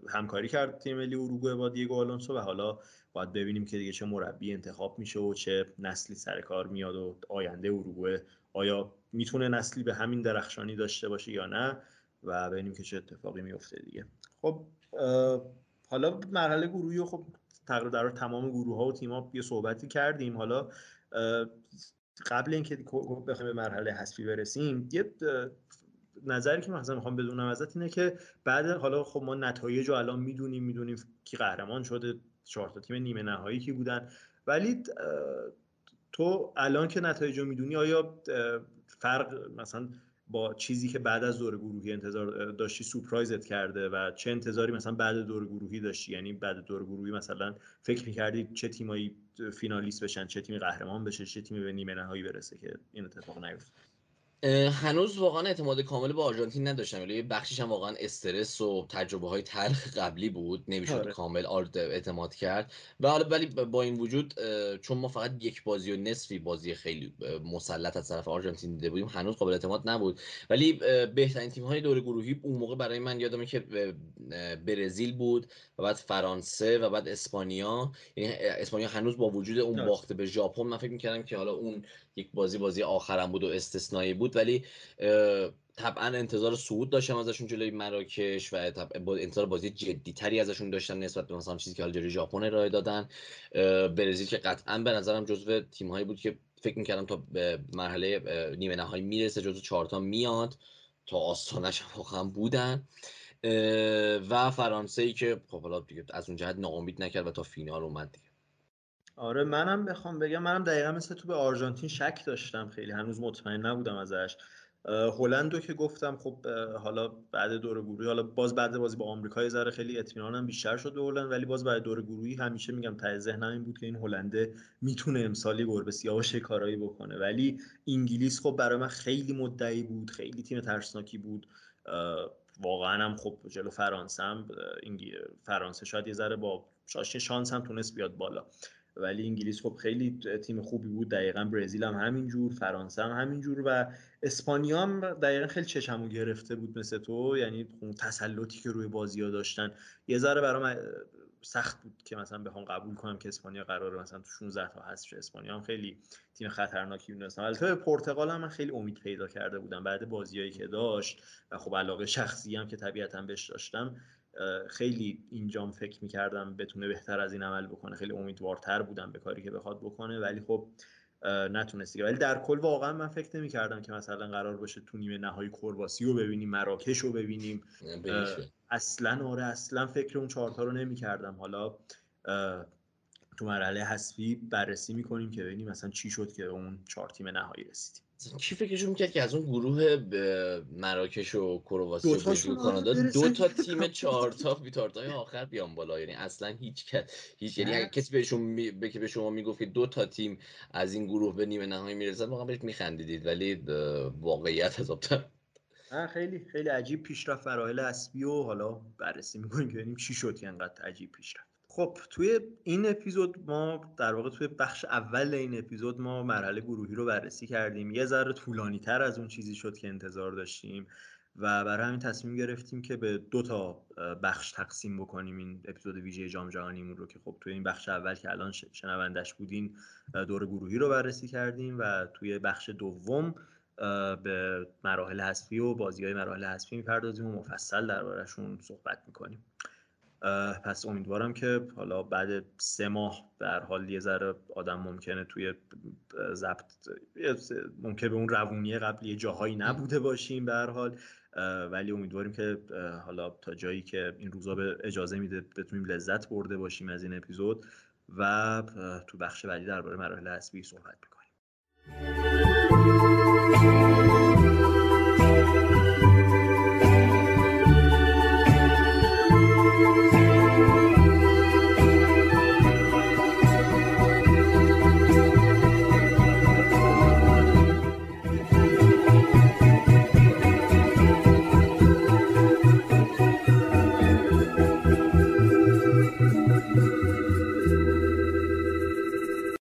همکاری کرد تیم ملی اروگوئه با دیگو آلونسو و حالا باید ببینیم که دیگه چه مربی انتخاب میشه و چه نسلی سر کار میاد و آینده اروگوئه آیا می‌تونه نسلی به همین درخشانی داشته باشه یا نه؟ و ببینیم که چه اتفاقی میفته دیگه. خب حالا مرحله گروهی خب تقریبا در تمام گروه ها و تیم ها یه صحبتی کردیم. حالا قبل اینکه بخوایم به مرحله حذفی برسیم یه نظری که مثلا می‌خوام بدونم ازت اینه که بعد حالا خب ما نتایج رو الان می‌دونیم می‌دونیم کی قهرمان شده چهار تا تیم نیمه نهایی کی بودن. ولی تو الان که نتایج رو می‌دونی آیا فرق مثلا با چیزی که بعد از دور گروهی انتظار داشتی سورپرایزت کرده و چه انتظاری مثلا بعد دور گروهی داشتی؟ یعنی بعد دور گروهی مثلا فکر می‌کردی چه تیمایی فینالیست بشن چه تیمی قهرمان بشه چه تیمی به نیمه نهایی برسه که این اتفاق نیفته هنوز واقعا اعتماد کامل به آرژانتین نداشتم ولی بخشش هم واقعا استرس و تجربه های تلخ قبلی بود نمی‌شد آره. کامل اعتماد کرد. و حالا ولی با این وجود چون ما فقط یک بازی و نصفی بازی خیلی مسلط از طرف آرژانتین دیده بودیم هنوز قابل اعتماد نبود. ولی بهترین تیم های دور گروهی اون موقع برای من یادمه که برزیل بود و بعد فرانسه و بعد اسپانیا. یعنی اسپانیا هنوز با وجود اون باخته به ژاپن من فکر می‌کردم که حالا اون یک بازی بازی آخرم بود و استثنایی بود. ولی طبعا انتظار صعود داشتم ازشون جلوی مراکش و انتظار بازی جدی تری ازشون داشتم نسبت به مثلا چیزی که حال جلوی ژاپن ارائه دادن. برزیل که قطعا به نظرم جزو تیم هایی بود که فکر می‌کردم تا به مرحله نیمه نهایی می‌رسه جزو چهارتا میاد. تا آستانش واقعا بودن. و فرانسه ای که خب حالا از اون جهت ناامید نکرد و تا فینال اومد دیگه. آره منم بخوام بگم منم دقیقا مثل تو به آرژانتین شک داشتم خیلی هنوز مطمئن نبودم ازش. هلندو که گفتم خب حالا بعد دور گروهی حالا باز بعد بازی با آمریکا یه خیلی اطمینانم بیشتر شد به هلند ولی باز بعد دور گروهی همیشه میگم ته ذهنم این بود که این هلنده می‌تونه امسالی گربه سیاه کارایی بکنه. ولی انگلیس خب برای من خیلی مدعی بود خیلی تیم ترسناکی بود. واقعا هم خب جلو فرانسه هم فرانسه شاید یه ذره با شانس هم تونست بیاد بالا. ولی انگلیس خب خیلی تیم خوبی بود. دقیقا برزیل هم همینجور فرانسه هم همینجور و اسپانیا هم دقیقا خیلی چشمو گرفته بود مثل تو. یعنی اون تسلطی که روی بازی ها داشتن یه ذره برام سخت بود که مثلا بخوام قبول کنم که اسپانیا قراره مثلا تو 16 تا هست اسپانیا هم خیلی تیم خطرناکی می‌دونستم البته به پرتغال هم من خیلی امید پیدا کرده بودم بعد بازیایی که داشت و خب علاقه شخصی هم که طبیعتا بهش داشتم خیلی اینجام فکر می‌کردم بتونه بهتر از این عمل بکنه. خیلی امیدوارتر بودم به کاری که بخواد بکنه ولی خب نتونست ولی در کل واقعا من فکر نمی‌کردم که مثلا قرار باشه تو نیمه نهایی کرواسی رو ببینیم مراکش رو ببینیم. اصلا آره اصلا فکر اون چهارتا رو نمی‌کردم. حالا تو مرحله حذفی بررسی می‌کنیم که ببینیم مثلا چی شد که اون چهار تیم نهایی رسیدیم. کی فکرشون می‌کرد که از اون گروه مراکش و کرواسی و کانادا دو تا تیم چهار تا بیتارتای آخر بیان بالا. یعنی اصلا هیچ کس هیچ یعنی اگه کسی بهشون می... به شما می‌گفت که دو تا تیم از این گروه به نیمه نهایی می‌رسن واقعا بهش میخندیدید. ولی واقعیت حسابتر خیلی خیلی عجیب پیشرفت. فراهل اسبی و حالا بررسی می‌کنیم که ببینیم چی شد که انقدر عجیب پیشرفت. خب توی این اپیزود ما در واقع توی بخش اول این اپیزود ما مرحله گروهی رو بررسی کردیم. یه ذره طولانی تر از اون چیزی شد که انتظار داشتیم و برای همین تصمیم گرفتیم که به دو تا بخش تقسیم بکنیم. این اپیزود ویژه جام جهانیمون رو که خب توی این بخش اول که الان شنوندش بودین دور گروهی رو بررسی کردیم و توی بخش دوم به مراحل حذفی و بازی های مراحل حذفی می‌پردازیم و مفصل دربارهشون صحبت می‌کنیم. پس امیدوارم که حالا بعد سه ماه در حال یه ذره آدم ممکنه توی ضبط ممکنه به اون روونی قبلی جاهایی نبوده باشیم به هر حال ولی امیدواریم که حالا تا جایی که این روزا به اجازه میده بتونیم لذت برده باشیم از این اپیزود و تو بخش بعدی درباره مراحل حذفی صحبت می‌کنیم.